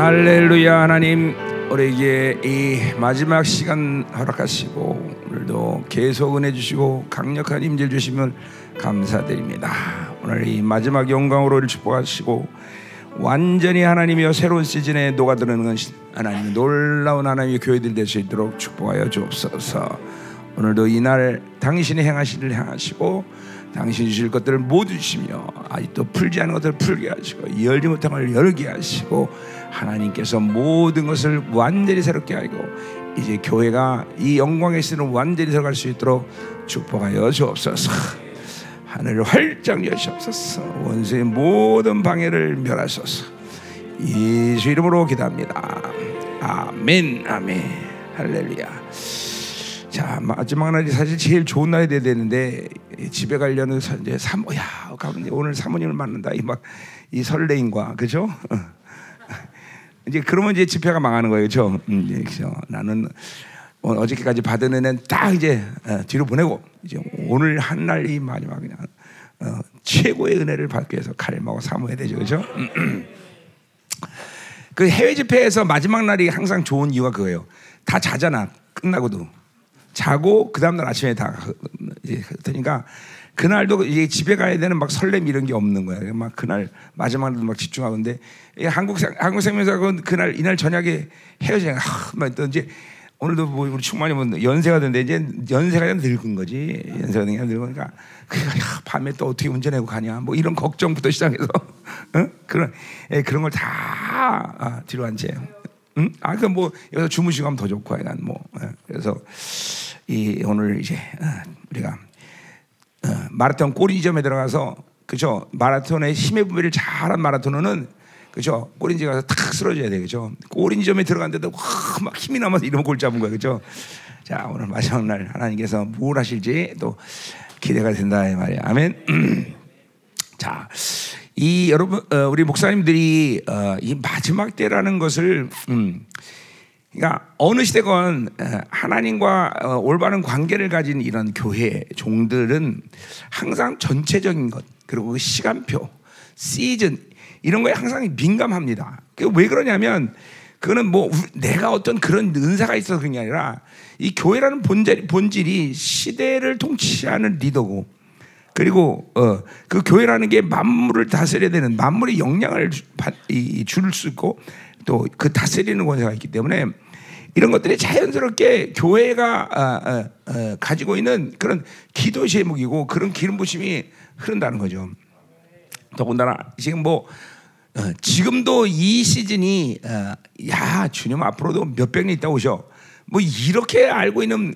할렐루야 하나님 우리에게 이 마지막 시간 허락하시고 오늘도 계속 은혜 주시고 강력한 임재 주시면 감사드립니다. 오늘 이 마지막 영광으로 축복하시고 완전히 하나님이여 새로운 시즌에 녹아드는 하나님 놀라운 하나님의 교회들 될 수 있도록 축복하여 주옵소서. 오늘도 이날 당신이 행하실 일 행하시고 당신 주실 것들을 모두 주시며 아직도 풀지 않은 것들을 풀게 하시고 열지 못한 걸 열게 하시고 하나님께서 모든 것을 완전히 새롭게 하고 이제 교회가 이 영광의 시는 완전히 들어갈 수 있도록 축복하여 주옵소서. 하늘을 활짝 여시옵소서. 원수의 모든 방해를 멸하소서. 예수 이름으로 기도합니다. 아멘, 아멘, 할렐루야. 자 마지막 날이 사실 제일 좋은 날이 돼야 되는데 집에 가려는 이제 사모야 오늘 사모님을 만난다 이 막이 설레임과 그죠? 이제 그러면 이제 집회가 망하는 거예요, 그죠? 음, 그죠? 나는 어저께까지 받은 은혜는 딱 이제 어, 뒤로 보내고 이제 오늘 한 날 이 마지막 그냥 어, 최고의 은혜를 받기 위해서 칼마고 사모해야 되죠, 그죠? 그 해외 집회에서 마지막 날이 항상 좋은 이유가 그거예요. 다 자잖아 끝나고도 자고 그 다음 날 아침에 다 이제 그러니까 그날도 이제 집에 가야 되는 막 설렘 이런 게 없는 거야. 막 그날 마지막으로 막 집중하는데 한국 한국 생명사건 그날 이날 저녁에 헤어지는 막또 이제 오늘도 뭐 우리 충만히 뭐 연세가 됐는데 이제 연세가 그냥 늙은 거지 연세가 그냥 늙으니까 그러니까 야, 밤에 또 어떻게 운전하고 가냐 뭐 이런 걱정부터 시작해서 어? 그런 예, 그런 걸다 아, 뒤로 한 채. 응? 아, 그 뭐 여기서 주무시고 하면 더 좋고 난 뭐. 예. 그래서 이 오늘 이제 어, 우리가 어, 마라톤 꼬리점에 들어가서 그죠? 마라톤의 힘의 분배를 잘한 마라톤은 그죠? 꼬린지 가서 탁 쓰러져야 돼, 그죠? 꼬린점에 들어갔는데도 막 힘이 남아서 이러면 골 잡은 거야, 그죠? 자, 오늘 마지막 날 하나님께서 뭘 하실지 또 기대가 된다 이 말이야. 아멘. 자, 이 여러분 어, 우리 목사님들이 어, 이 마지막 때라는 것을 음, 그러니까 어느 시대건 어, 하나님과 어, 올바른 관계를 가진 이런 교회 종들은 항상 전체적인 것 그리고 그 시간표, 시즌 이런 거에 항상 민감합니다. 왜 그러냐면 그거는 뭐 내가 어떤 그런 은사가 있어서 그런 게 아니라 이 교회라는 본질, 본질이 시대를 통치하는 리더고 그리고 어, 그 교회라는 게 만물을 다스려야 되는 만물의 영향을 줄 수 있고 또 그 다스리는 권세가 있기 때문에 이런 것들이 자연스럽게 교회가 어, 어, 어, 가지고 있는 그런 기도 제목이고 그런 기름 부심이 흐른다는 거죠. 더군다나 지금 뭐 어, 지금도 이 시즌이 어, 야 주님 앞으로도 몇백 년 있다 오셔. 뭐 이렇게 알고 있는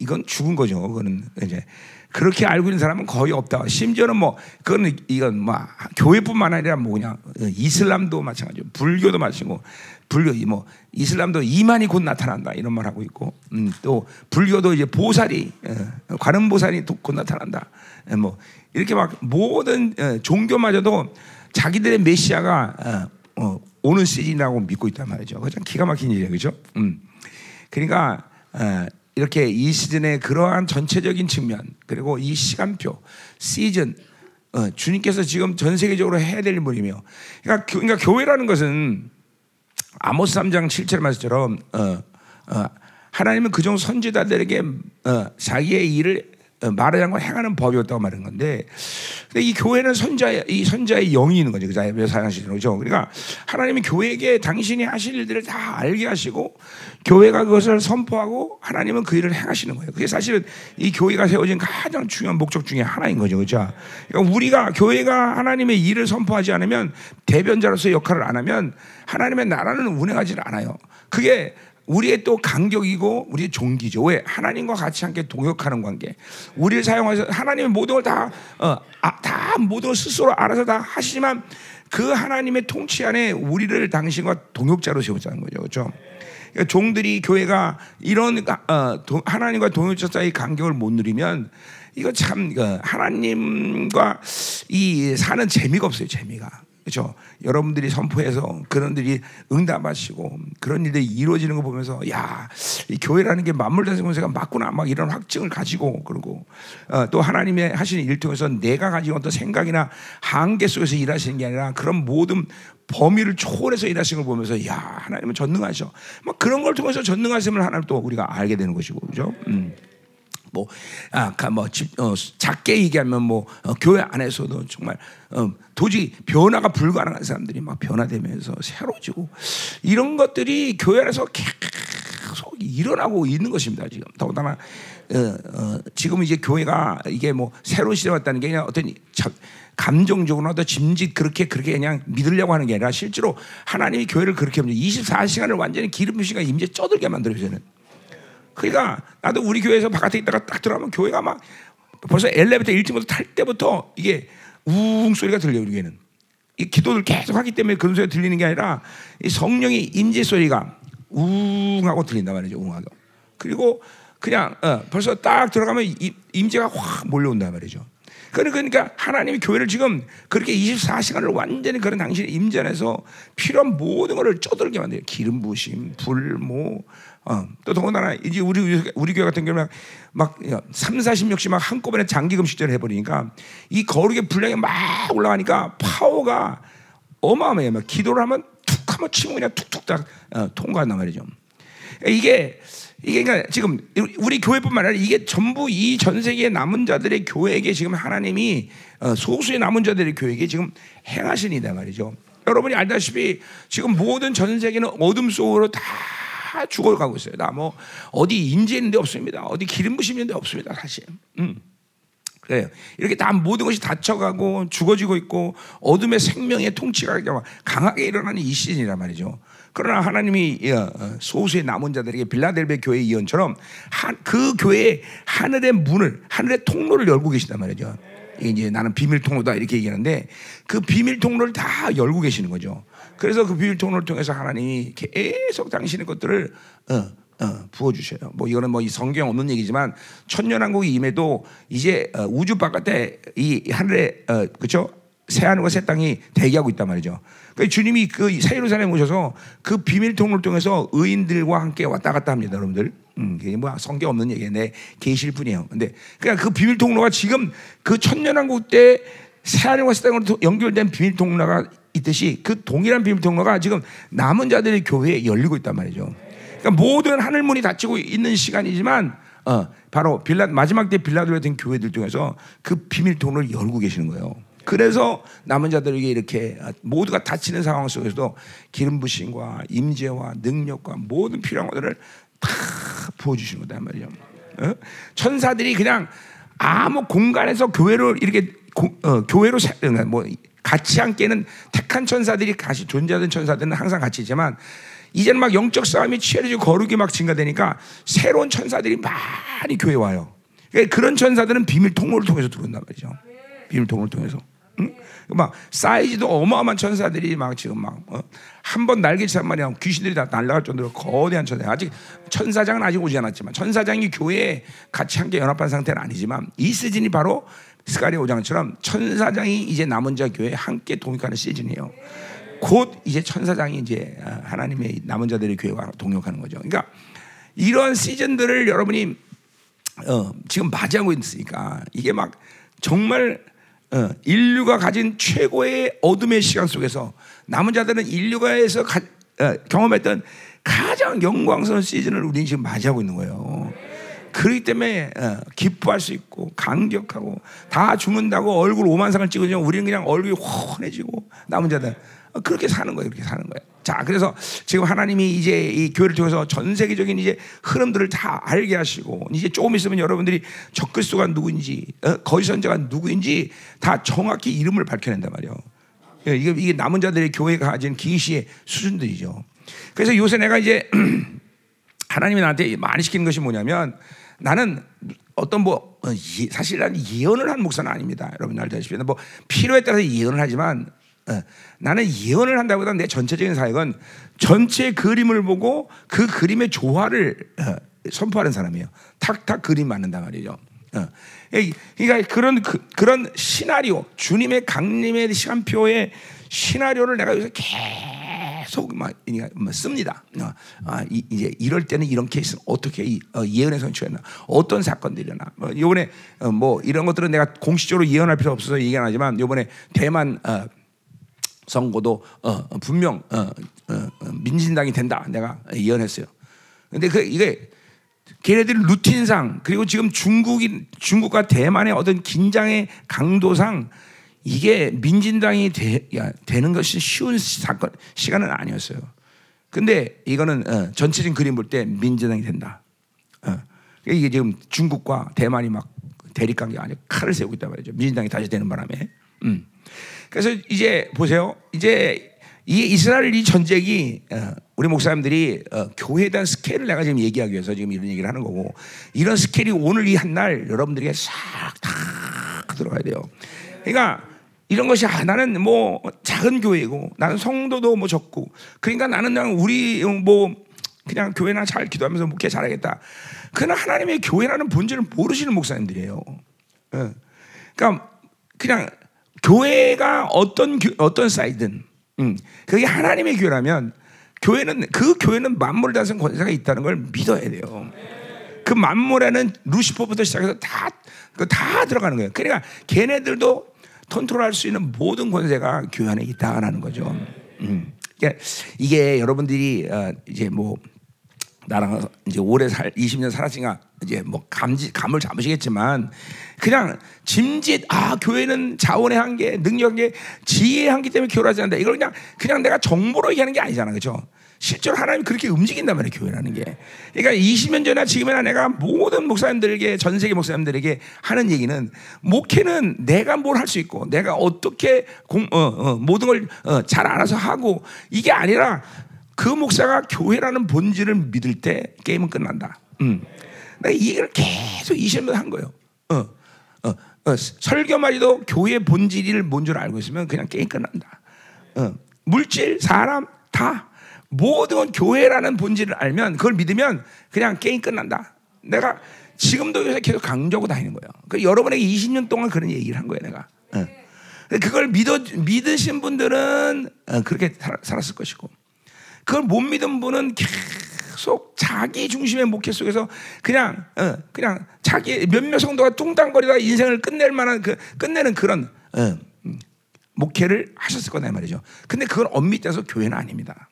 이건 죽은 거죠. 그거는 이제 그렇게 알고 있는 사람은 거의 없다. 심지어는 뭐 그거는 이건 뭐 교회뿐만 아니라 뭐 그냥 이슬람도 마찬가지고 불교도 마찬가지고 불교 뭐 이슬람도 이만이 곧 나타난다 이런 말 하고 있고 음, 또 불교도 이제 보살이 어, 관음 보살이 곧 나타난다. 예, 뭐 이렇게 막 모든 어, 종교마저도 자기들의 메시아가 어, 어, 오는 시즌이라고 믿고 있단 말이죠. 그참 기가 막힌 일이에요, 그렇죠? 음. 그러니까 어, 이렇게 이 시즌의 그러한 전체적인 측면 그리고 이 시간표 시즌 어, 주님께서 지금 전 세계적으로 해야 될 일이며 그러니까, 교, 그러니까 교회라는 것은 아모스 3장 7절 말씀처럼 어, 어, 하나님은 그종 선지자들에게 어, 자기의 일을 어, 말하지 않고 행하는 법이었다고 말하는 건데 이 교회는 선자의 이 선자의 영이 있는 거죠. 그죠? 사랑하시는 거죠. 그러니까 하나님이 교회에게 당신이 하실 일들을 다 알게 하시고 교회가 그것을 선포하고 하나님은 그 일을 행하시는 거예요. 그게 사실은 이 교회가 세워진 가장 중요한 목적 중에 하나인 거죠. 그죠? 그러니까 우리가 교회가 하나님의 일을 선포하지 않으면 대변자로서의 역할을 안 하면 하나님의 나라는 운행하지 않아요. 그게 우리의 또 간격이고 우리의 종기죠. 왜? 하나님과 같이 함께 동역하는 관계. 우리를 사용해서 하나님의 모든 걸 다, 어, 아, 다 모든 걸 스스로 알아서 다 하시지만 그 하나님의 통치 안에 우리를 당신과 동역자로 세우자는 거죠. 그렇죠? 그러니까 종들이 교회가 이런 어, 도, 하나님과 동역자 사이 간격을 못 누리면 이거 참 어, 하나님과 이 사는 재미가 없어요. 재미가. 그렇죠. 여러분들이 선포해서 그런들이 응답하시고 그런 일들이 이루어지는 거 보면서 야, 이 교회라는 게 만물대생 권세가 맞구나 막 이런 확증을 가지고 그러고 어, 또 하나님의 하시는 일 통해서 내가 가지고 어떤 생각이나 한계 속에서 일하시는 게 아니라 그런 모든 범위를 초월해서 일하시는 걸 보면서 야, 하나님은 전능하셔. 막 그런 걸 통해서 전능하심을 하나님 또 우리가 알게 되는 것이고 그죠? 음. 뭐, 아, 뭐, 집, 어, 작게 얘기하면 뭐, 어, 교회 안에서도 정말, 어, 도저히 변화가 불가능한 사람들이 막 변화되면서 새로지고, 이런 것들이 교회 안에서 계속 일어나고 있는 것입니다, 지금. 더군다나, 어, 어, 지금 이제 교회가 이게 뭐, 새로 시작했다는 게 그냥 어떤 자, 감정적으로 어떤 짐짓 그렇게 그렇게 그냥 믿으려고 하는 게 아니라 실제로 하나님이 교회를 그렇게 24시간을 완전히 기름 부시가 임재 쪄들게 만들어요, 저는. 그러니까 나도 우리 교회에서 바깥에 있다가 딱 들어가면 교회가 막 벌써 엘리베이터 1층부터 탈 때부터 이게 우웅 소리가 들려요 우리에는. 이 기도를 계속 하기 때문에 그런 소리가 들리는 게 아니라 이 성령의 임재 소리가 우웅하고 들린단 말이죠 우웅하고 그리고 그냥 어, 벌써 딱 들어가면 임재가 확 몰려온단 말이죠. 그러니까 하나님이 교회를 지금 그렇게 24시간을 완전히 그런 당신의 임전에서 필요한 모든 것을 쪼들게 만들어요. 기름 부심, 불, 뭐, 어, 또 더군다나 이제 우리 우리 교회 같은 경우는 막 3, 40명씩 막 한꺼번에 장기 금식제를 해버리니까 이 거룩의 분량이 막 올라가니까 파워가 어마어마해요. 막 기도를 하면 툭 하면 치고 그냥 툭툭 딱 어, 통과한단 말이죠. 이게 이게 그러니까 지금 우리 교회뿐만 아니라 이게 전부 이 전 세계 남은 자들의 교회에게 지금 하나님이 어, 소수의 남은 자들의 교회에게 지금 행하신 이다 말이죠. 여러분이 알다시피 지금 모든 전 세계는 어둠 속으로 다 죽어가고 있어요. 나 뭐 어디 인재 있는 데 없습니다. 어디 기름 부심 있는 데 없습니다. 사실. 음. 그래요. 이렇게 다 모든 것이 닫혀가고 죽어지고 있고 어둠의 생명의 통치가 강하게 일어나는 이 시즌이란 말이죠. 그러나 하나님이 어, 어, 소수의 남은 자들에게 빌라델베 교회 이언처럼 그 교회의 하늘의 문을 하늘의 통로를 열고 계신단 말이죠. 이제 나는 비밀 통로다 이렇게 얘기하는데 그 비밀 통로를 다 열고 계시는 거죠. 그래서 그 비밀 통로를 통해서 하나님이 계속 당신의 것들을 어, 어, 부어주셔요. 뭐 이거는 뭐 이 성경 없는 얘기지만 천년왕국이 임해도 이제 어, 우주 바깥에 이 하늘에 어, 그렇죠 새 하늘과 새 땅이 대기하고 있단 말이죠. 그러니까 주님이 그새 예루살렘 오셔서 그 비밀 통로를 통해서 의인들과 함께 왔다 갔다 합니다, 여러분들. 음, 그게 뭐 성경 없는 얘기인데 계실 뿐이에요. 근데 그러니까 그 비밀 통로가 지금 그 천년왕국 때 새 하늘과 새 땅으로 연결된 비밀 통로가 있듯이 그 동일한 비밀 통로가 지금 남은 자들의 교회에 열리고 있단 말이죠. 그러니까 모든 하늘 문이 닫히고 있는 시간이지만 어, 바로 빌라 마지막 때 빌라도에 된 교회들 중에서 그 비밀 통로를 열고 계시는 거예요. 그래서 남은 자들에게 이렇게 모두가 다치는 상황 속에서도 기름 부심과 임재와 능력과 모든 필요한 것들을 다 부어주시는 거다 말이죠. 어? 천사들이 그냥 아무 공간에서 교회를 이렇게 고, 어, 교회로 그러니까 뭐 같이 함께는 택한 천사들이 같이 존재하던 천사들은 항상 같이 있지만 이제는 막 영적 싸움이 치열해지고 거룩이 막 증가되니까 새로운 천사들이 많이 교회 와요. 그러니까 그런 천사들은 비밀 통로를 통해서 들어온단 말이죠. 비밀 통로를 통해서. 응? 막 사이즈도 어마어마한 천사들이 막 지금 막 한번 어? 날개치단 말이야 귀신들이 다 날아갈 정도로 거대한 천사 아직 천사장은 아직 오지 않았지만 천사장이 교회에 같이 함께 연합한 상태는 아니지만 이 시즌이 바로 스가리 오장처럼 천사장이 이제 남은 자 교회에 함께 동역하는 시즌이에요. 곧 이제 천사장이 이제 어, 하나님의 남은 자들의 교회와 동역하는 거죠. 그러니까 이런 시즌들을 여러분이 어, 지금 맞이하고 있으니까 이게 막 정말 어, 인류가 가진 최고의 어둠의 시간 속에서 남은 자들은 인류가에서 가, 어, 경험했던 가장 영광스러운 시즌을 우리는 지금 맞이하고 있는 거예요. 그렇기 때문에 어, 기뻐할 수 있고 강력하고 다 죽는다고 얼굴 오만상을 찍으면 우리는 그냥 얼굴이 훤해지고 남은 자들 어, 그렇게 사는 거예요. 그렇게 사는 거예요. 자, 그래서 지금 하나님이 이제 이 교회를 통해서 전 세계적인 이제 흐름들을 다 알게 하시고 이제 조금 있으면 여러분들이 적그리스도가 누구인지 어, 거짓 선자가 누구인지 다 정확히 이름을 밝혀낸단 말이에요. 예, 이게, 이게 남은 자들의 교회가 가진 기시의 수준들이죠. 그래서 요새 내가 이제 하나님이 나한테 많이 시키는 것이 뭐냐면 나는 어떤 뭐 어, 사실 나는 예언을 한 목사는 아닙니다. 여러분 알다시피 뭐 필요에 따라서 예언을 하지만 어, 나는 예언을 한다보다 내 전체적인 사역은 전체 그림을 보고 그 그림의 조화를 어, 선포하는 사람이에요. 탁탁 그림 맞는단 말이죠. 어. 그러니까 그런 그, 런 시나리오 주님의 강림의 시간표에 시나리오를 내가 여기서 계속 막 씁니다. 어, 아, 이제 이럴 때는 이런 케이스는 어떻게 어, 예언의 선취했나, 어떤 사건들이나. 뭐 이번에 어, 뭐 이런 것들은 내가 공식적으로 예언할 필요 없어서 얘기 안 하지만 이번에 대만 선거도 분명 민진당이 된다. 내가 예언했어요. 근데 그 이게 걔네들 루틴상 그리고 지금 중국인 중국과 대만의 어떤 긴장의 강도상 이게 민진당이 되, 야, 되는 것이 쉬운 사건 시간은 아니었어요. 근데 이거는 어, 전체적인 그림 볼 때 민진당이 된다. 어. 이게 지금 중국과 대만이 막 대립 관계 아니 칼을 세우고 있단 말이죠. 민진당이 다시 되는 바람에. 음. 그래서 이제 보세요. 이제 이 이스라엘 이 전쟁이 어, 우리 목사님들이 어, 교회에 대한 스케일을 내가 지금 얘기하기 위해서 지금 이런 얘기를 하는 거고 이런 스케일이 오늘 이 한 날 여러분들에게 싹 다 들어가야 돼요. 그러니까 이런 것이 아, 나는 뭐 작은 교회고 나는 성도도 뭐 적고 그러니까 나는 그냥 우리 뭐 그냥 교회나 잘 기도하면서 목회 잘하겠다. 그는 하나님의 교회라는 본질을 모르시는 목사님들이에요. 예. 그러니까 그냥 교회가 어떤 어떤 사이든 음, 그게 하나님의 교회라면 교회는 그 교회는 만물을 다스리는 권세가 있다는 걸 믿어야 돼요. 그 만물에는 루시퍼부터 시작해서 다, 다 들어가는 거예요. 그러니까 걔네들도 컨트롤할 수 있는 모든 권세가 교회 안에 있다라는 거죠. 음. 그러니까 이게 여러분들이 어, 이제 뭐 나랑 이제 오래 살 20년 살았으니까 이제 뭐 감지 감을 잡으시겠지만 그냥 짐짓 아 교회는 자원의 한계, 능력의 지혜의 한계 때문에 교회하지 않는다. 이걸 그냥 그냥 내가 정보로 얘기하는 게 아니잖아, 그렇죠? 실제로 하나님 그렇게 움직인단 말이에요, 교회라는 게. 그러니까 20년 전이나 지금이나 내가 모든 목사님들에게 전 세계 목사님들에게 하는 얘기는 목회는 내가 뭘 할 수 있고 내가 어떻게 공, 어, 어, 모든 걸잘 어, 알아서 하고 이게 아니라 그 목사가 교회라는 본질을 믿을 때 게임은 끝난다. 음. 내가 이 얘기를 계속 20년 한 거예요. 어, 어, 어, 설교 말이도 교회 본질을 뭔 줄 알고 있으면 그냥 게임 끝난다. 어, 물질, 사람 다 모든 교회라는 본질을 알면 그걸 믿으면 그냥 게임 끝난다. 내가 지금도 요새 계속 강조하고 다니는 거예요. 그 여러분에게 20년 동안 그런 얘기를 한 거예요, 내가. 어. 그걸 믿어 믿으신 분들은 어, 그렇게 살았을 것이고 그걸 못 믿은 분은 계속 자기 중심의 목회 속에서 그냥 어, 그냥 자기 몇몇 성도가 뚱땅거리다가 인생을 끝낼 만한 그 끝내는 그런 어, 음, 목회를 하셨을 거다 말이죠. 근데 그건 엄밀히 따서 교회는 아닙니다.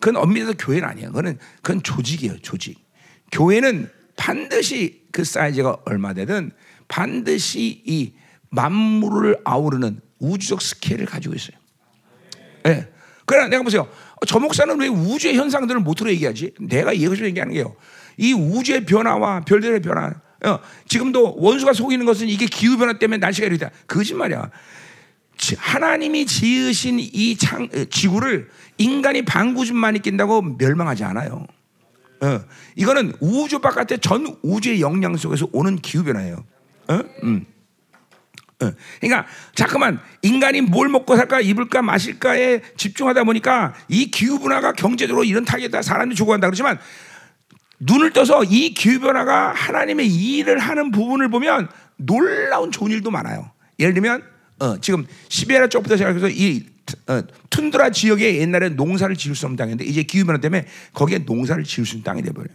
그건 엄밀히 따서 교회는 아니에요. 그건 그건 조직이에요, 조직. 교회는 반드시 그 사이즈가 얼마 되든 반드시 이 만물을 아우르는 우주적 스케일을 가지고 있어요. 예. 네. 그러나 내가 보세요. 저 목사는 왜 우주의 현상들을 못으로 얘기하지? 내가 이것을 얘기하는 게요. 이 우주의 변화와 별들의 변화. 어, 지금도 원수가 속이는 것은 이게 기후 변화 때문에 날씨가 이렇다. 거짓말이야. 하나님이 지으신 이 창, 어, 지구를 인간이 방구줌만 있긴다고 멸망하지 않아요. 어, 이거는 우주 바깥의 전 우주의 영향 속에서 오는 기후 변화예요. 어? 음. 그러니까 잠깐만 인간이 뭘 먹고 살까 입을까 마실까에 집중하다 보니까 이 기후 변화가 경제적으로 이런 타격이다 사람이 죽어간다 그렇지만 눈을 떠서 이 기후 변화가 하나님의 일을 하는 부분을 보면 놀라운 좋은 일도 많아요. 예를 들면 어, 지금 시베리아 쪽부터 시작해서 이 어, 툰드라 지역에 옛날에 농사를 지을 수 없는 땅인데 이제 기후 변화 때문에 거기에 농사를 지을 수 있는 땅이 돼버려요.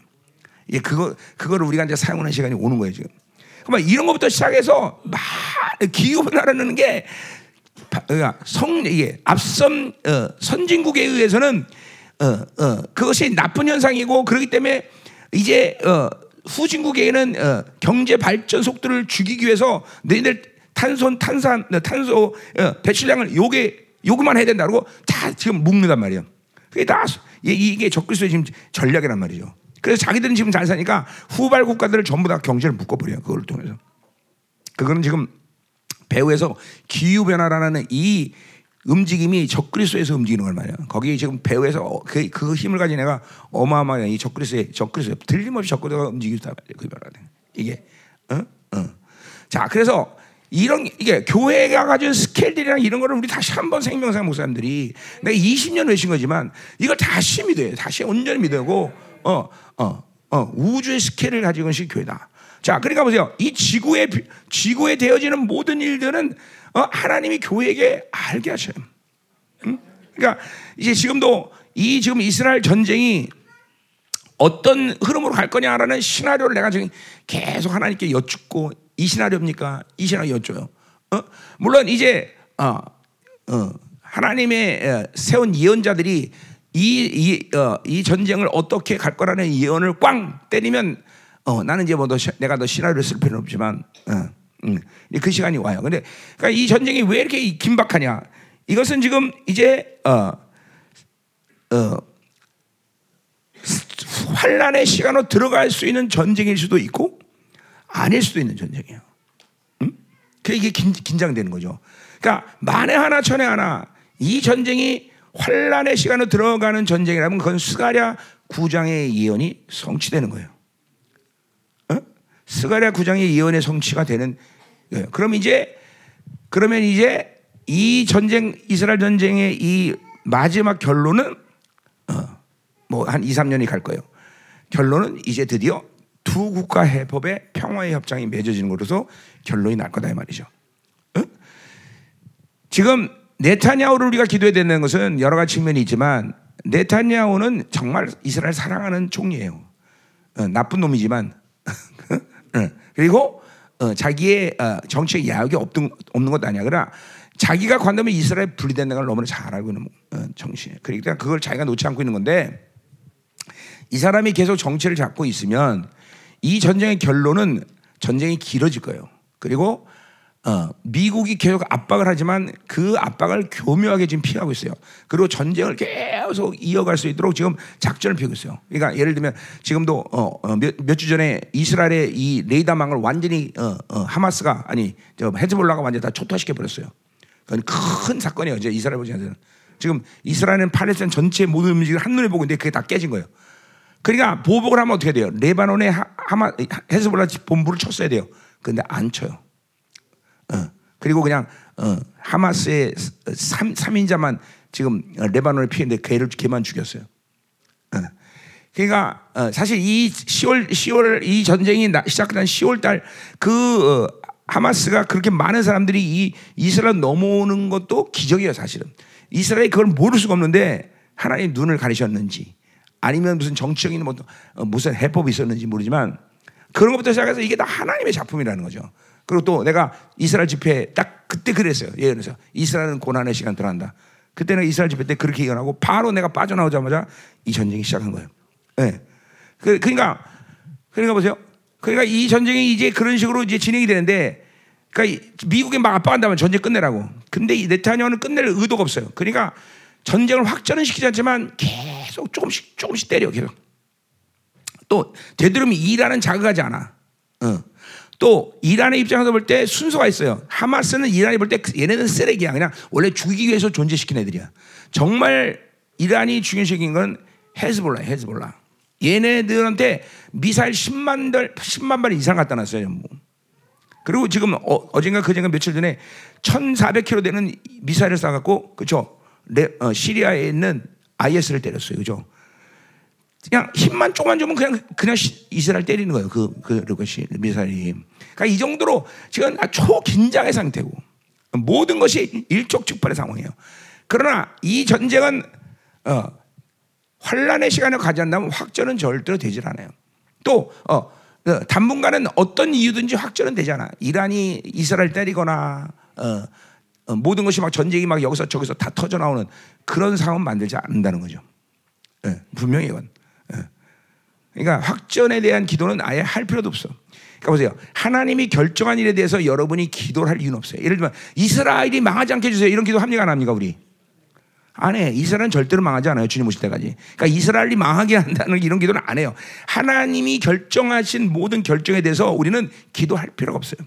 이 그거 그거를 우리가 이제 사용하는 시간이 오는 거예요 지금. 그러면 이런 것부터 시작해서 막 기후변화라는 게 그러니까 성 이게 앞선 어, 선진국에 의해서는 어, 어, 그것이 나쁜 현상이고 그렇기 때문에 이제 어, 후진국에는 어, 경제 발전 속도를 죽이기 위해서 너희들 탄소 탄산 탄소 어, 배출량을 요게 요구만 해야 된다고 다 지금 묶는단 말이에요. 그게 다 이게 적그리스도의 지금 전략이란 말이죠. 그래서 자기들은 지금 잘 사니까 후발 국가들을 전부 다 경제를 묶어버려요. 그걸 통해서. 그거는 지금 배후에서 기후 변화라는 이 움직임이 적그리스도에서 움직이는 걸 말이야. 거기 지금 배후에서 그, 그 힘을 가진 애가 어마어마한 이 적그리스도의 적그리스도 틀림없이 적그리스도가 움직이다 말이야. 그 변화는 이게 어? 어. 자, 그래서 이런 이게 교회가 가진 스케일들이랑 이런 거를 우리 다시 한번 생명상 목사님들이 내가 20년 외신 거지만 이걸 다시 믿어요. 다시 온전히 믿고 어, 어, 어, 우주의 스케일을 가지고 있는 교회다. 자, 그러니까 보세요. 이 지구에 지구에 되어지는 모든 일들은 어, 하나님이 교회에게 알게 하셔요. 응? 그러니까 이제 지금도 이 지금 이스라엘 전쟁이 어떤 흐름으로 갈 거냐라는 시나리오를 내가 지금 계속 하나님께 여쭙고 이 시나리오입니까? 이 여쭤요. 어? 물론 이제 어, 어, 하나님의 세운 예언자들이 이, 이, 어, 이 전쟁을 어떻게 갈 거라는 예언을 꽝 때리면 어, 나는 이제 뭐 더, 내가 더 시나리오를 쓸 필요는 없지만 어, 음, 그 시간이 와요. 근데 그러니까 이 전쟁이 왜 이렇게 긴박하냐? 이것은 지금 이제 어, 어, 환란의 시간으로 들어갈 수 있는 전쟁일 수도 있고 아닐 수도 있는 전쟁이에요. 음? 그 이게 긴, 긴장되는 거죠. 그러니까 만에 하나 천에 하나 이 전쟁이 환란의 시간으로 들어가는 전쟁이라면 그건 스가랴 9장의 예언이 성취되는 거예요. 어? 스가랴 9장의 예언의 성취가 되는 거예요. 그럼 이제 그러면 이제 이 전쟁 이스라엘 전쟁의 이 마지막 결론은 어, 뭐한 2, 3년이 갈 거예요. 결론은 이제 드디어 두 국가 해법의 평화의 협정이 맺어지는 것으로서 결론이 날 거다 이 말이죠. 어? 지금 네타냐후를 우리가 기도해야 되는 것은 여러 가지 측면이 있지만 네타냐후는 정말 이스라엘 사랑하는 총리예요. 어, 나쁜 놈이지만 어, 그리고 어, 자기의 어, 정치적 야욕이 없던, 없는 것도 아니야. 그러나 자기가 관하면 이스라엘 분리된다는 걸 너무나 잘 알고 있는 어, 정치예요. 그러니까 그걸 자기가 놓지 않고 있는 건데 이 사람이 계속 정치를 잡고 있으면 이 전쟁의 결론은 전쟁이 길어질 거예요. 그리고 어, 미국이 계속 압박을 하지만 그 압박을 교묘하게 지금 피하고 있어요. 그리고 전쟁을 계속 이어갈 수 있도록 지금 작전을 피우고 있어요. 그러니까 예를 들면 지금도 어, 어, 몇주 전에 이스라엘의 이 레이더망을 완전히 어, 어, 하마스가 아니 저 헤즈볼라가 완전히 다 초토화시켜 버렸어요. 그건 큰 사건이에요. 이제 이스라엘 보시면 지금 이스라엘은 팔레스타인 전체 모든 움직임을 한눈에 보고 있는데 그게 다 깨진 거예요. 그러니까 보복을 하면 어떻게 돼요? 레바논에 하마 헤즈볼라 본부를 쳤어야 돼요. 근데 안 쳐요. 어. 그리고 그냥 어, 하마스의 3, 3인자만 지금 레바논에 피했는데 걔를 걔만 죽였어요. 어. 그러니까 어, 사실 이 10월 10월 이 전쟁이 시작된 10월 달그 어, 하마스가 그렇게 많은 사람들이 이 이스라엘 넘어오는 것도 기적이에요, 사실은. 이스라엘이 그걸 모를 수가 없는데 하나님 눈을 가리셨는지 아니면 무슨 정치적인 뭐, 어, 무슨 해법이 있었는지 모르지만 그런 것부터 시작해서 이게 다 하나님의 작품이라는 거죠. 그리고 또 내가 이스라엘 집회 딱 그때 그랬어요. 예언해서 이스라엘은 고난의 시간 들어간다. 그때는 이스라엘 집회 때 그렇게 예언하고 바로 내가 빠져나오자마자 이 전쟁이 시작한 거예요. 예. 네. 그, 그러니까 그러니까 보세요. 그러니까 이 전쟁이 이제 그런 식으로 이제 진행이 되는데 그러니까 미국이 막 압박한다면 전쟁 끝내라고. 근데 이 네타냐후는 끝낼 의도가 없어요. 그러니까 전쟁을 확전은 시키지 않지만 계속 조금씩 조금씩 때려 계속. 또 되도록이면 이란은 자극하지 않아. 어. 또 이란의 입장에서 볼 때 순서가 있어요. 하마스는 이란이 볼 때 얘네는 쓰레기야. 그냥 원래 죽이기 위해서 존재시킨 애들이야. 정말 이란이 중요시킨 건 헤즈볼라, 헤즈볼라. 얘네들한테 미사일 10만 달, 10만 발 이상 갖다 놨어요, 전부. 그리고 지금 어, 젠가 그젠가 며칠 전에 1,400km 되는 미사일을 쏴갖고, 그 죠? 어, 시리아에 있는 IS를 때렸어요, 그죠? 그냥 힘만 조금만 주면 그냥 그냥 이스라엘 때리는 거예요. 그 그것이 미사일이. 그러니까 이 정도로 지금 초 긴장의 상태고 모든 것이 일촉즉발의 상황이에요. 그러나 이 전쟁은 어, 환란의 시간을 가지 않는다면 확전은 절대로 되질 않아요. 또 어, 어, 당분간은 어떤 이유든지 확전은 되잖아. 이란이 이스라엘 때리거나 어, 어, 모든 것이 막 전쟁이 막 여기서 저기서 다 터져 나오는 그런 상황 만들지 않는다는 거죠. 예, 분명히 이건. 그러니까 확전에 대한 기도는 아예 할 필요도 없어. 그러니까 보세요. 하나님이 결정한 일에 대해서 여러분이 기도를 할 이유는 없어요. 예를 들면 이스라엘이 망하지 않게 해주세요. 이런 기도 합니까 안 합니까 우리? 안 해. 이스라엘은 절대로 망하지 않아요. 주님 오실 때까지. 그러니까 이스라엘이 망하게 한다는 이런 기도는 안 해요. 하나님이 결정하신 모든 결정에 대해서 우리는 기도할 필요가 없어요.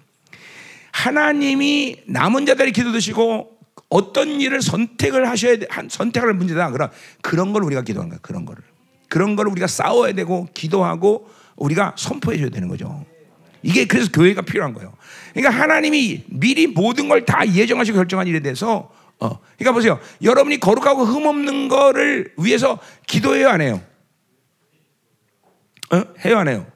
하나님이 남은 자들이 기도 드시고 어떤 일을 선택을 하셔야 돼. 선택할 문제다. 그런 그런 걸 우리가 기도하는 거야. 그런 거를. 그런 걸 우리가 싸워야 되고 기도하고 우리가 선포해 줘야 되는 거죠. 이게 그래서 교회가 필요한 거예요. 그러니까 하나님이 미리 모든 걸 다 예정하시고 결정한 일에 대해서 어, 그러니까 보세요. 여러분이 거룩하고 흠 없는 거를 위해서 기도해요, 안 해요? 어? 해요, 안 해요?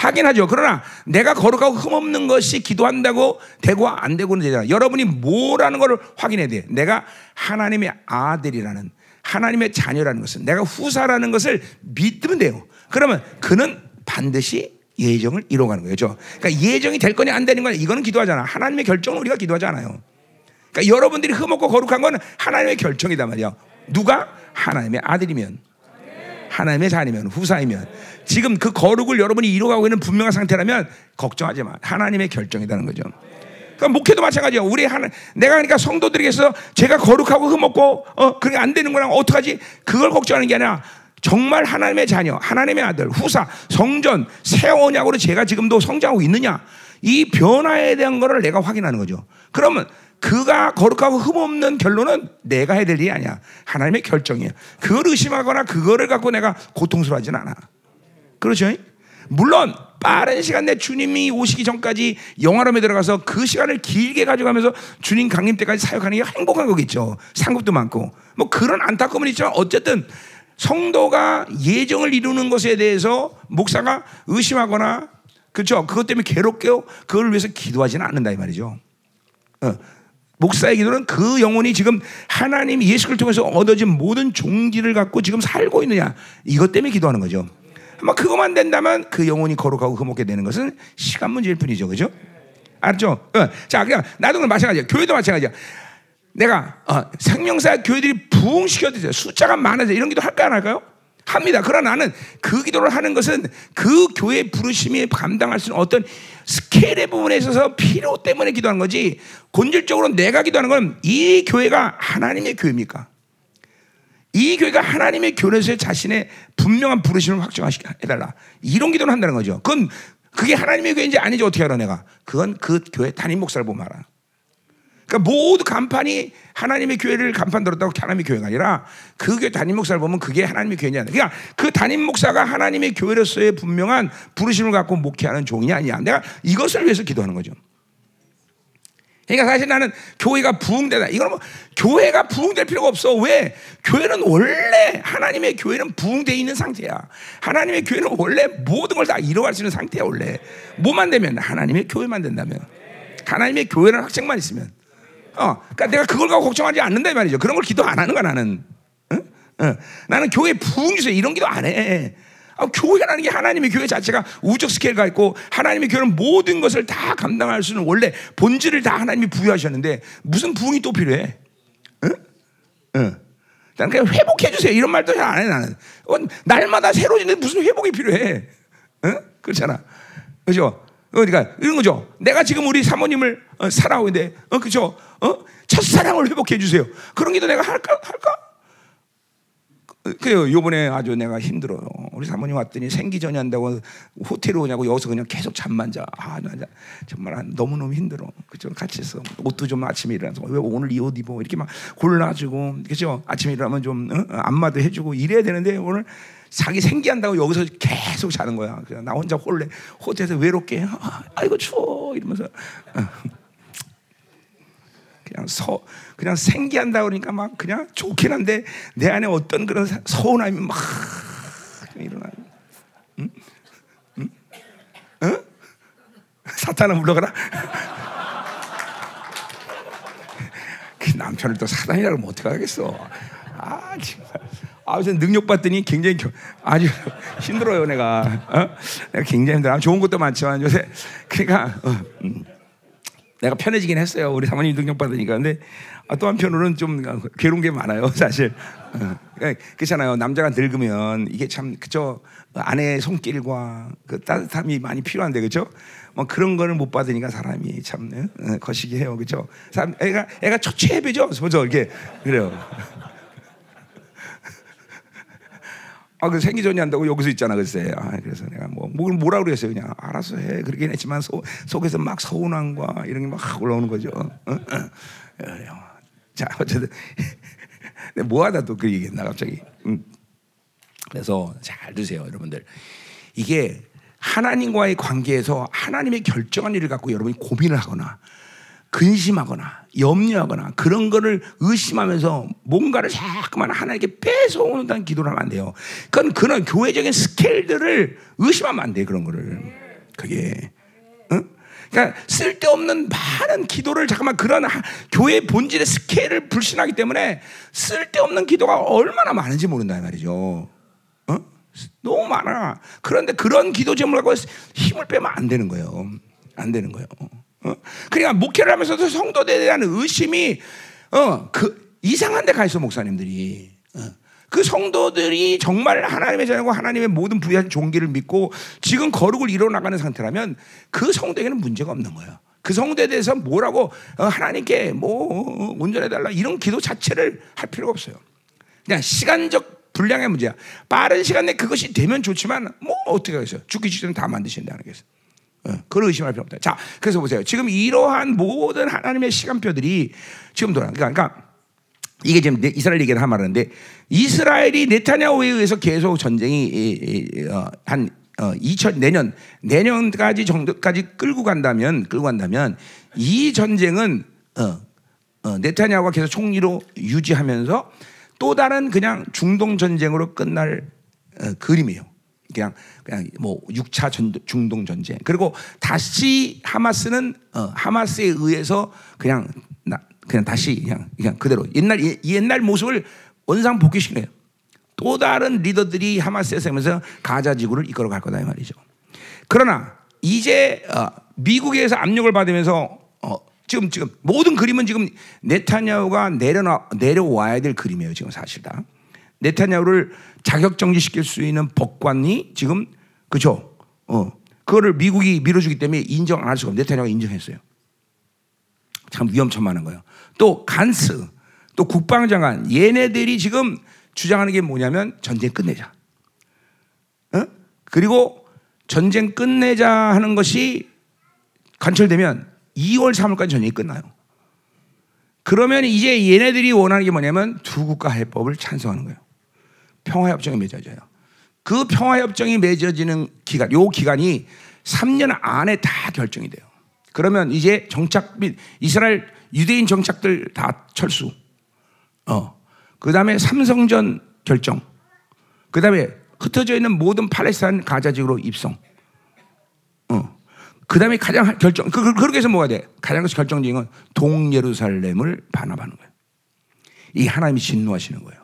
하긴 하죠. 그러나 내가 거룩하고 흠없는 것이 기도한다고 되고 안 되고는 되잖아. 여러분이 뭐라는 것을 확인해야 돼. 내가 하나님의 아들이라는 하나님의 자녀라는 것은 내가 후사라는 것을 믿으면 돼요. 그러면 그는 반드시 예정을 이뤄가는 거죠. 그러니까 예정이 될 거냐 안 되는 거냐 이거는 기도하잖아. 하나님의 결정은 우리가 기도하지 않아요. 그러니까 여러분들이 흠없고 거룩한 건 하나님의 결정이단 말이야. 누가 하나님의 아들이면 하나님의 자녀면 후사이면 지금 그 거룩을 여러분이 이루어가고 있는 분명한 상태라면 걱정하지 마. 하나님의 결정이라는 거죠. 그러니까 목회도 마찬가지야. 우리 하나 내가 그러니까 성도들에게서 제가 거룩하고 흠없고 어 그게 안 되는 거랑 어떡하지? 그걸 걱정하는 게 아니라 정말 하나님의 자녀, 하나님의 아들, 후사, 성전, 새 언약으로 제가 지금도 성장하고 있느냐? 이 변화에 대한 거를 내가 확인하는 거죠. 그러면 그가 거룩하고 흠없는 결론은 내가 해야 될 일이 아니야. 하나님의 결정이야. 그걸 의심하거나 그거를 갖고 내가 고통스러워하진 않아. 그렇죠? 물론 빠른 시간 내 주님이 오시기 전까지 영화로에 들어가서 그 시간을 길게 가져가면서 주님 강림 때까지 사역하는 게 행복한 거겠죠. 상급도 많고 뭐 그런 안타까움은 있지만 어쨌든 성도가 예정을 이루는 것에 대해서 목사가 의심하거나 그렇죠. 그것 때문에 괴롭게 그걸 위해서 기도하지는 않는다 이 말이죠. 어. 목사의 기도는 그 영혼이 지금 하나님 예수를 통해서 얻어진 모든 종기를 갖고 지금 살고 있느냐 이것 때문에 기도하는 거죠. 아마 그것만 된다면 그 영혼이 거룩하고 흠없게 되는 것은 시간 문제일 뿐이죠, 그죠? 알죠? 어. 자, 그냥 나도 마찬가지야. 교회도 마찬가지야. 내가 어, 생명사 교회들이 부흥시켜드세요. 숫자가 많아져 이런 기도 할까 안 할까요? 합니다. 그러나 나는 그 기도를 하는 것은 그 교회 부르심이 감당할 수 있는 어떤 스케일의 부분에 있어서 필요 때문에 기도하는 거지. 본질적으로 내가 기도하는 건 이 교회가 하나님의 교회입니까? 이 교회가 하나님의 교회에서 자신의 분명한 부르심을 확정해달라. 이런 기도를 한다는 거죠. 그건 그게 하나님의 교회인지 아닌지 어떻게 알아 내가? 그건 그 교회 담임 목사를 보면 알아. 그러니까 모두 간판이 하나님의 교회를 간판 들었다고 하나님의 교회가 아니라 그 교회 담임 목사를 보면 그게 하나님의 교회냐. 그러니까 그 담임 목사가 하나님의 교회로서의 분명한 부르심을 갖고 목회하는 종이 아니야. 내가 이것을 위해서 기도하는 거죠. 그러니까 사실 나는 교회가 부흥되다. 이거는 뭐 교회가 부흥될 필요가 없어. 왜? 교회는 원래 하나님의 교회는 부흥되어 있는 상태야. 하나님의 교회는 원래 모든 걸 다 이뤄갈 수 있는 상태야 원래. 뭐만 되면 하나님의 교회만 된다면. 하나님의 교회라는 확증만 있으면. 어, 그러니까 내가 그걸 갖고 걱정하지 않는다 이 말이죠. 그런 걸 기도 안 하는 거야 나는. 응? 응. 나는 교회 부흥 주세요 이런 기도 안 해. 아, 교회라는 게 하나님의 교회 자체가 우적 스케일가 있고 하나님의 교회는 모든 것을 다 감당할 수 있는 원래 본질을 다 하나님이 부여하셨는데 무슨 부흥이 또 필요해? 응? 응. 나는 그냥 회복해 주세요 이런 말도 잘 안 해 나는. 어, 날마다 새로지는데 무슨 회복이 필요해? 응? 그렇잖아. 그죠? 그러니까 이런 거죠. 내가 지금 우리 사모님을 어, 사랑하고 있는데, 어, 그죠? 어? 첫사랑을 회복해 주세요. 그런 기도 내가 할까? 할까? 그래요. 요번에 아주 내가 힘들어요. 우리 사모님 왔더니 생기 전이 한다고 호텔에 오냐고 여기서 그냥 계속 잠만 자. 아, 나 정말 너무너무 힘들어. 그죠? 같이 해서 옷도 좀 아침에 일어나서 왜 오늘 이 옷 입어? 이렇게 막 골라주고, 그죠? 아침에 일어나면 좀 어? 안마도 해주고 이래야 되는데 오늘 자기 생기한다고 여기서 계속 자는 거야. 그냥 나 혼자 홀래 호텔에서 외롭게 아, 아이고 추워 이러면서 어. 그냥 서 그냥 생기한다 그러니까 막 그냥 좋긴 한데 내 안에 어떤 그런 서운함이 막 일어나. 응? 응? 응? 사탄아 물러가라. 그 남편을 또 사단이라고 하면 어떡하겠어. 아 정말. 아, 요새 능력 받더니 굉장히 아주 힘들어요, 내가. 어? 내가 굉장히 힘들어. 좋은 것도 많지만 요새 그러니까 어, 음. 내가 편해지긴 했어요. 우리 사모님 능력 받으니까. 근데 아, 또 한편으로는 좀 괴로운 게 많아요, 사실. 어. 그러니까 그렇잖아요. 남자가 늙으면 이게 참 그죠 아내의 손길과 그 따뜻함이 많이 필요한데 그죠? 뭐 그런 거를 못 받으니까 사람이 참 어, 거시기 해요, 그죠? 사람 애가 애가 초췌해죠, 보죠, 이렇게 그래요. 아, 그 생기 전이 한다고 여기서 있잖아, 글쎄. 아, 그래서 내가 뭐, 뭘 뭐라 그랬어요. 그냥 알아서 해. 그러긴 했지만 소, 속에서 막 서운함과 이런 게 막 올라오는 거죠. 어? 어? 자, 어쨌든. 뭐 하다 또 그 얘기했나, 갑자기. 음. 그래서 잘 드세요, 여러분들. 이게 하나님과의 관계에서 하나님의 결정한 일을 갖고 여러분이 고민을 하거나 근심하거나 염려하거나 그런 거를 의심하면서 뭔가를 자꾸만 하나님께 뺏어오는다는 기도를 하면 안 돼요. 그건 그런 교회적인 스케일들을 의심하면 안 돼요. 그런 거를. 그게. 응? 그러니까 쓸데없는 많은 기도를 잠깐만 그런 하, 교회 본질의 스케일을 불신하기 때문에 쓸데없는 기도가 얼마나 많은지 모른다 이 말이죠. 어? 너무 많아. 그런데 그런 기도 제목을 갖고 힘을 빼면 안 되는 거예요. 안 되는 거예요. 어? 그러니까 목회를 하면서도 성도들에 대한 의심이 어, 그 이상한 데 가 있어 목사님들이. 어. 그 성도들이 정말 하나님의 자녀고 하나님의 모든 부여한 종기를 믿고 지금 거룩을 이뤄나가는 상태라면 그 성도에게는 문제가 없는 거예요. 그 성도에 대해서 뭐라고 어, 하나님께 뭐 온전해달라 이런 기도 자체를 할 필요가 없어요. 그냥 시간적 분량의 문제야. 빠른 시간 내에 그것이 되면 좋지만 뭐 어떻게 하겠어요? 죽기 직전에 다 만드신다는. 어, 그걸 의심할 필요 없다. 자, 그래서 보세요. 지금 이러한 모든 하나님의 시간표들이 지금 돌아. 그러니까 이게 지금 이스라엘 얘기를 하말하는데 이스라엘이 네타냐후에 의해서 계속 전쟁이 어, 한2000 어, 내년 내년까지 정도까지 끌고 간다면 끌고 간다면 이 전쟁은 어, 네타냐후가 계속 총리로 유지하면서 또 다른 그냥 중동 전쟁으로 끝날 그림이에요. 그냥 그냥 뭐 6차 전, 중동 전쟁. 그리고 다시 하마스는 하마스에 의해서 그냥 그냥 다시 그냥, 그냥 그대로 옛날 옛날 모습을 원상 복귀시켜요. 또 다른 리더들이 하마스에서 하면서 가자 지구를 이끌어 갈 거다 이 말이죠. 그러나 이제 어, 미국에서 압력을 받으면서 어, 지금 지금 모든 그림은 지금 네타냐후가 내려놔 내려와야 될 그림이에요. 지금 사실 다 네타냐후를 자격 정지시킬 수 있는 법관이 지금 그죠? 어 그거를 미국이 밀어주기 때문에 인정 안 할 수가 없. 네타냐후가 인정했어요. 참 위험천만한 거예요. 또 간스, 또 국방장관 얘네들이 지금 주장하는 게 뭐냐면 전쟁 끝내자. 어? 그리고 전쟁 끝내자 하는 것이 관철되면 2월 3월까지 전쟁이 끝나요. 그러면 이제 얘네들이 원하는 게 뭐냐면 두 국가 해법을 찬성하는 거예요. 평화협정이 맺어져요. 그 평화협정이 맺어지는 기간, 요 기간이 3년 안에 다 결정이 돼요. 그러면 이제 정착 및 이스라엘 유대인 정착들 다 철수. 어. 그 다음에 삼성전 결정. 그 다음에 흩어져 있는 모든 팔레스타인 가자지구로 입성. 어. 그 다음에 가장 결정, 그, 그, 그렇게 해서 뭐가 돼? 가장 결정적인 건 동예루살렘을 반합하는 거예요. 이 하나님이 진노하시는 거예요.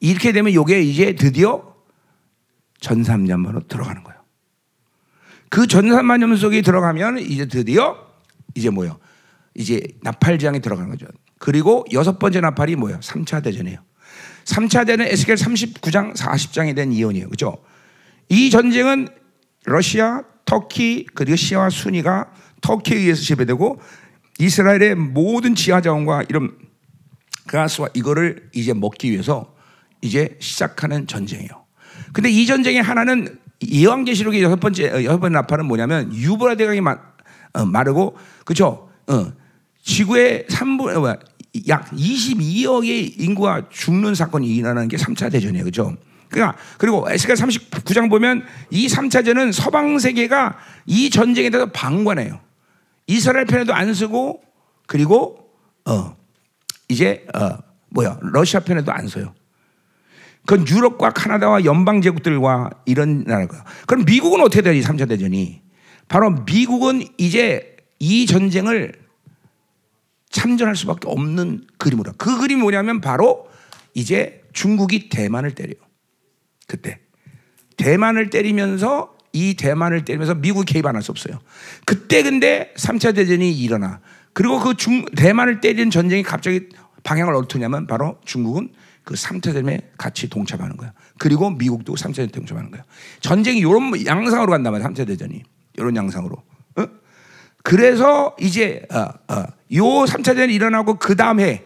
이렇게 되면 이게 이제 드디어 전삼년으로 들어가는 거예요. 그 전삼만년 속에 들어가면 이제 드디어 이제 뭐요? 이제 나팔장에 들어가는 거죠. 그리고 여섯 번째 나팔이 뭐예요? 3차 대전이에요. 3차 대전은 에스겔 39장 40장에 대한 이혼이에요. 그죠? 이 전쟁은 러시아, 터키, 그리고 시아와 순위가 터키에 의해서 지배되고 이스라엘의 모든 지하 자원과 이런 가스와 이거를 이제 먹기 위해서 이제 시작하는 전쟁이에요. 근데 이 전쟁의 하나는 예왕계시록의 여섯 번째 어, 여섯 번째 나팔은 뭐냐면 유브라 대강이 마, 어, 마르고 그죠? 어, 지구의 3분 어, 약 22억의 인구가 죽는 사건이 일어나는 게 3차 대전이에요. 그죠? 그러니까 그리고 에스겔 39장 보면 이 3차 전은 서방 세계가 이 전쟁에 대해서 방관해요. 이스라엘 편에도 안 쓰고 그리고 어 이제 어 뭐야 러시아 편에도 안 써요. 그건 유럽과 카나다와 연방 제국들과 이런 나라가. 그럼 미국은 어떻게 되지? 3차 대전이. 바로 미국은 이제 이 전쟁을 참전할 수밖에 없는 그림으로. 그 그림이 뭐냐면 바로 이제 중국이 대만을 때려요. 그때. 대만을 때리면서 이 대만을 때리면서 미국이 개입 안 할 수 없어요. 그때 근데 3차 대전이 일어나. 그리고 그 중, 대만을 때리는 전쟁이 갑자기 방향을 어떻게 냐면 바로 중국은 그 3차 대전에 같이 동참하는 거야. 그리고 미국도 3차 대전에 동참하는 거야. 전쟁이 이런 양상으로 간단 말이야. 3차 대전이. 이런 양상으로. 어? 그래서 이제 어, 어, 요 3차 대전이 일어나고 그 다음 해,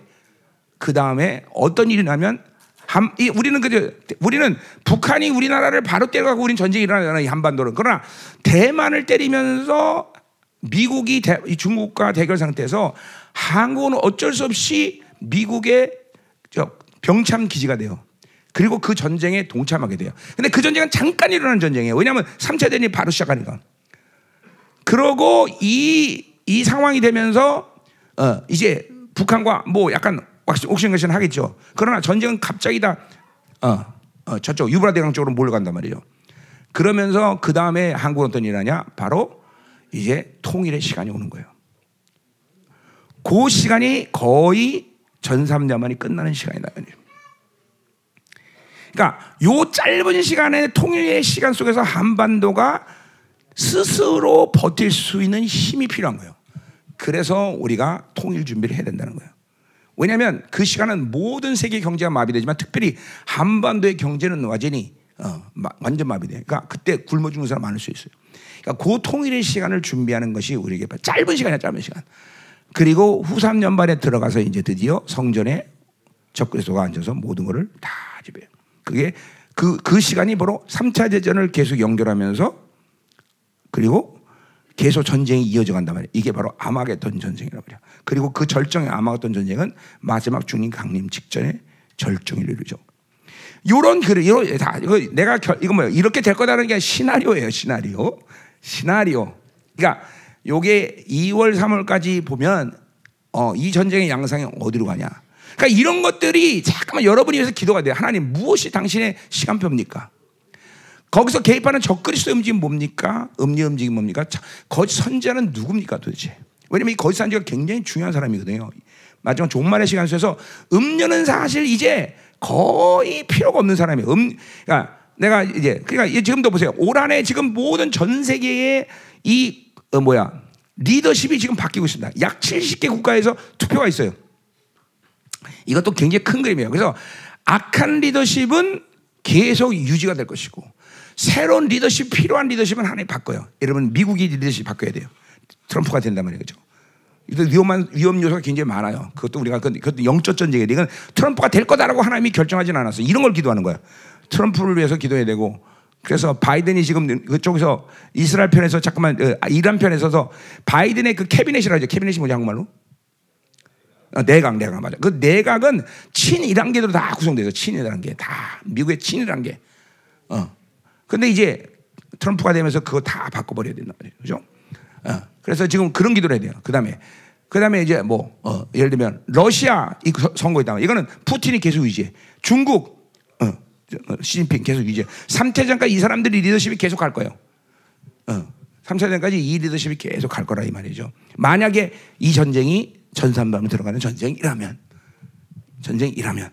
그 다음에 어떤 일이 나면 한, 이, 우리는 그 우리는 북한이 우리나라를 바로 때려가고 우리는 전쟁이 일어나잖아 이 한반도는. 그러나 대만을 때리면서 미국이 대, 중국과 대결 상태에서 한국은 어쩔 수 없이 미국의 저 병참 기지가 돼요. 그리고 그 전쟁에 동참하게 돼요. 근데 그 전쟁은 잠깐 일어난 전쟁이에요. 왜냐하면 3차 대전이 바로 시작하니까. 그러고 이, 이 상황이 되면서, 어, 이제 북한과 뭐 약간 옥신각신 하겠죠. 그러나 전쟁은 갑자기 다, 어, 어, 저쪽 유브라데강 쪽으로 몰려간단 말이에요. 그러면서 그 다음에 한국은 어떤 일이 하냐? 바로 이제 통일의 시간이 오는 거예요. 그 시간이 거의 전삼자만이 끝나는 시간이다. 그러니까 요 짧은 시간에 통일의 시간 속에서 한반도가 스스로 버틸 수 있는 힘이 필요한 거예요. 그래서 우리가 통일 준비를 해야 된다는 거예요. 왜냐하면 그 시간은 모든 세계 경제가 마비되지만 특별히 한반도의 경제는 완전히 어, 마, 완전 마비돼. 그러니까 그때 굶어 죽는 사람 많을 수 있어요. 그러니까 그 통일의 시간을 준비하는 것이 우리에게 짧은 시간이야, 짧은 시간. 그리고 후삼 연반에 들어가서 이제 드디어 성전에 적그리스도가 앉아서 모든 것을 다 지배해요. 그게 그, 그 시간이 바로 3차 대전을 계속 연결하면서 그리고 계속 전쟁이 이어져 간단 말이에요. 이게 바로 아마겟돈 전쟁이라고 그래요. 그리고 그 절정의 아마겟돈 전쟁은 마지막 주님 강림 직전에 절정을 이루죠. 요런 글, 이런 다 이거 내가 결, 이거 뭐예요? 이렇게 될 거다라는 게 시나리오예요. 시나리오, 시나리오. 그러니까 요게 2월, 3월까지 보면 어, 이 전쟁의 양상이 어디로 가냐? 그러니까 이런 것들이 잠깐만 여러분이 위해서 기도가 돼요. 하나님 무엇이 당신의 시간표입니까? 거기서 개입하는 적그리스도 움직임 뭡니까? 음리 움직임 뭡니까? 거짓 선지자는 누굽니까 도대체? 왜냐면 이 거짓 선지자가 굉장히 중요한 사람이거든요. 마지막 종말의 시간 속에서 음료는 사실 이제 거의 필요가 없는 사람이에요. 음, 그러니까 내가 이제 그러니까 지금도 보세요. 올 한해 지금 모든 전 세계의 이 어, 뭐야 리더십이 지금 바뀌고 있습니다. 약 70개 국가에서 투표가 있어요. 이것도 굉장히 큰 그림이에요. 그래서 악한 리더십은 계속 유지가 될 것이고 새로운 리더십 필요한 리더십은 하나님 바꿔요. 여러분 미국이 리더십 바꿔야 돼요. 트럼프가 된단 말이에요. 그죠? 위험한 위험 요소가 굉장히 많아요. 그것도 우리가 그것도 영적 전쟁이에요. 이건 트럼프가 될 거다라고 하나님이 결정하진 않았어. 이런 걸 기도하는 거야. 트럼프를 위해서 기도해야 되고. 그래서 바이든이 지금 그쪽에서 이스라엘 편에서 잠깐만 어, 이란 편에서도 바이든의 그 캐비넷이라 하죠. 캐비넷이 뭐지 한국말로? 어, 내각, 내각 맞아. 그 내각은 친이란계로 다 구성돼서 친이란계 다 미국의 친이란계. 어. 근데 이제 트럼프가 되면서 그거 다 바꿔버려야 된단 말이에요. 그죠? 어, 그래서 지금 그런 기도를 해야 돼요. 그 다음에, 그 다음에 이제 뭐, 어, 예를 들면, 러시아 이 선거 있다. 이거는 푸틴이 계속 유지해. 중국, 시진핑 계속 유지해. 3태전까지 이 사람들이 리더십이 계속 갈 거예요. 어, 3차전까지 이 리더십이 계속 갈 거라 이 말이죠. 만약에 이 전쟁이 전산반으로 들어가는 전쟁이라면, 전쟁이라면,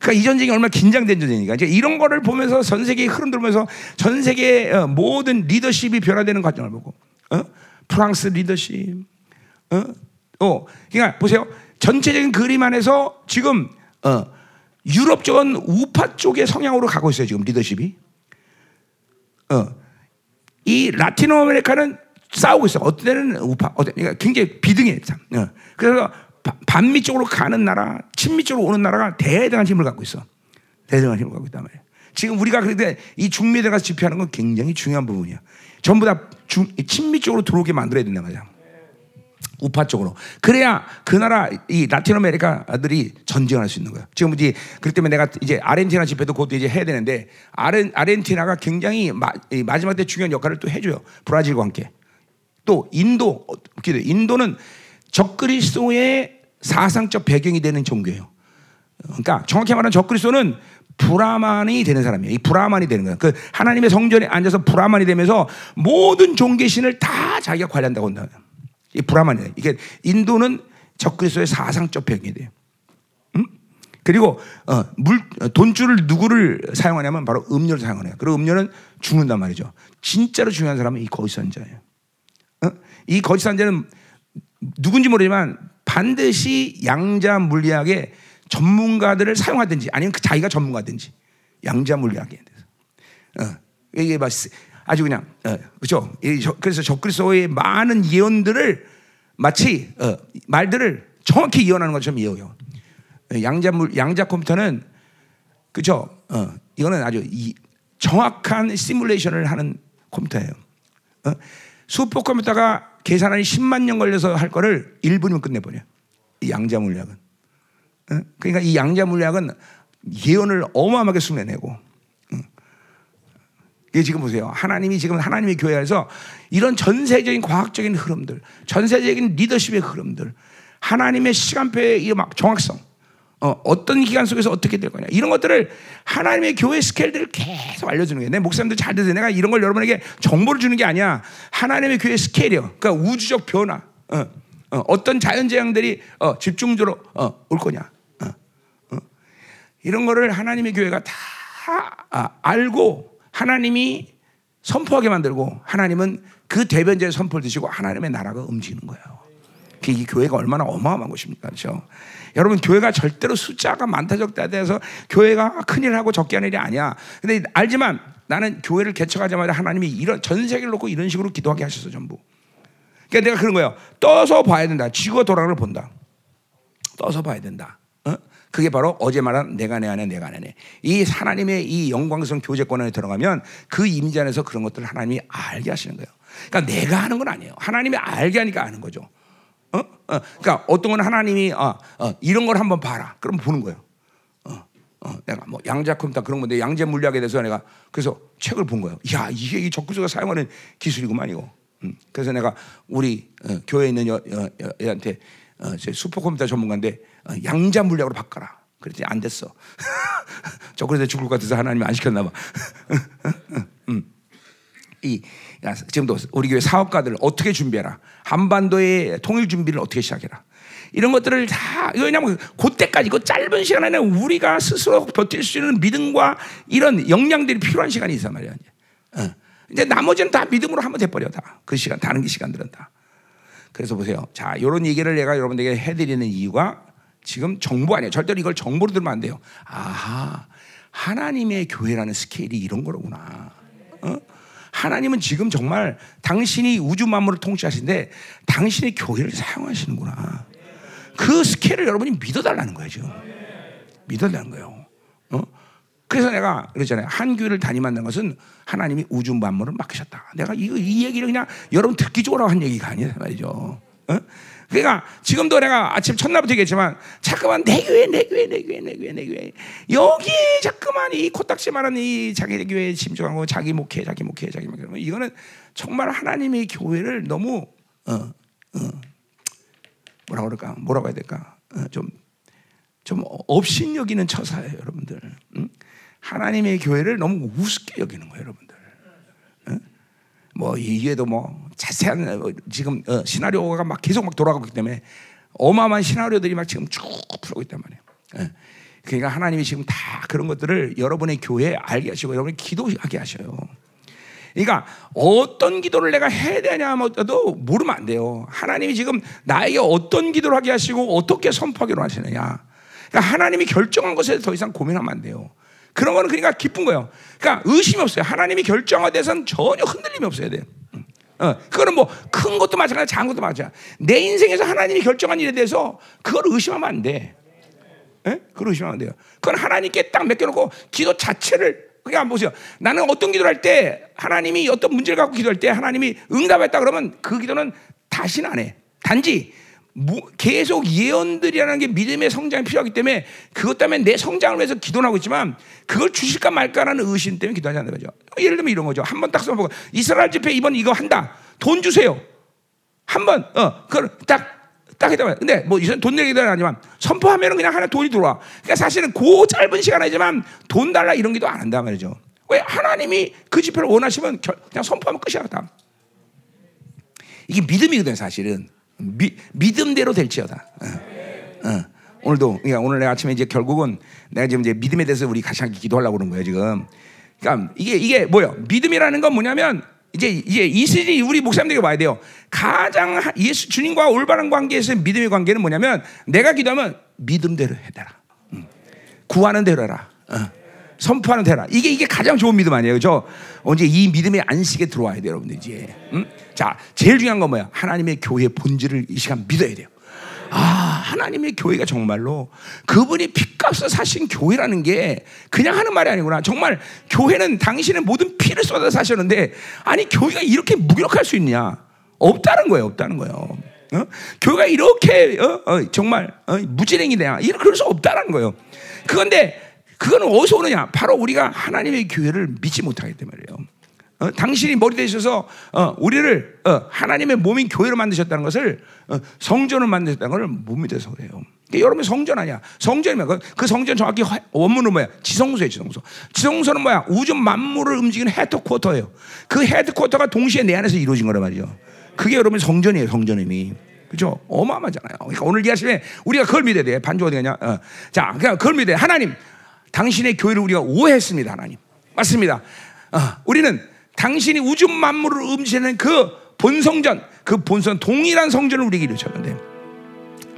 그러니까 이 전쟁이 얼마나 긴장된 전쟁이니까 이제 이런 거를 보면서 전 세계의 흐름 들면서 전 세계 어, 모든 리더십이 변화되는 과정을 보고 어? 프랑스 리더십 어? 어 그러니까 보세요 전체적인 그림 안에서 지금 어, 유럽 쪽은 우파 쪽의 성향으로 가고 있어요 지금 리더십이 어, 이 라틴 아메리카는 싸우고 있어. 어떤 때는 우파, 어떤 그러니까 굉장히 비등해. 참. 어. 그래서 반미 쪽으로 가는 나라, 친미 쪽으로 오는 나라가 대등한 힘을 갖고 있어. 대등한 힘을 갖고 있단 말이야. 지금 우리가 그런데 이 중미에 들어가서 집회하는 건 굉장히 중요한 부분이야. 전부 다 중, 친미 쪽으로 들어오게 만들어야 된단 말이야. 우파 쪽으로. 그래야 그 나라, 이 라틴 아메리카들이 전쟁을 할 수 있는 거야. 지금 이제, 그렇기 때문에 내가 이제 아르헨티나 집회도 그것도 이제 해야 되는데, 아르, 아르헨티나가 굉장히 마, 마지막 때 중요한 역할을 또 해줘요. 브라질과 함께. 또 인도, 인도는 적그리스도의 사상적 배경이 되는 종교예요. 그러니까 정확히 말하면 적그리스도는 브라만이 되는 사람이에요. 이 브라만이 되는 거예요. 그 하나님의 성전에 앉아서 브라만이 되면서 모든 종교신을 다 자기가 관리한다고 한다. 이 브라만이에요. 이게 인도는 적그리스도의 사상적 배경이 돼요. 음? 그리고 어, 물 돈줄을 누구를 사용하냐면 바로 음료를 사용하네요. 그리고 음료는 죽는단 말이죠. 진짜로 중요한 사람은 이 거짓 선자예요. 어? 이 거짓 선자는 누군지 모르지만 반드시 양자 물리학의 전문가들을 사용하든지 아니면 그 자기가 전문가든지 양자 물리학에 대해서 어, 이게 아주 그냥 어, 그렇죠. 그래서 적그리스도의 많은 예언들을 마치 어, 말들을 정확히 예언하는 것처럼 예언해요. 양자 물 양자 컴퓨터는 그렇죠. 어, 이거는 아주 이, 정확한 시뮬레이션을 하는 컴퓨터예요. 어? 슈퍼 컴퓨터가 계산하니 10만 년 걸려서 할 거를 1분이면 끝내버려. 이 양자 물리학은. 그러니까 이 양자 물리학은 예언을 어마어마하게 숙내내고. 이게 지금 보세요. 하나님이 지금 하나님의 교회에서 이런 전세적인 과학적인 흐름들, 전세적인 리더십의 흐름들, 하나님의 시간표의 이막 정확성, 어, 어떤 기간 속에서 어떻게 될 거냐. 이런 것들을 하나님의 교회 스케일들을 계속 알려주는 거예요. 내 목사님들 잘 들으세요. 내가 이런 걸 여러분에게 정보를 주는 게 아니야. 하나님의 교회 스케일이요. 그러니까 우주적 변화. 어, 어, 떤 자연재앙들이 어, 집중적으로 어, 올 거냐. 어, 어. 이런 거를 하나님의 교회가 다 아, 알고 하나님이 선포하게 만들고 하나님은 그 대변자의 선포를 드시고 하나님의 나라가 움직이는 거예요. 이 교회가 얼마나 어마어마한 것입니까? 그렇죠? 여러분 교회가 절대로 숫자가 많다 적다 돼서 교회가 큰일 하고 적게 하는 일이 아니야. 근데 알지만 나는 교회를 개척하자마자 하나님이 이런 전 세계를 놓고 이런 식으로 기도하게 하셨어 전부. 그러니까 내가 그런 거예요. 떠서 봐야 된다. 돌아가는 걸 본다. 떠서 봐야 된다. 어? 그게 바로 어제 말한 내가 내 안에 내가 안에 이 하나님의 이 영광스러운 교제권 안에 들어가면 그 임재 안에서 그런 것들을 하나님이 알게 하시는 거예요. 그러니까 내가 하는 건 아니에요. 하나님이 알게 하니까 아는 거죠. 어? 어. 그러니까 어떤 건 하나님이 어, 어, 이런 걸 한번 봐라. 그럼 보는 거예요. 어, 어, 내가 뭐 양자 컴퓨터 그런 건데 양재 물리학에 대해서 내가 그래서 책을 본 거예요. 야 이게 이 적구수가 사용하는 기술이구만 이거. 음. 그래서 내가 우리 어, 교회에 있는 여, 여, 여, 여한테 어, 제 슈퍼컴퓨터 전문가인데 어, 양자 물리학으로 바꿔라. 그랬더니 안 됐어. 저 그래서 죽을 것 같아서 하나님이 안 시켰나 봐. 음. 이 지금도 우리 교회 사업가들 어떻게 준비해라. 한반도의 통일 준비를 어떻게 시작해라. 이런 것들을 다 왜냐하면 그때까지 그 짧은 시간 안에 우리가 스스로 버틸 수 있는 믿음과 이런 역량들이 필요한 시간이 있단 말이야. 이제. 어. 이제 나머지는 다 믿음으로 하면 돼버려 다. 그 시간 다른 시간들은 다. 그래서 보세요. 자, 이런 얘기를 내가 여러분들에게 해드리는 이유가 지금 정보 아니에요. 절대로 이걸 정보로 들으면 안 돼요. 아하, 하나님의 교회라는 스케일이 이런 거로구나. 어? 하나님은 지금 정말 당신이 우주 만물을 통치하시는데 당신의 교회를 사용하시는구나. 그 스케일을 여러분이 믿어달라는 거예요, 지금. 믿어달라는 거예요. 어? 그래서 내가 그랬잖아요. 한 교회를 다니만는 것은 하나님이 우주 만물을 맡기셨다. 내가 이, 이 얘기를 그냥 여러분 듣기 좋으라고 한 얘기가 아니에요, 말이죠. 어? 그러니까 지금도 내가 아침 첫날부터 얘기했지만 자꾸만 내 교회 내 교회 내 교회 내 교회 내 교회. 여기 자꾸만 이 코딱지만한 이 자기 교회에 심중하고 자기 목회 자기 목회 자기 목회. 이거는 정말 하나님의 교회를 너무 어, 어, 뭐라 그럴까? 뭐라고 해야 될까? 좀좀 어, 좀 업신 여기는 처사예요 여러분들. 응? 하나님의 교회를 너무 우습게 여기는 거예요 여러분들 뭐 이게도 뭐 자세한 어, 지금 어, 시나리오가 막 계속 막 돌아가고 있기 때문에 어마어마한 시나리오들이 막 지금 쭉 풀어오고 있단 말이에요. 예. 그러니까 하나님이 지금 다 그런 것들을 여러분의 교회에 알게 하시고 여러분이 기도하게 하셔요. 그러니까 어떤 기도를 내가 해야 되냐도 모르면 안 돼요. 하나님이 지금 나에게 어떤 기도를 하게 하시고 어떻게 선포하기로 하시느냐. 그러니까 하나님이 결정한 것에 더 이상 고민하면 안 돼요. 그런 거는 그러니까 기쁜 거예요. 그러니까 의심이 없어요. 하나님이 결정한 데서는 전혀 흔들림이 없어야 돼요. 어, 그거는 뭐 큰 것도 마찬가지, 작은 것도 마찬가지. 내 인생에서 하나님이 결정한 일에 대해서 그걸 의심하면 안 돼. 예? 그걸 의심하면 안 돼요. 그건 하나님께 딱 맡겨놓고 기도 자체를 그냥 보세요. 나는 어떤 기도를 할 때 하나님이 어떤 문제를 갖고 기도할 때 하나님이 응답했다 그러면 그 기도는 다시는 안 해. 단지 계속 예언들이라는 게 믿음의 성장이 필요하기 때문에 그것 때문에 내 성장을 위해서 기도를 하고 있지만 그걸 주실까 말까라는 의심 때문에 기도하지 않는 거죠. 예를 들면 이런 거죠. 한 번 딱 써보고 이스라엘 집회 이번 이거 한다. 돈 주세요. 한 번, 어, 그걸 딱, 딱 했다. 근데 뭐돈 내기도 아니지만 선포하면 그냥 하나 돈이 들어와. 그러니까 사실은 그 짧은 시간 이지만 돈 달라 이런 기도 안 한단 말이죠. 왜 하나님이 그 집회를 원하시면 그냥 선포하면 끝이야. 다. 이게 믿음이거든 사실은. 미, 믿음대로 될지어다. 어. 어. 오늘도 그러니까 오늘 아침에 이제 결국은 내가 지금 이제 믿음에 대해서 우리 같이 기도하려고 그런 거예요 지금. 그러니까 이게 이게 뭐요? 믿음이라는 건 뭐냐면 이제 이제 이 시즌이 우리 목사님들에게 와야 돼요. 가장 예수 주님과 올바른 관계에서 믿음의 관계는 뭐냐면 내가 기도하면 믿음대로 해달라. 응. 구하는 대로 해라. 어. 선포하는 대로. 이게 이게 가장 좋은 믿음 아니에요, 그죠? 언제 이 믿음의 안식에 들어와야 돼요, 여러분들 이제. 응? 자, 제일 중요한 건 뭐야? 하나님의 교회 본질을 이 시간 믿어야 돼요. 아, 하나님의 교회가 정말로 그분이 핏값을 사신 교회라는 게 그냥 하는 말이 아니구나. 정말 교회는 당신의 모든 피를 쏟아 사셨는데 아니 교회가 이렇게 무기력할 수 있냐? 없다는 거예요. 없다는 거예요. 어? 교회가 이렇게 어? 어, 정말 어? 무지랭이 되냐? 이럴 그럴 수 없다는 거예요. 그런데 그거는 어디서 오느냐? 바로 우리가 하나님의 교회를 믿지 못하기 때문이에요. 어, 당신이 머리 되셔서 어, 우리를 어, 하나님의 몸인 교회로 만드셨다는 것을 어, 성전을 만드셨다는 걸못 믿어서 그래요. 그러니까 여러분 성전 아니야. 성전이면 그, 그 성전 정확히 화- 원문은 뭐야? 지성소예요, 지성소. 지성소는 뭐야? 우주 만물을 움직이는 헤드쿼터예요. 그 헤드쿼터가 동시에 내 안에서 이루어진 거란 말이죠. 그게 여러분 성전이에요, 성전임이. 그죠? 어마어마하잖아요. 그러니까 오늘 이 아침에 우리가 그걸 믿어야 돼. 반주 어디 가냐? 어. 자, 그냥 그걸 믿어야 돼. 하나님, 당신의 교회를 우리가 오해했습니다, 하나님. 맞습니다. 어, 우리는 당신이 우주 만물을 움직이는 그 본성전, 그 본성 동일한 성전을 우리에게 이루셨는데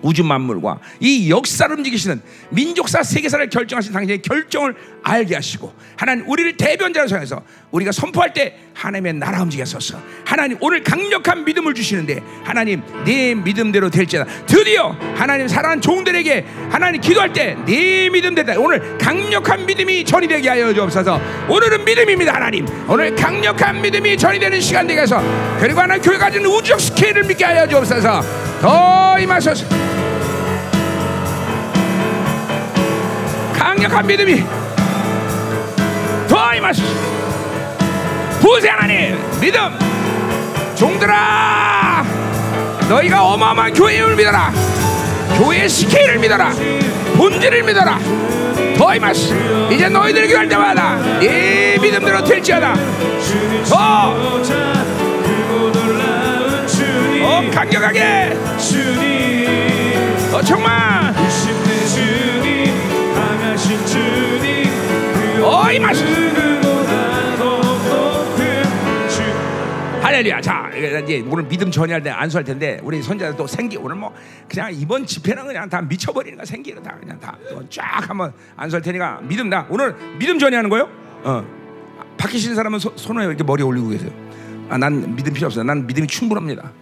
우주 만물과 이 역사를 움직이시는 민족사 세계사를 결정하신 당신의 결정을 알게 하시고 하나님 우리를 대변자로 정해서 우리가 선포할 때 하나님의 나라 움직였었어 하나님 오늘 강력한 믿음을 주시는데 하나님 내 믿음대로 될지다. 드디어 하나님 사랑하는 종들에게 하나님 기도할 때 내 믿음대로 오늘 강력한 믿음이 전이 되게 하여 주옵소서. 오늘은 믿음입니다 하나님. 오늘 강력한 믿음이 전이 되는 시간 되게 해서 그리고 하나님 교회가 가진 우주적 스케일을 믿게 하여 주옵소서 더 임하소서. 강력한 믿음이 더 임하소서. 부세 하나님 믿음. 종들아 너희가 어마어마한 교회를 믿어라. 교회의 스케일을 믿어라. 본질을 믿어라. 더 임하소서. 이제 너희들이 교할 때마다 이 믿음대로 될지어다. 더, 더 강력하게 더 정말 더 임하소서 할렐루야. 자, 이제 오늘 믿음 전이할 때 안수할 텐데 우리 선자들 또 생기 오늘 뭐 그냥 이번 집회는 그냥 다 미쳐버리는 거 생기는 다 그냥 다쫙 한번 안수할 테니까 믿음 다 오늘 믿음 전이하는 거요? 어. 바뀌시는 사람은 소, 손에 이렇게 머리 올리고 계세요. 아, 난 믿음 필요 없어요. 난 믿음이 충분합니다.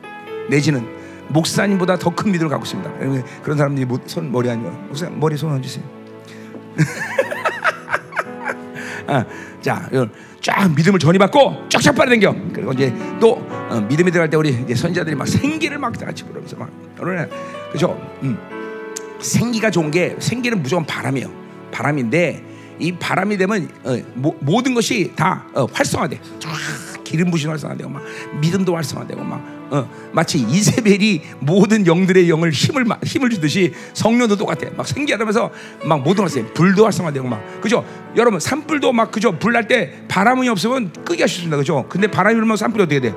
내지는 목사님보다 더 큰 믿음을 갖고 있습니다. 그러면 그런 사람들이 뭐- 손 머리 아니고 목사 머리 손 얹으세요. 아, 자, 쫙 믿음을 전이받고 쫙쫙 빨아당겨. 그리고 이제 또 어, 믿음이 들어갈 때 우리 이제 선자들이 막 생기를 막 같이 부르면서 막 오늘 그죠? 음. 생기가 좋은 게 생기는 무조건 바람이에요. 바람인데 이 바람이 되면 어, 모, 모든 것이 다 어, 활성화돼. 쫙 기름 부신 활성화되고 막 믿음도 활성화되고 막 어, 마치 이세벨이 모든 영들의 영을 힘을 마- 힘을 주듯이 성령도 똑같아. 막 생기하면서 막 모든 것이 불도 활성화되고 막 그죠? 여러분 산불도 막 그죠? 불 날 때 바람이 없으면 끄기가 쉽습니다. 그죠? 근데 바람이 불면 산불이 어떻게 돼?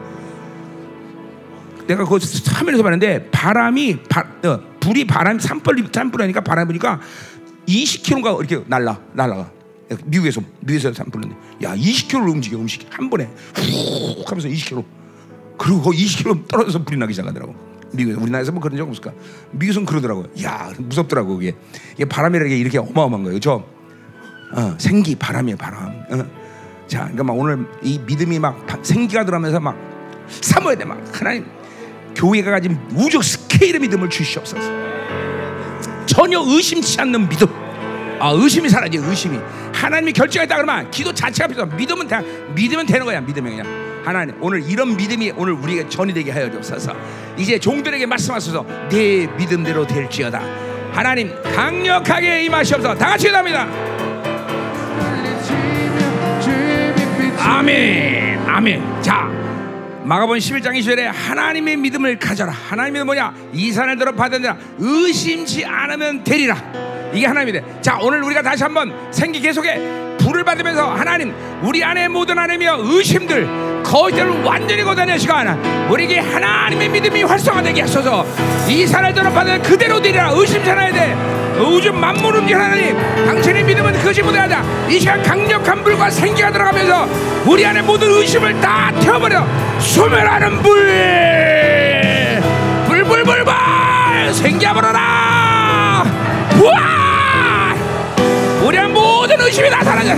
내가 그거 화면에서 봤는데 바람이 바, 어, 불이 바람 산불 산불하니까 바람 부니까 20km가 이렇게 날라 날라가 미국에서 미국에서 산불인데 야 20km를 움직여 움직여 한 번에 훅 하면서 20km 그리고 거 20km 떨어져서 불이 나기 시작하더라고. 미국에서. 우리나라에서 뭐 그런 적 없을까? 미국에서는 그러더라고요. 야 무섭더라고 그게. 이게 바람이라는 게 이렇게 어마어마한 거예요. 그죠? 어, 생기 바람이에요 바람. 어. 자 그러니까 막 오늘 이 믿음이 막 바- 생기가 들어가면서 막 사모해야 돼 막. 하나님 교회가 가진 우적 스케일의 믿음을 주시옵소서. 전혀 의심치 않는 믿음. 아 의심이 사라지 의심이. 하나님이 결정했다 그러면 기도 자체가 필요 믿음은 다 믿으면 되는 거야 믿으면 그냥. 하나님 오늘 이런 믿음이 오늘 우리에게 전이 되게 하여 주옵소서. 이제 종들에게 말씀하소서. 내 믿음대로 될지어다. 하나님 강력하게 임하시옵소서. 다 같이 기도합니다. 아멘 아멘. 자 마가본 11장 2절에 하나님의 믿음을 가져라. 하나님의 뭐냐? 이 산을 들어 받으라 의심치 않으면 되리라. 이게 하나님이 돼 자 오늘 우리가 다시 한번 생기 계속에 불을 받으면서 하나님 우리 안에 모든 하나님이여 의심들 거짓들을 완전히 걷어내는 시간 우리에게 하나님의 믿음이 활성화되게 하소서. 이 산을 들어 받으라 그대로 되리라. 의심치 않아야 돼. 우주 만물 움직 하나님 당신의 믿음은 거짓 못하다. 이 시간 강력한 불과 생기가 들어가면서 우리 안에 모든 의심을 다 태워버려. 소멸하는 불. 불불불불. 생겨버려라. 우와 우리 안 모든 의심이 다 사라져.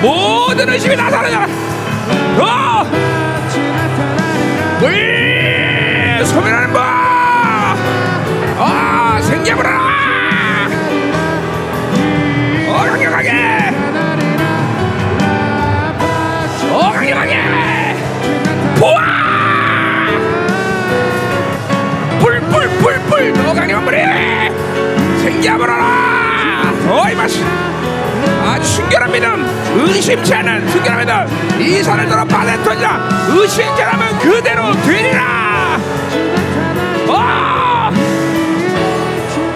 모든 의심이 다 사라져 어! 불 소멸하는 불 아, 생겨버려라 어 강력하게! 어 강력하게! 보아! 불 불 불불 더 강력한 불이 생겨버려라! 어이 마시 아주 순결한 믿음 의심치 않은 순결한 믿음 이 산을 들어 바다에 던지라 의심치 않으면 그대로 되리라. 와!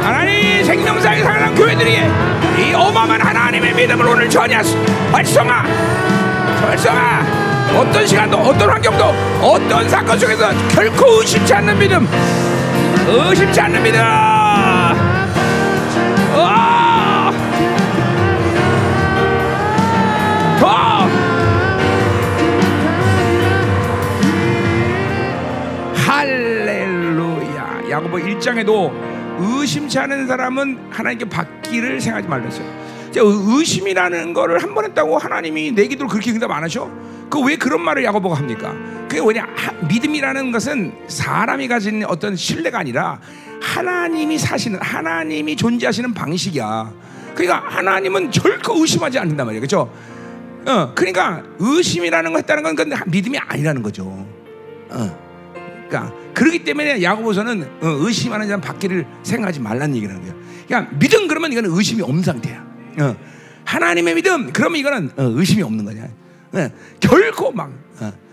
하나님 생명상에 살아난 교회들이 이 어마어마한 하나님의 믿음을 오늘 전야 활성화! 활성화! 어떤 시간도 어떤 환경도 어떤 사건 속에서 결코 의심치 않는 믿음! 의심치 않는 믿음 야 야고보 1장에도 의심치 않은 사람은 하나님께 받기를 생각하지 말랬어요 의심이라는 거를 한 번 했다고 하나님이 내 기도를 그렇게 응답 안 하셔? 그 왜 그런 말을 야고보가 합니까? 그게 뭐냐 믿음이라는 것은 사람이 가진 어떤 신뢰가 아니라 하나님이 사시는 하나님이 존재하시는 방식이야. 그러니까 하나님은 결코 의심하지 않는단 말이에요, 그렇죠? 어, 그러니까 의심이라는 거 했다는 건 믿음이 아니라는 거죠. 어, 그러니까 그렇기 때문에 야고보서는 어, 의심하는 자는 받기를 생각하지 말라는 얘기라는 거예요. 그러니까 믿음 그러면 이거는 의심이 없는 상태야. 어, 하나님의 믿음 그러면 이거는 어, 의심이 없는 거냐. 어, 결코 막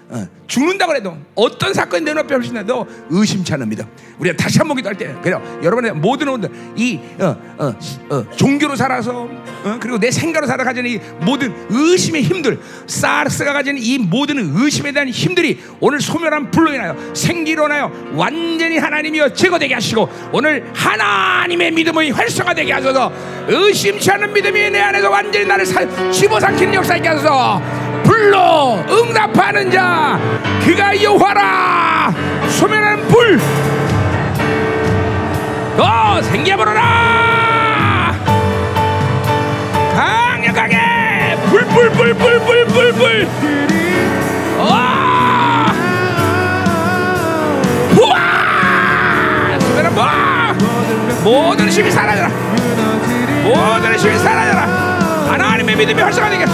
어, 어, 죽는다고 해도 어떤 사건이 내 눈앞에 펼쳐도 의심치 믿음. 우리가 다시 한번 기도할 때 그래요. 여러분의 모든 분들 이 어, 어, 어, 종교로 살아서 어, 그리고 내 생각으로 살아 가지는 이 모든 의심의 힘들, 사르스가 가지는 이 모든 의심에 대한 힘들이 오늘 소멸한 불로 인하여 생기로 나여 완전히 하나님이여 제거되게 하시고 오늘 하나님의 믿음의 활성화되게 하소서 의심치 않은 믿음이 내 안에서 완전히 나를 살, 집어삼키는 역사 있게 하소서 불로 응답하는 자 그가 여호와라. 소멸하는 불. 더 생겨버려라. 강력하게. 불불불불불불불. 와. 우와. 소멸한 불 모든 힘이 사라져라. 모든 힘이 사라져라. 하나님의 믿음이 활성화되게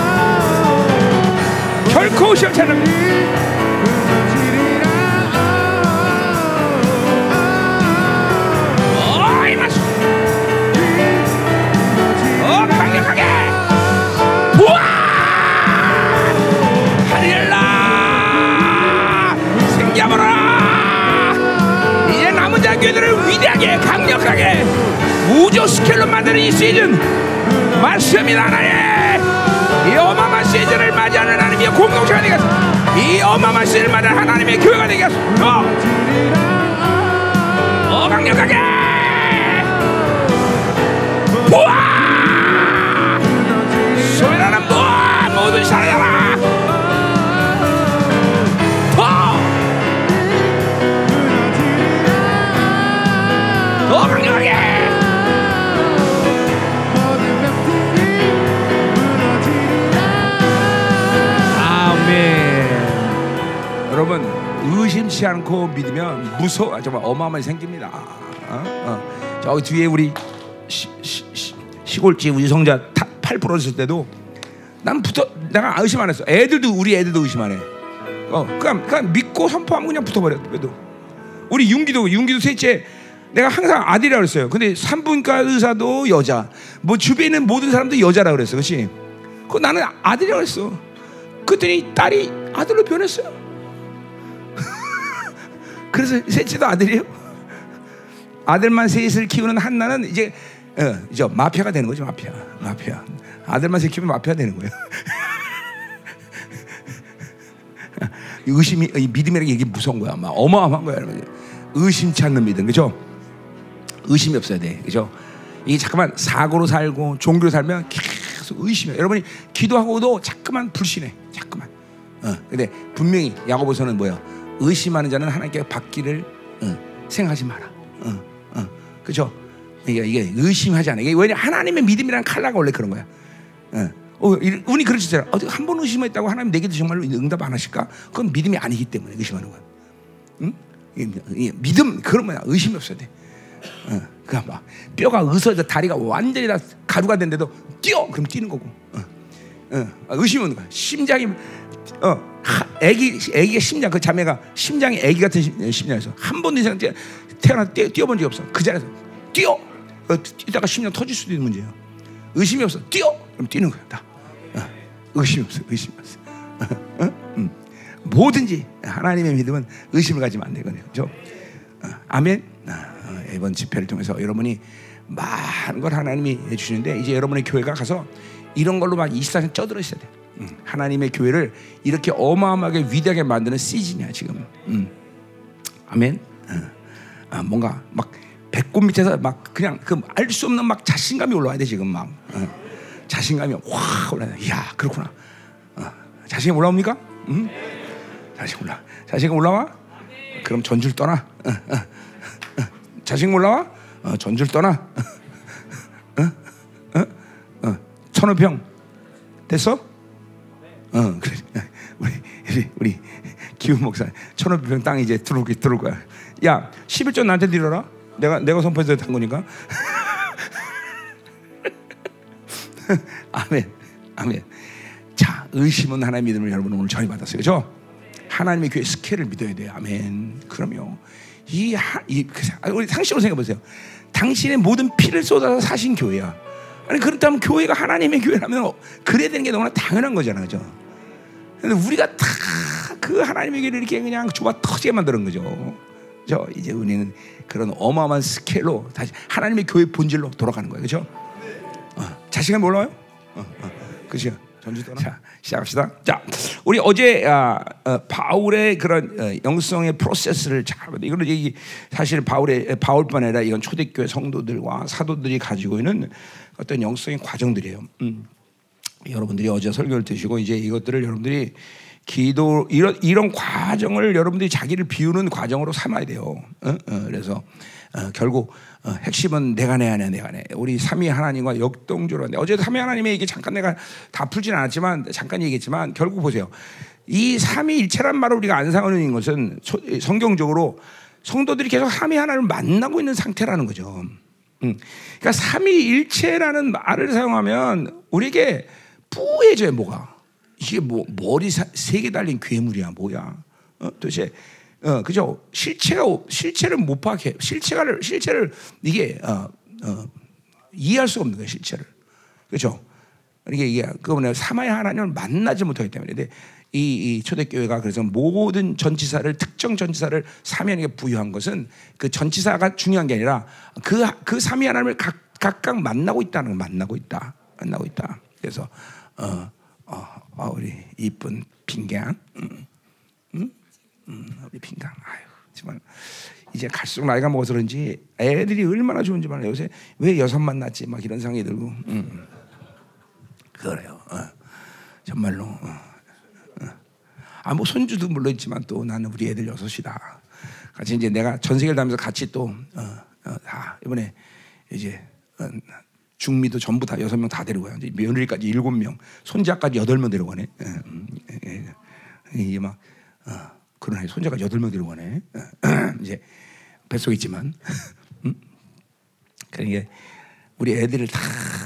결코 마시 어자 교회들을 강력하게 우주 스케일로 만드는 이 시즌! 말씀이 나라에 이 어마어마한 시즌을 맞이하는 하나님의 공동체가 되겠어 이 어마어마한 시즌을 맞이하는 하나님의 교회가 되겠어 어, 어 강력하게! 우와 소멸하는 무한 모든 사랑 여러분 의심치 않고 믿으면 무서워 정말 어마어마하게 생깁니다. 어? 어. 저기 뒤에 우리 시, 시, 시, 시골집 우리 성자 타, 팔 부러졌을 때도 난 붙어 내가 의심 안 했어. 애들도 우리 애들도 의심 안 해. 어, 그냥 그냥 믿고 선포하면 그냥 붙어버려. 그래도 우리 윤기도 윤기도 셋째 내가 항상 아들이라 그랬어요. 근데 산부인과 의사도 여자, 뭐 주변에 있는 모든 사람도 여자라 그랬어, 그렇지? 그 나는 아들이라 그랬어. 그랬더니 딸이 아들로 변했어요. 그래서 셋째도 아들이에요. 아들만 셋을 키우는 한나는 이제 어, 이제 마피아가 되는 거죠, 마피아, 마피아. 아들만 셋 키우면 마피아 되는 거예요. 의심이 이 믿음이라는 게 이게 무서운 거야, 막 어마어마한 거야. 의심치 않는 믿음, 그죠? 의심이 없어야 돼, 그죠? 이게 잠깐만 사고로 살고 종교로 살면 계속 의심해. 여러분이 기도하고도 자꾸만 불신해, 자꾸만. 어, 근데 분명히 야고보서는 뭐야? 의심하는 자는 하나님께 받기를 어, 생각하지 마라. 어, 어, 그죠? 이게, 이게 의심하지 않아. 이게 왜냐 하나님의 믿음이라는 칼라가 원래 그런 거야. 어. 어, 이- 운이 그렇잖아. 한번 의심했다고 하나님 내게도 정말로 응답 안 하실까? 그건 믿음이 아니기 때문에 의심하는 거야. 응? 믿음 그런 거야. 의심이 없어야 돼. 어, 그막 막 뼈가 으서져 다리가 완전히 다 가루가 된데도 뛰어 그럼 뛰는 거고. 어, 어, 의심이 없는 거야. 심장이 어, 하, 애기 애기가 심장 그 자매가 심장이 애기 같은 심- 심장에서 한 번도 이상 태어나 뛰어, 뛰어본 적이 없어. 그 자리에서 뛰어 어, 뛰다가 심장 터질 수도 있는 문제예요. 의심이 없어. 뛰어 그럼 뛰는 거야. 다. 의심 없어, 의심 없어. 어? 음. 뭐든지 하나님의 믿음은 의심을 가지면 안 되거든요. 어, 아멘. 어, 이번 집회를 통해서 여러분이 많은 걸 하나님이 해주시는데 이제 여러분의 교회가 가서 이런 걸로 막 24시간 쪄들으셔야 돼. 음, 하나님의 교회를 이렇게 어마어마하게 위대하게 만드는 시즌이야 지금. 음. 아멘. 어. 아, 뭔가 막 배꼽 밑에서 막 그냥 그 알 수 없는 막 자신감이 올라와야 돼 지금 막 어. 자신감이 확 올라요. 이야 그렇구나. 어. 자신감 올라옵니까? 응? 자신감 올라. 자신감 올라와? 그럼 전줄 떠나. 어, 어, 어. 자신감 올라와? 어, 전줄 떠나. 천호평 됐어? 어 그래. 우리 우리, 우리 기훈 목사 천호평 땅 이제 들어올 들어올 거야. 야 11조 나한테 드려라. 내가 내가 선포해서 한 거니까. 아멘. 아멘. 자, 의심은 하나님의 믿음을 여러분 오늘 전이 받았어요. 그죠? 하나님의 교회 스케일을 믿어야 돼요. 아멘. 그럼요. 이, 하, 이 아, 우리 상식으로 생각해 보세요. 당신의 모든 피를 쏟아서 사신 교회야. 아니 그렇다면 교회가 하나님의 교회라면 그래야 되는 게 너무나 당연한 거잖아, 그죠? 근데 우리가 다 그 하나님의 교회를 이렇게 그냥 좁아 터지게 만드는 거죠. 저 이제 우리는 그런 어마어마한 스케일로 다시 하나님의 교회 본질로 돌아가는 거예요, 그죠? 어, 자신감 올라와요? 어, 어, 그죠? 전주 떠나. 자, 시작합시다. 자, 우리 어제 아, 어, 바울의 그런 어, 영성의 프로세스를 잘 이거는 이 사실 바울의 바울뿐 아니라 이건 초대교회 성도들과 사도들이 가지고 있는 어떤 영성의 과정들이에요. 음. 여러분들이 어제 설교를 드시고 이제 이것들을 여러분들이 기도 이런 이런 과정을 여러분들이 자기를 비우는 과정으로 삼아야 돼요. 어? 어, 그래서 어, 결국 어, 핵심은 내가 내 안에 내가 내 우리 삼위 하나님과 내 어제 삼위 하나님의 얘기 잠깐 내가 다 풀진 않았지만 잠깐 얘기했지만 결국 보세요. 이 삼위 일체란 말을 우리가 안 사는 것은 성경적으로 성도들이 계속 삼위 하나님을 만나고 있는 상태라는 거죠. 음. 그러니까 삼위 일체라는 말을 사용하면 우리에게 뿌해져요 뭐가. 이게 뭐 머리 세 개 달린 괴물이야 뭐야? 어, 도대체 어, 그죠? 실체가 실체를 못 파악해. 실체를 실체를 이게 어, 어, 이해할 수가 없는 거예요. 실체를 그죠? 이게 이게 그거는 사마의 하나님을 만나지 못하기 때문에. 근데 이, 이 초대교회가 그래서 모든 전치사를 특정 전치사를 사면에게 부여한 것은 그 전치사가 중요한 게 아니라 그그 삼위 하나님을 각, 각각 만나고 있다는 걸 만나고 있다. 만나고 있다. 그래서 어, 어, 어 우리 이쁜 음, 음, 음, 우리 빙강 아유 정말 이제 갈수록 나이가 먹어서 그런지 애들이 얼마나 좋은지 몰라요. 요새 왜 여섯 만났지 막 이런 생각이 들고 음. 그래요. 어. 정말로 어. 어. 아 뭐 손주도 물론 있지만 또 나는 우리 애들 여섯이다. 같이 이제 내가 전 세계를 다니면서 같이 또다 어, 어, 이번에 이제 중미도 전부 다 여섯 명 다 데리고 가요. 이제 며느리까지 일곱 명, 손자까지 여덟 명 데리고 가네. 예, 음, 예, 예. 이게 막 어, 그러네. 손자가 여덟 명 데리고 가네. 이제 뱃속에 있지만, 음? 그러니까 우리 애들을 다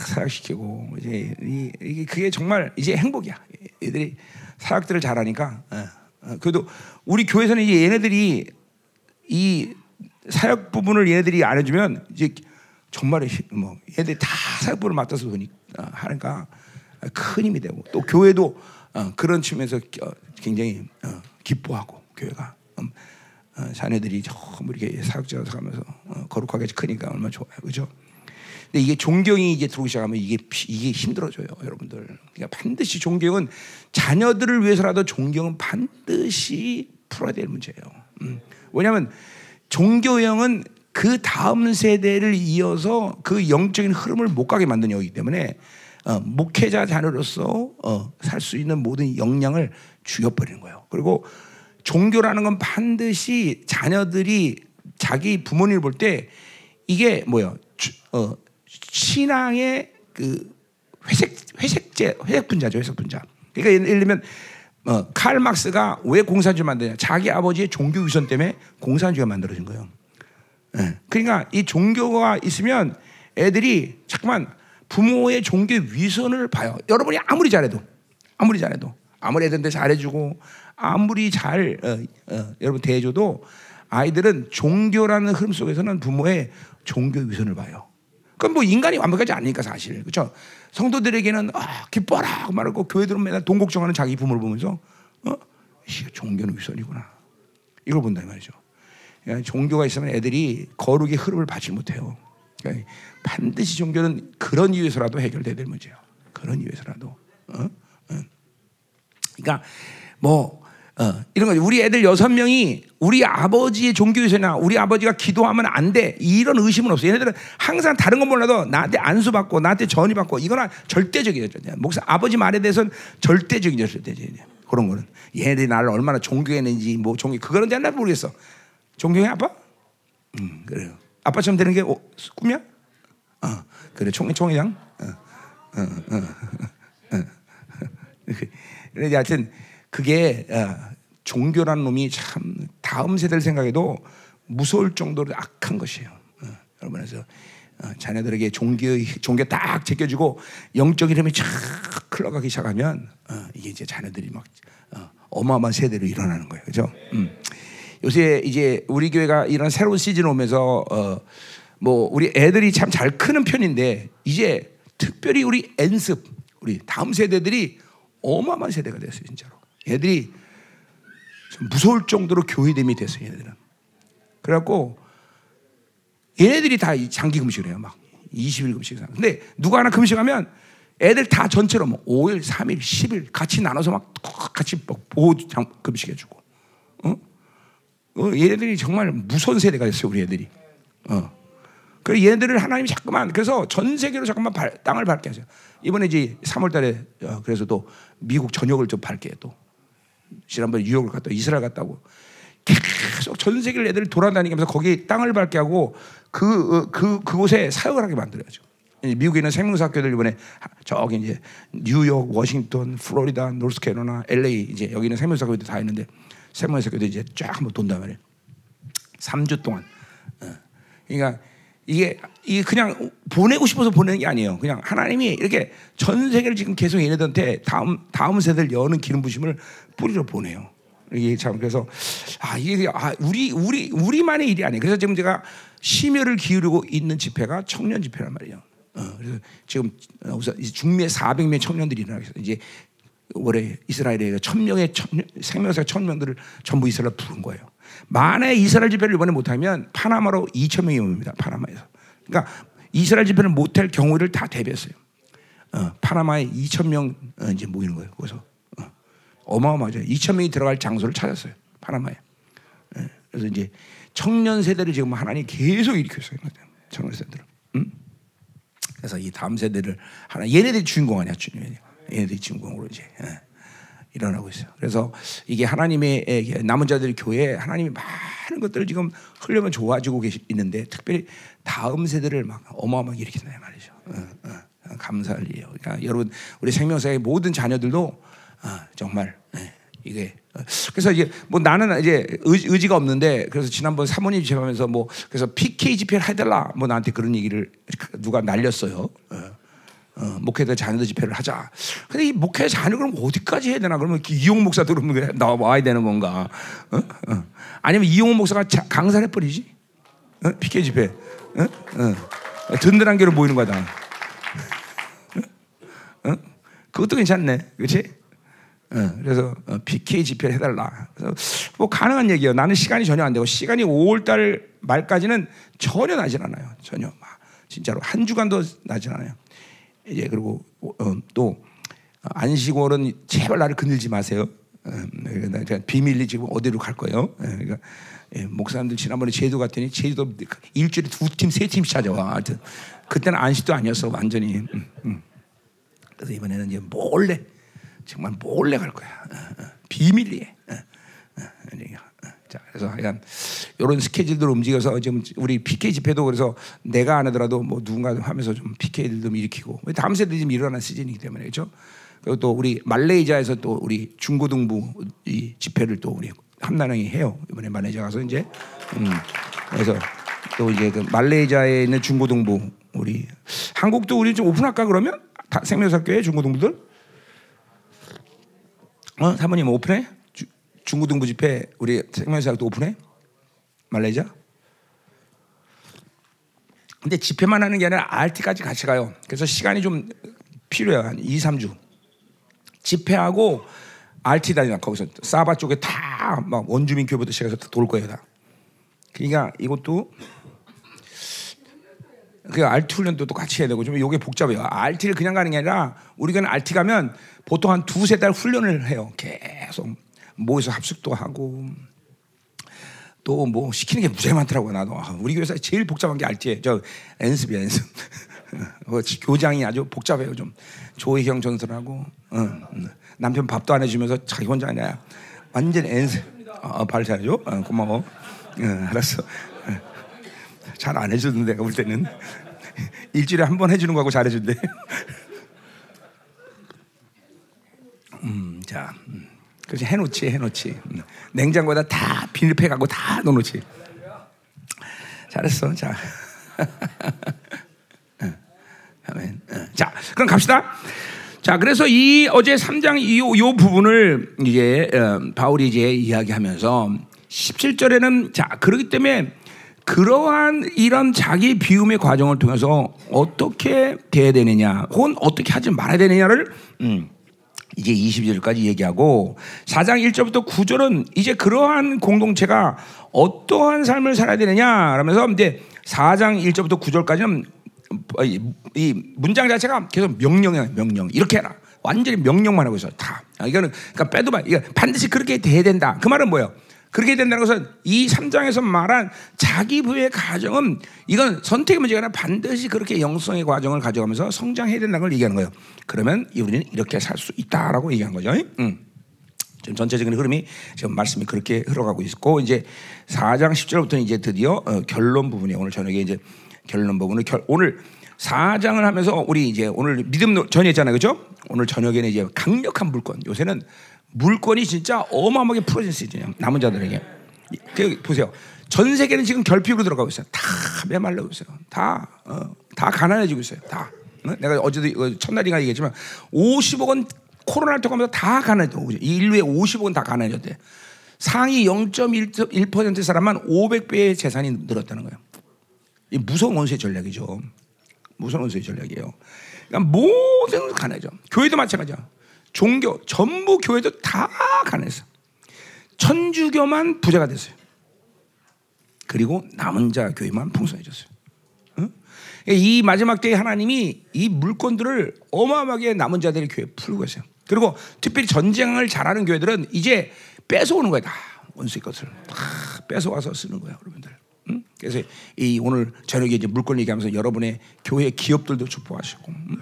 사역시키고 이제 이 게 그게 정말 이제 행복이야. 애들이 사역들을 잘하니까. 어, 어, 그래도 우리 교회에서는 이제 얘네들이 이 사역 부분을 얘네들이 안 해주면 이제 정말 뭐 얘들 다 사역부를 맡아서 하니까 큰 힘이 되고 또 교회도 어, 그런 측면에서 굉장히 어, 기뻐하고 교회가 음, 어, 자녀들이 전부 이렇게 사역자 가면서 거룩하게 크니까 얼마나 좋아요, 그죠? 근데 이게 존경이 이제 들어오기 시작하면 이게 이게 힘들어져요, 여러분들. 그러니까 반드시 존경은 자녀들을 위해서라도 존경은 반드시 풀어야 될 문제예요. 음. 왜냐하면 종교형은 그 다음 세대를 이어서 그 영적인 흐름을 못 가게 만든 여기 때문에 어, 목회자 자녀로서 어, 살 수 있는 모든 역량을 죽여버리는 거예요. 그리고 종교라는 건 반드시 자녀들이 자기 부모님을 볼 때 이게 뭐야? 어, 신앙의 그 회색 회색제 회색 분자죠, 회색 분자. 그러니까 예를 들면 어, 칼 막스가 왜 공산주의 만드냐? 자기 아버지의 종교 위선 때문에 공산주의가 만들어진 거예요. 예. 그러니까 이 종교가 있으면 애들이 잠깐만 부모의 종교 위선을 봐요. 여러분이 아무리 잘해도 아무리 잘해도 아무리 애들한테 잘해주고 아무리 잘 어, 어, 여러분 대해줘도 아이들은 종교라는 흐름 속에서는 부모의 종교 위선을 봐요. 그건 뭐 인간이 완벽하지 않으니까 사실 그렇죠. 성도들에게는 아, 기뻐라 그 말하고 교회들은 맨날 돈 걱정하는 자기 부모를 보면서 어? 이 종교는 위선이구나 이걸 본다 이 말이죠. 그러니까 종교가 있으면 애들이 거룩의 흐름을 받지 못해요. 그러니까 반드시 종교는 그런 이유에서라도 해결돼야 될 문제예요. 그런 이유에서라도. 어? 어. 그러니까 뭐 어, 이런 거죠. 우리 애들 여섯 명이 우리 아버지의 종교에서나 우리 아버지가 기도하면 안 돼. 이런 의심은 없어요. 얘네들은 항상 다른 건 몰라도 나한테 안수 받고 나한테 전이 받고 이거는 절대적이죠. 목사 아버지 말에 대해서는 절대적이죠. 절대적이죠. 그런 거는. 얘네들이 나를 얼마나 존경했는지 뭐 존경 그거는 잘 모르겠어. 존경해 아빠? 음 그래요. 아빠처럼 되는 게 오, 꿈이야? 어 그래 총 총회장. 어, 어, 어, 어, 어. 그래 하여튼 그게 어, 종교라는 놈이 참 다음 세대를 생각해도 무서울 정도로 악한 것이에요. 어, 여러분 그래서 어, 자녀들에게 종교 종교 딱 제껴주고 영적 이름이 쫙 흘러가기 시작하면 어, 이게 이제 자녀들이 막 어, 어마어마한 세대로 일어나는 거예요, 그렇죠? 음. 요새 이제 우리 교회가 이런 새로운 시즌 오면서 어, 뭐 우리 애들이 참 잘 크는 편인데 이제 특별히 우리 엔습 우리 다음 세대들이 어마어마한 세대가 됐어요, 진짜로. 애들이 무서울 정도로 교회됨이 됐어요, 얘네들은. 그래갖고 얘네들이 다 장기 금식을 해요, 막 20일 금식. 근데 누가 하나 금식하면 애들 다 전체로 뭐 5일, 3일, 10일 같이 나눠서 막 같이 보호 금식해주고. 어? 어, 얘네들이 정말 무서운 세대가 됐어요, 우리 애들이. 어. 그래서 얘네들을 하나님이 자꾸만 그래서 전 세계로 자꾸만 발, 땅을 밟게 하세요. 이번에 이제 3월 달에 어, 그래서 또 미국 전역을 좀 밟게 또 지난번에 뉴욕을 갔다 이스라엘 갔다고 계속 전 세계를 애들 돌아다니면서 거기 땅을 밟게 하고 그, 어, 그, 그곳에 사역을 하게 만들어야죠. 미국에 있는 생명사학교들 이번에 저기 이제 뉴욕, 워싱턴, 플로리다, 노스캐로나, LA 이제 여기는 생명사학교들 다 있는데 생명사학교들 이제 쫙 한번 돈단 말이에요. 3주 동안. 어. 그러니까 이게 이게 그냥 보내고 싶어서 보내는 게 아니에요. 그냥 하나님이 이렇게 전 세계를 지금 계속 얘네들한테 다음 다음 세대를 여는 기름 부심을 뿌리러 보내요. 이게 참 그래서 아 이게 아 우리 우리 우리만의 일이 아니에요. 그래서 지금 제가 심혈을 기울이고 있는 집회가 청년 집회란 말이에요. 어, 그래서 지금 우선 중미에 400명 청년들이 일어나겠어. 이제 올해 이스라엘에 천 명의 생명사 천 명들을 전부 이스라엘 부른 거예요. 만에 이스라엘 집회를 이번에 못하면 파나마로 2천 명이 옵니다. 파나마에서. 그러니까 이스라엘 집회를 못할 경우를 다 대비했어요. 어, 파나마에 2천 명 어, 이제 모이는 거예요. 거기서 어, 마어마하죠 2천 명이 들어갈 장소를 찾았어요. 파나마에. 예, 그래서 이제 청년 세대를 지금 하나님 계속 일으켰어요. 청년 세대를. 음? 그래서 이 다음 세대를 하나 얘네들이 주인공 아니야 주님 얘네들이 주인공으로 이제. 예. 일어나고 있어요. 그래서 이게 하나님의 남은 자들 교회 하나님이 많은 것들을 지금 흘려면 좋아지고 계시 있는데 특별히 다음 세대를 막 어마어마하게 일으킨다 말이죠. 어, 어, 감사할 일이에요. 그러니까 여러분 우리 생명사의 모든 자녀들도 어, 정말 네, 이게 그래서 이제 뭐 나는 이제 의지, 가 없는데 그래서 지난번 사모님 집하면서 뭐 그래서 PK 집회를 해달라 뭐 나한테 그런 얘기를 누가 날렸어요. 어, 목회자 자녀들 집회를 하자. 근데 이 목회 자녀 그럼 어디까지 해야 되나? 그러면 이용 목사도 그러면 나와야 되는 건가? 어? 어. 아니면 이용 목사가 강사를 해버리지? 어? 피케 집회. 어? 어. 든든한 게로 모이는 거다. 어? 그것도 괜찮네. 그렇지? 어, 그래서 어, PK 집회를 해달라. 뭐 가능한 얘기예요. 나는 시간이 전혀 안 되고 시간이 5월달 말까지는 전혀 나질 않아요. 전혀 진짜로 한 주간도 나질 않아요. 이제 그리고 어, 또 안식월은 제발 나를 건들지 마세요. 어, 그러니까 비밀리 지금 어디로 갈 거예요? 예, 그러니까 예, 목사님들 지난번에 제주 갔더니 제주도 일주일에 두 팀, 세 팀씩 찾아와. 하여튼 그때는 안식도 아니었어 완전히. 음, 음. 그래서 이번에는 이제 몰래 정말 몰래 갈 거야. 어, 비밀리에. 자, 그래서 하여간 이런 스케줄들 움직여서 지금 우리 PK 집회도 그래서 내가 안 하더라도 뭐 누군가 하면서 좀 PK들 좀 일으키고 다음 세대 지금 일어난 시즌이기 때문에 그렇죠. 그리고 또 우리 말레이시아에서 또 우리 중고등부 이 집회를 또 우리 함나랑이 해요. 이번에 말레이시아 가서 이제 음, 그래서 또 이제 그 말레이시아에 있는 중고등부 우리 한국도 우리 좀 오픈할까 그러면 생명사교회 중고등부들 어 사모님 오픈해? 중고등부 집회 우리 생명사학도 오픈해? 말레이시아? 근데 집회만 하는 게 아니라 RT까지 같이 가요. 그래서 시간이 좀 필요해요. 한 2, 3주. 집회하고 RT 다니나 거기서 사바 쪽에 다 막 원주민 교회부터 시작해서 돌 거예요 다. 그러니까 이것도 그 RT 훈련도 또 같이 해야 되고 좀 이게 복잡해요. RT를 그냥 가는 게 아니라 우리가 RT 가면 보통 한 두세 달 훈련을 해요. 계속 모여서 합숙도 하고 또 뭐 시키는 게 무지하게 많더라고요. 나도 아, 우리 교회에서 제일 복잡한 게 RT예요. 저 연습이야 연습. 어, 교장이 아주 복잡해요 좀. 조혜경 전설하고 어, 음. 남편 밥도 안 해주면서 자기 혼자 하냐. 완전 연습. 어, 발 잘해줘. 어, 고마워. 어, 알았어. 잘 안 해주는데 내가 볼 때는 일주일에 한 번 해주는 거하고 잘해준대. 음, 자, 음. 그래서 해놓지, 해놓지. 음. 냉장고에다 다 비닐팩 하고 다 넣어놓지. 잘했어, 자. 아멘. 자, 그럼 갑시다. 자, 그래서 이 어제 3장 이, 요 부분을 이제 어, 바울이 이제 이야기하면서 17절에는 자, 그렇기 때문에 그러한 이런 자기 비움의 과정을 통해서 어떻게 돼야 되느냐, 혹은 어떻게 하지 말아야 되느냐를 음, 이제 22절까지 얘기하고 4장 1절부터 9절은 이제 그러한 공동체가 어떠한 삶을 살아야 되느냐 라면서 이제 4장 1절부터 9절까지는 이 문장 자체가 계속 명령이야 명령. 이렇게 해라 완전히 명령만 하고 있어. 다. 이거는 그러니까 빼도 봐 이거 반드시 그렇게 돼야 된다. 그 말은 뭐예요 그렇게 된다는 것은 이 3장에서 말한 자기 부의 과정은 이건 선택의 문제가 아니라 반드시 그렇게 영성의 과정을 가져가면서 성장해야 된다는 걸 얘기하는 거예요. 그러면 우리는 이렇게 살 수 있다라고 얘기한 거죠. 음. 지금 전체적인 흐름이 지금 말씀이 그렇게 흘러가고 있고 이제 4장 10절부터 이제 드디어 어, 결론 부분이 오늘 저녁에 이제 결론 부분을 결, 오늘 4장을 하면서 우리 이제 오늘 믿음 전이했잖아요. 그죠? 오늘 저녁에는 이제 강력한 물건. 요새는 물건이 진짜 어마어마하게 풀어진 시즌이에요. 남은 자들에게. 그, 보세요. 전 세계는 지금 결핍으로 들어가고 있어요. 다 메말라고 있어요. 다, 어, 다 가난해지고 있어요. 다. 어? 내가 어제도 첫날인가 얘기했지만 50억 원 코로나를 통하면서 다 가난해졌고 인류의 50억 원 다 가난해졌대. 상위 0.1%의 사람만 500배의 재산이 늘었다는 거예요. 이 무서운 원수의 전략이죠. 무서운 원수의 전략이에요. 그러니까 모든 가난해져. 교회도 마찬가지야. 종교 전부 교회도 다 가난했어. 천주교만 부자가 됐어요. 그리고 남은 자 교회만 풍성해졌어요. 응? 이 마지막 때에 하나님이 이 물건들을 어마어마하게 남은 자들의 교회에 풀고 있어요. 그리고 특별히 전쟁을 잘하는 교회들은 이제 뺏어오는 거야 다 원수의 것을 다 뺏어와서 쓰는 거야 여러분들. 응? 그래서 이 오늘 저녁에 이제 물건 얘기하면서 여러분의 교회 기업들도 축복하시고. 응?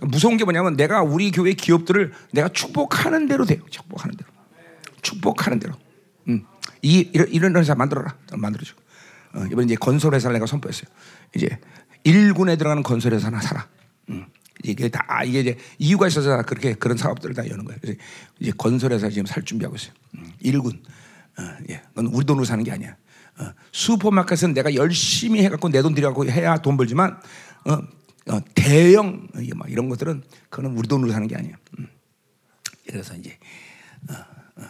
무서운 게 뭐냐면 내가 우리 교회 기업들을 내가 축복하는 대로 돼요. 축복하는 대로. 축복하는 대로. 음. 이 이런 이런 회사 만들어라. 만들어줘. 어, 이번 이제 건설 회사를 내가 선포했어요. 이제 일군에 들어가는 건설 회사 나 사라. 음. 이게 다 아, 이게 이제 이유가 있어서 그렇게 그런 사업들을 다 여는 거예요. 그래서 이제 건설 회사 지금 살 준비하고 있어요. 음. 일군. 어, 예. 그건 우리 돈으로 사는 게 아니야. 어, 슈퍼마켓은 내가 열심히 해갖고 내 돈 들여갖고 해야 돈 벌지만 어, 어, 대형 막 이런 것들은 그거는 우리 돈으로 사는 게 아니야. 음. 그래서 이제 어, 어.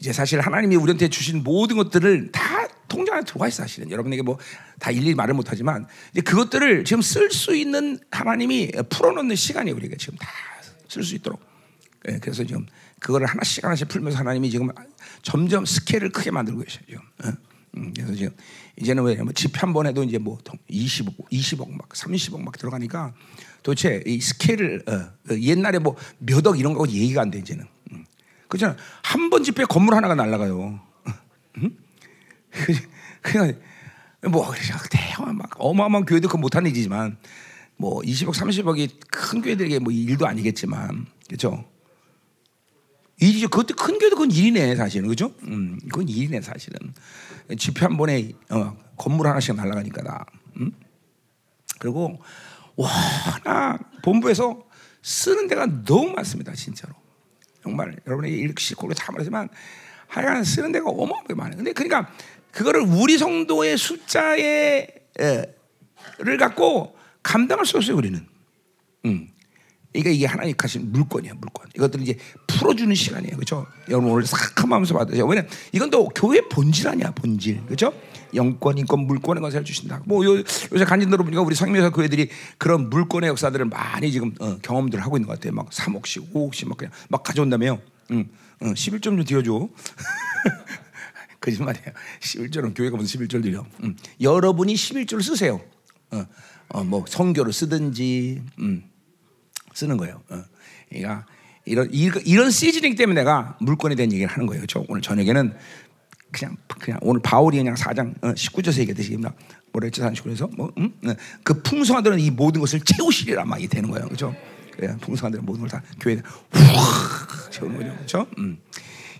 이제 사실 하나님이 우리한테 주신 모든 것들을 다 통장 안에 들어가 있어 사실은 여러분에게 뭐 다 일일이 말을 못하지만 이제 그것들을 지금 쓸 수 있는 하나님이 풀어놓는 시간이 우리가 지금 다 쓸 수 있도록 예, 그래서 지금 그거를 하나씩 하나씩 풀면서 하나님이 지금 점점 스케일을 크게 만들고 계셔요. 지금. 음, 그래서 지금 이제는 왜냐면 집 한 번 해도 이제 뭐 20억, 20억 막 30억 막 들어가니까 도대체 이 스케일을 어, 어 옛날에 뭐 몇 억 이런 거 얘기가 안 돼 이제는. 음. 그렇잖아. 한 번 집회 건물 하나가 날라가요. 음? 그냥 뭐 대형 막 어마어마한 교회도 그 못하는 일이지만 뭐 20억, 30억이 큰 교회들에게 뭐 일도 아니겠지만 그렇죠. 일이죠. 그것도 큰 교회도 그건 일이네 사실은 그죠? 음, 그건 일이네 사실은. 집회 한 번에 어, 건물 하나씩 날아가니까 다. 음? 그리고 와, 나 본부에서 쓰는 데가 너무 많습니다, 진짜로. 정말 여러분이 읽시 고를 다 말하지만 하여간 쓰는 데가 어마어마하게 많아요. 근데 그러니까 그거를 우리 성도의 숫자에 를 갖고 감당할 수 없어요, 우리는. 음. 그러니까 이게 하나님 가신 물건이야, 물건. 이것들을 이제 풀어주는 시간이에요, 그렇죠? 여러분 오늘 싹 하면서 받으세요. 왜냐 이건 또 교회 본질 아니야, 본질, 그렇죠? 영권, 인권, 물권의 것을 주신다. 뭐 요, 요새 간증들어 보니까 우리 그 애들이 그런 물권의 역사들을 많이 지금 어, 경험들을 하고 있는 것 같아요. 막 3억씩, 5억씩 막 그냥 막 가져온다며요. 응, 응, 11점 좀 뒤어줘. 거짓말이에요. 11절은 교회가 무슨 11절 드려. 음. 여러분이 11절 쓰세요. 어, 어, 뭐 성교를 쓰든지 음, 쓰는 거예요. 어. 그러니까 이런 이런 시즈닝 때문에 내가 물건에 대한 얘기를 하는 거예요. 저 오늘 저녁에는 그냥 그냥 오늘 바울이 그냥 4장 어, 19절에서 얘기했듯이 뭐라 했죠? 39절에서 뭐 음? 어, 그 풍성하들은 이 모든 것을 채우시리라 막 이게 되는 거예요. 그렇죠? 그래 풍성하들은 모든 걸 다 교회에 확 채우는 거죠. 그렇죠? 음.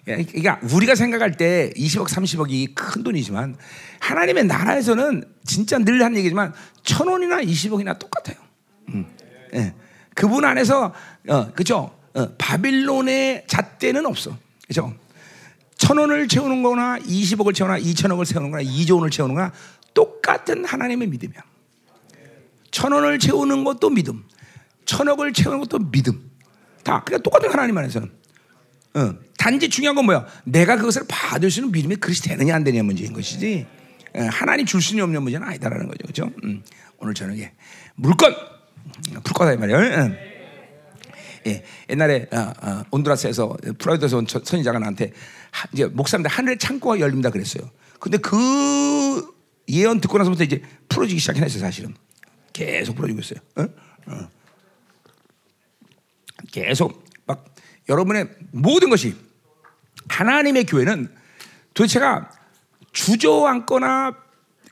그러니까 우리가 생각할 때 20억, 30억이 큰 돈이지만 하나님의 나라에서는 진짜 늘 한 얘기지만 천 원이나 20억이나 똑같아요. 음. 예. 그분 안에서 어, 그죠? 어, 바빌론의 잣대는 없어. 그죠? 천 원을 채우는 거나 20억을 채우나 2천억을 채우는 거나 2조 원을 채우는 거나 똑같은 하나님의 믿음이야. 천 원을 채우는 것도 믿음. 천억을 채우는 것도 믿음. 다 그냥 똑같은 하나님 안에서는. 어. 단지 중요한 건 뭐야? 내가 그것을 받을 수 있는 믿음이 그릇이 되느냐 안 되느냐 문제인 것이지. 어, 하나님 줄수 없는 문제는 아니다라는 거죠. 그렇죠? 음. 오늘 저녁에 물건 불거다 말이에요. 응. 예, 옛날에 어, 어, 온두라스에서 프라이드에서 온 선지자가 나한테 하, 이제 목사님들 하늘의 창고가 열립니다 그랬어요. 근데 그 예언 듣고 나서부터 이제 풀어지기 시작했어요 사실은. 계속 풀어지고 있어요. 어? 어. 계속 막 여러분의 모든 것이 하나님의 교회는 도대체가 주저앉거나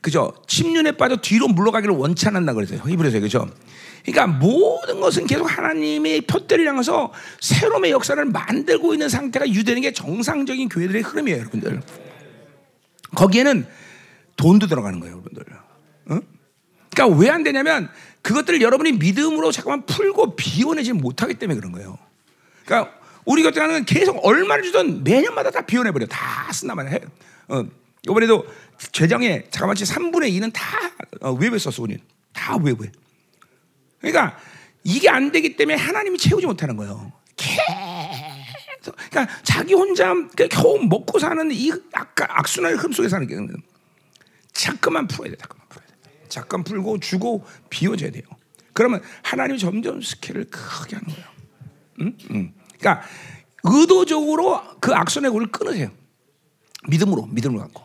그죠 침륜에 빠져 뒤로 물러가기를 원치 않는다 그랬어요 히브리서에 그죠. 그러니까 모든 것은 계속 하나님의 표대를 향해서 새로움의 역사를 만들고 있는 상태가 유대는 게 정상적인 교회들의 흐름이에요, 여러분들. 거기에는 돈도 들어가는 거예요, 여러분들. 어? 그러니까 왜 안 되냐면 그것들을 여러분이 믿음으로 잠깐만 풀고 비워내지 못하기 때문에 그런 거예요. 그러니까 우리 같은 경우는 계속 얼마를 주든 매년마다 다 비워내버려. 다 쓴단 말이야. 어, 이번에도 재정에 잠깐만 3분의 2는 다 어, 외부에 썼어, 우리는. 다 외부에. 그러니까 이게 안 되기 때문에 하나님이 채우지 못하는 거예요. 계속. 그러니까 자기 혼자 겨우 먹고 사는 이 아까 악순환의 흐름 속에 사는 게 자꾸만 풀어야 돼. 자꾸만 풀어야 돼. 잠깐 풀고 주고 비워줘야 돼요. 그러면 하나님이 점점 스케일을 크게 하는 거예요. 응? 응. 그러니까 의도적으로 그 악순환의 고를 끊으세요. 믿음으로, 믿음으로 갖고.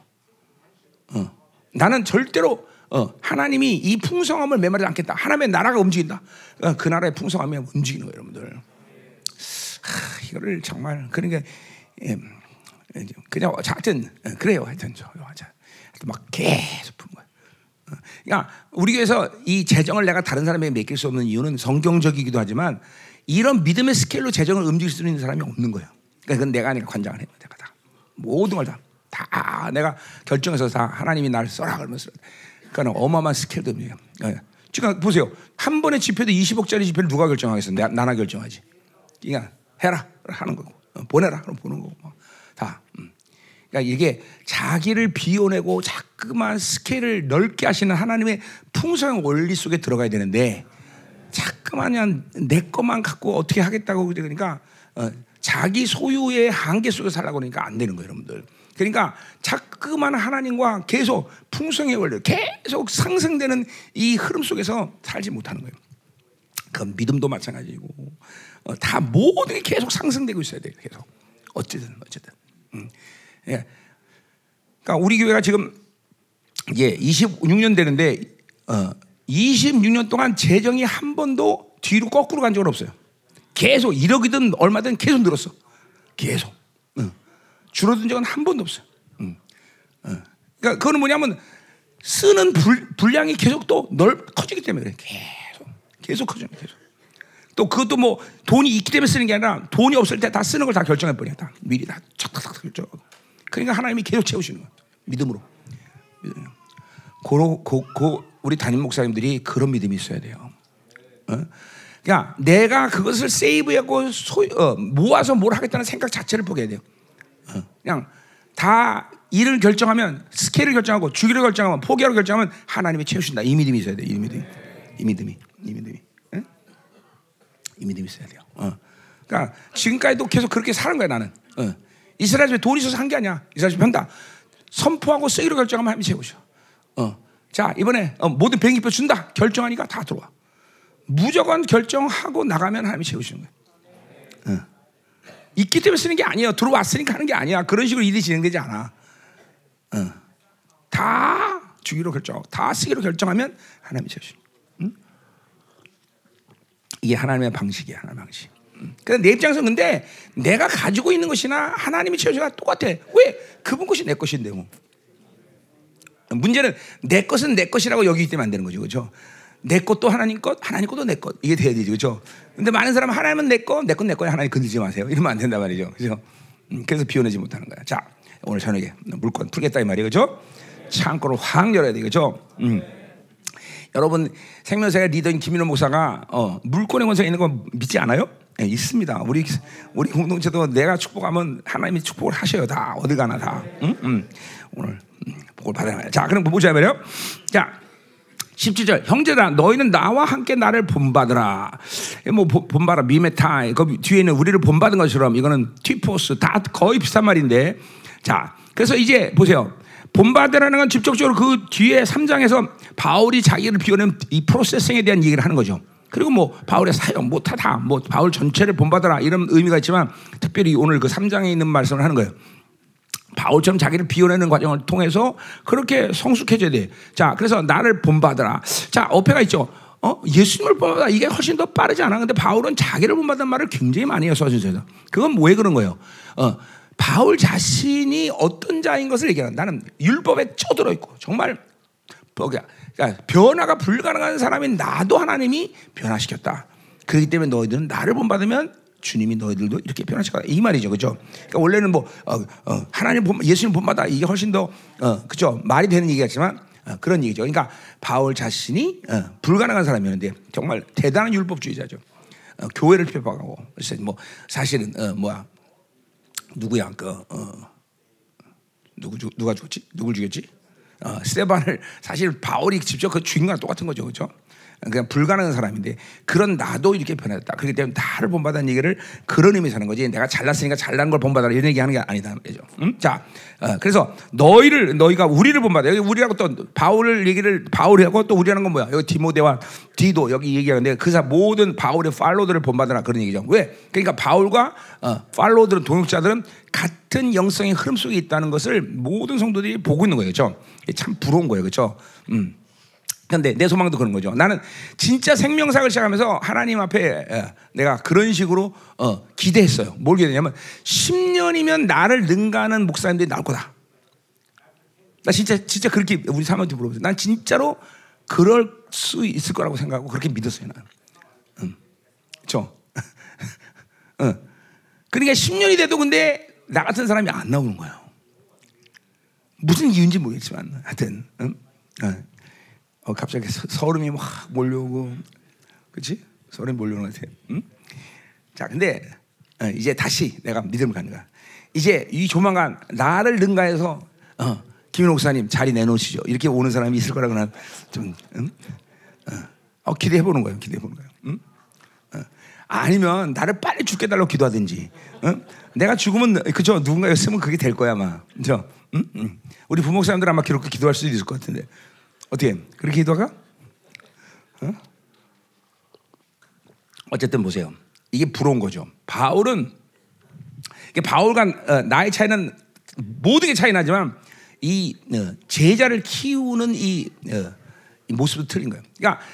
어. 나는 절대로 어, 하나님이 이 풍성함을 메마르지 않겠다. 하나님의 나라가 움직인다. 어, 그 나라의 풍성함이 움직이는 거예요, 여러분들. 하, 이거를 정말 그러니까 예, 그냥 하여튼 어, 그래요, 하여튼 저 하여튼 막 계속 푸는 거야. 어, 그러니까 우리 교회에서 이 재정을 내가 다른 사람에게 맡길 수 없는 이유는 성경적이기도 하지만 이런 믿음의 스케일로 재정을 움직일 수 있는 사람이 없는 거예요. 그러니까 그건 내가 아니라 관장을 해, 내가 다 모든 걸 다. 다 내가 결정해서 다 하나님이 나를 써라 그러면서 그러니까 어마어마한 움직여. 예. 지금 보세요. 한 번의 지표도 20억짜리 지표를 누가 결정하겠어? 나, 나나 결정하지. 그러니까 해라 하는 거고 어, 보내라 그럼 보는 거고 뭐. 다. 음. 그러니까 이게 자기를 비워내고 자꾸만 스케일을 넓게 하시는 하나님의 풍성한 원리 속에 들어가야 되는데 자꾸만 그냥 내 것만 갖고 어떻게 하겠다고 그러니까 어, 자기 소유의 한계 속에 살라고 그러니까 안 되는 거예요, 여러분들. 그러니까 자꾸만 하나님과 계속 풍성의 원리, 계속 상승되는 이 흐름 속에서 살지 못하는 거예요. 그 믿음도 마찬가지고 어, 다 모든 게 계속 상승되고 있어야 돼요. 계속 어쨌든 어쨌든. 음. 예. 그러니까 우리 교회가 지금 이게 26년 되는데 어, 26년 동안 재정이 한 번도 뒤로 거꾸로 간 적은 없어요. 계속 1억이든 얼마든 계속 늘었어. 계속. 응. 줄어든 적은 한 번도 없어요. 응. 응. 그러니까 그거는 뭐냐면 쓰는 불, 분량이 계속 또 넓, 커지기 때문에 그래. 계속. 계속 커져요. 계속. 또 그것도 뭐 돈이 있기 때문에 쓰는 게 아니라 돈이 없을 때 다 쓰는 걸 다 결정해 버려. 다 미리 다 착착착 결정하고. 그러니까 하나님이 계속 채우시는. 믿음으로. 믿음으로. 고로, 고, 고, 우리 담임 목사님들이 그런 믿음이 있어야 돼요. 어? 그러니까 내가 그것을 세이브하고 소, 어, 모아서 뭘 하겠다는 생각 자체를 포기해야 돼요. 어, 그냥 다 일을 결정하면 스케일을 결정하고 주기를 결정하면 포기하고 결정하면 하나님이 채우신다. 이 믿음이 있어야 돼. 이 믿음이, 이 믿음이, 이 믿음이, 응? 이 믿음이 있어야 돼요. 어. 그러니까 지금까지도 계속 그렇게 사는 거야 나는. 어. 이스라엘 집에 돈이 있어서 한 게 아니야. 이스라엘 집에 한다. 선포하고 쓰기로 결정하면 하나님이 채우셔. 어. 자 이번에 어, 모든 비행기표 준다 결정하니까 다 들어와. 무조건 결정하고 나가면 하나님이 채우시는 거예요. 어. 있기 때문에 쓰는 게 아니에요. 들어왔으니까 하는 게 아니야. 그런 식으로 일이 진행되지 않아. 어. 다 주기로 결정, 다 쓰기로 결정하면 하나님이 거예요. 응? 이게 하나님의 방식이야, 하나님의 방식. 음. 그래서 내 입장에서 근데 내가 가지고 있는 것이나 하나님이 채우시가 똑같아. 왜? 그분 것이 내 것인데 뭐. 문제는 내 것은 내 것이라고 여기기 때문에 안 되는 거죠. 그렇죠? 내 것도 하나님 것, 하나님 것도 내 것. 이게 돼야 되죠. 그렇죠? 근데 많은 사람은 하나님은 내 거, 내건내 거야. 하나님 건들지 마세요. 이러면 안 된단 말이죠. 그렇죠? 음, 그래서 비워내지 못하는 거야. 자, 오늘 저녁에 물건 풀겠다 이 말이에요. 그렇죠? 창고를 확 열어야 되겠죠. 음. 여러분 생명사의 리더인 김인호 목사가 어, 물권의 권세가 있는 거 믿지 않아요? 네, 있습니다. 우리 우리 공동체도 내가 축복하면 하나님이 축복을 하셔요. 다 어디 가나 다. 응? 응. 오늘 복을 받아야 자, 그럼 뭐 보자 말이요. 자. 17절 형제들아 너희는 나와 함께 나를 본받으라. 뭐 본받아 미메타 그 뒤에는 우리를 본받은 것처럼 이거는 티포스 다 거의 비슷한 말인데. 자 그래서 이제 보세요. 본받으라는 건 직접적으로 그 뒤에 3장에서 바울이 자기를 비워낸 이 프로세싱에 대한 얘기를 하는 거죠. 그리고 뭐 바울의 사역 뭐다다 뭐 바울 전체를 본받아라 이런 의미가 있지만 특별히 오늘 그 3장에 있는 말씀을 하는 거예요 바울처럼 자기를 비워내는 과정을 통해서 그렇게 성숙해져야 돼. 자, 그래서 나를 본받으라. 자, 어폐가 있죠. 어? 예수님을 본받아 이게 훨씬 더 빠르지 않아? 근데 바울은 자기를 본받는 말을 굉장히 많이 해요, 서신서에서. 그건 왜 그런 거예요? 어, 바울 자신이 어떤 자인 것을 얘기하는 나는 율법에 쳐들어 있고 정말 그러니까 변화가 불가능한 사람인 나도 하나님이 변화시켰다. 그렇기 때문에 너희들은 나를 본받으면 주님이 너희들도 이렇게 변화시켜라 이 말이죠, 그죠? 그러니까 원래는 뭐 어, 어, 하나님 본, 예수님 본받아 이게 훨씬 더 어, 그죠 말이 되는 얘기겠지만 어, 그런 얘기죠. 그러니까 바울 자신이 어, 불가능한 사람이었는데 정말 대단한 율법주의자죠. 어, 교회를 핍박하고 뭐 사실은 뭐야 누구야 그 누구 누가 죽었지? 누굴 죽였지? 어, 스테반을 사실 바울이 직접 그 주인과 똑같은 거죠, 그렇죠? 그냥 불가능한 사람인데 그런 나도 이렇게 변했다. 그렇기 때문에 나를 본받은 얘기를 그런 의미에서 하는 거지. 내가 잘났으니까 잘난 걸 본받아라 이런 얘기하는 게 아니다 말이죠. 음? 자, 어, 그래서 너희를 너희가 우리를 본받아. 여기 우리라고 또 바울을 얘기를 바울하고 또 우리라는 건 뭐야? 여기 디모데와 디도 여기 얘기하는데 그사 모든 바울의 팔로들을 본받으라 그런 얘기죠. 왜? 그러니까 바울과 어, 팔로들은 동역자들은 같은 영성의 흐름 속에 있다는 것을 모든 성도들이 보고 있는 거예요. 그렇죠? 참 부러운 거예요. 그렇죠? 음. 근데 내 소망도 그런 거죠. 나는 진짜 생명사를 시작하면서 하나님 앞에 내가 그런 식으로 어, 기대했어요. 뭘 기대냐면 10년이면 나를 능가하는 목사님들이 나올 거다. 나 진짜 진짜 그렇게 우리 사모한테 물어보세요. 난 진짜로 그럴 수 있을 거라고 생각하고 그렇게 믿었어요. 나는. 음. 그렇죠? 응. 그러니까 10년이 돼도 근데 나 같은 사람이 안 나오는 거예요. 무슨 이유인지 모르겠지만 하여튼 응? 응. 어, 갑자기 서, 름이 막 몰려오고, 그렇지? 서름이 몰려오는 것 같아. 응? 자, 근데 어, 이제 다시 내가 믿음을 갖는 거야. 이제 이 조만간 나를 능가해서 어, 김인호 목사님 자리 내놓으시죠. 이렇게 오는 사람이 있을 거라고 는좀 응? 어, 어, 기대해 보는 거예요. 기대해 보는 거예요. 응? 어. 아니면 나를 빨리 죽게 달라고 기도하든지. 응? 내가 죽으면 그죠 누군가 였으면 그게 될 거야 아마. 그죠? 응? 응. 우리 부목 사람들 아마 그렇게 기도할 수도 있을 것 같은데. 어떻게 그렇게 기도가? 어? 어쨌든 보세요. 이게 부러운 거죠. 바울은 이게 바울과 어, 나의 차이는 모든 게 차이 나지만 이 어, 제자를 키우는 이, 어, 이 모습도 틀린 거예요. 그러니까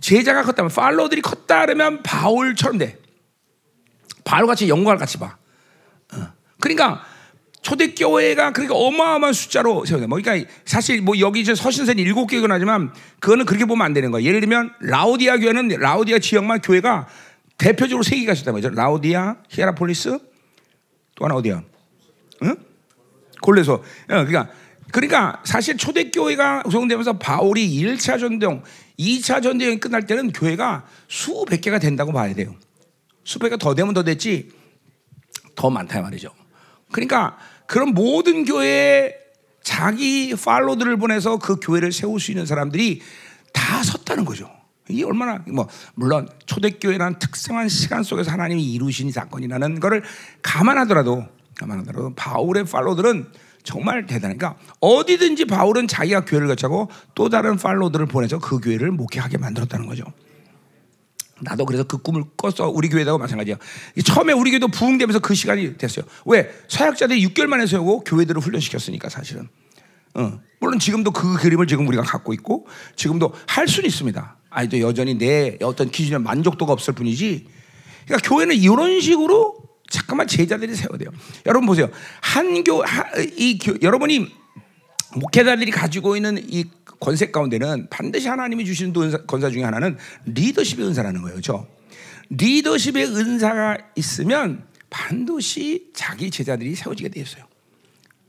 제자가 컸다면 팔로들이 컸다 그러면 바울처럼 돼. 바울같이 영광을 같이 봐. 어. 그러니까 초대교회가 그렇게 어마어마한 숫자로 세워요. 뭐 그러니까 사실 뭐 여기 이제 서신서는 일곱 개긴 하지만 그거는 그렇게 보면 안 되는 거예요. 예를 들면 라우디아 교회는 라우디아 지역만 교회가 대표적으로 세 개가 있었단 말이죠. 라우디아, 히에라폴리스, 또 하나 어디야? 응? 골레서. 그러니까 그러니까 사실 초대교회가 구성되면서 바울이 1차 전쟁, 2차 전쟁이 끝날 때는 교회가 수백 개가 된다고 봐야 돼요. 수백 개가 더 되면 더 됐지 더 많다 말이죠. 그러니까 그런 모든 교회에 자기 팔로들을 보내서 그 교회를 세울 수 있는 사람들이 다 섰다는 거죠. 이게 얼마나 뭐 물론 초대교회라는 특성한 시간 속에서 하나님이 이루신 사건이라는 것을 감안하더라도 말하더라도 바울의 팔로들은 정말 대단하니까 어디든지 바울은 자기가 교회를 거쳐고 또 다른 팔로들을 보내서 그 교회를 목회하게 만들었다는 거죠. 나도 그래서 그 꿈을 꿨어. 우리 교회도 마찬가지야. 처음에 우리 교회도 부흥되면서 그 시간이 됐어요. 왜? 사역자들이 6개월 만에 세우고 교회들을 훈련시켰으니까 사실은. 어. 물론 지금도 그 그림을 지금 우리가 갖고 있고 지금도 할 수는 있습니다. 아니도 여전히 내 어떤 기준에 만족도가 없을 뿐이지. 그러니까 교회는 이런 식으로 잠깐만 제자들이 세워야 돼요. 여러분 보세요. 한교 이 교, 여러분이 목회자들이 가지고 있는 이 권세 가운데는 반드시 하나님이 주시는 은사, 권사 중에 하나는 리더십의 은사라는 거예요. 그렇죠? 리더십의 은사가 있으면 반드시 자기 제자들이 세워지게 되어 있어요.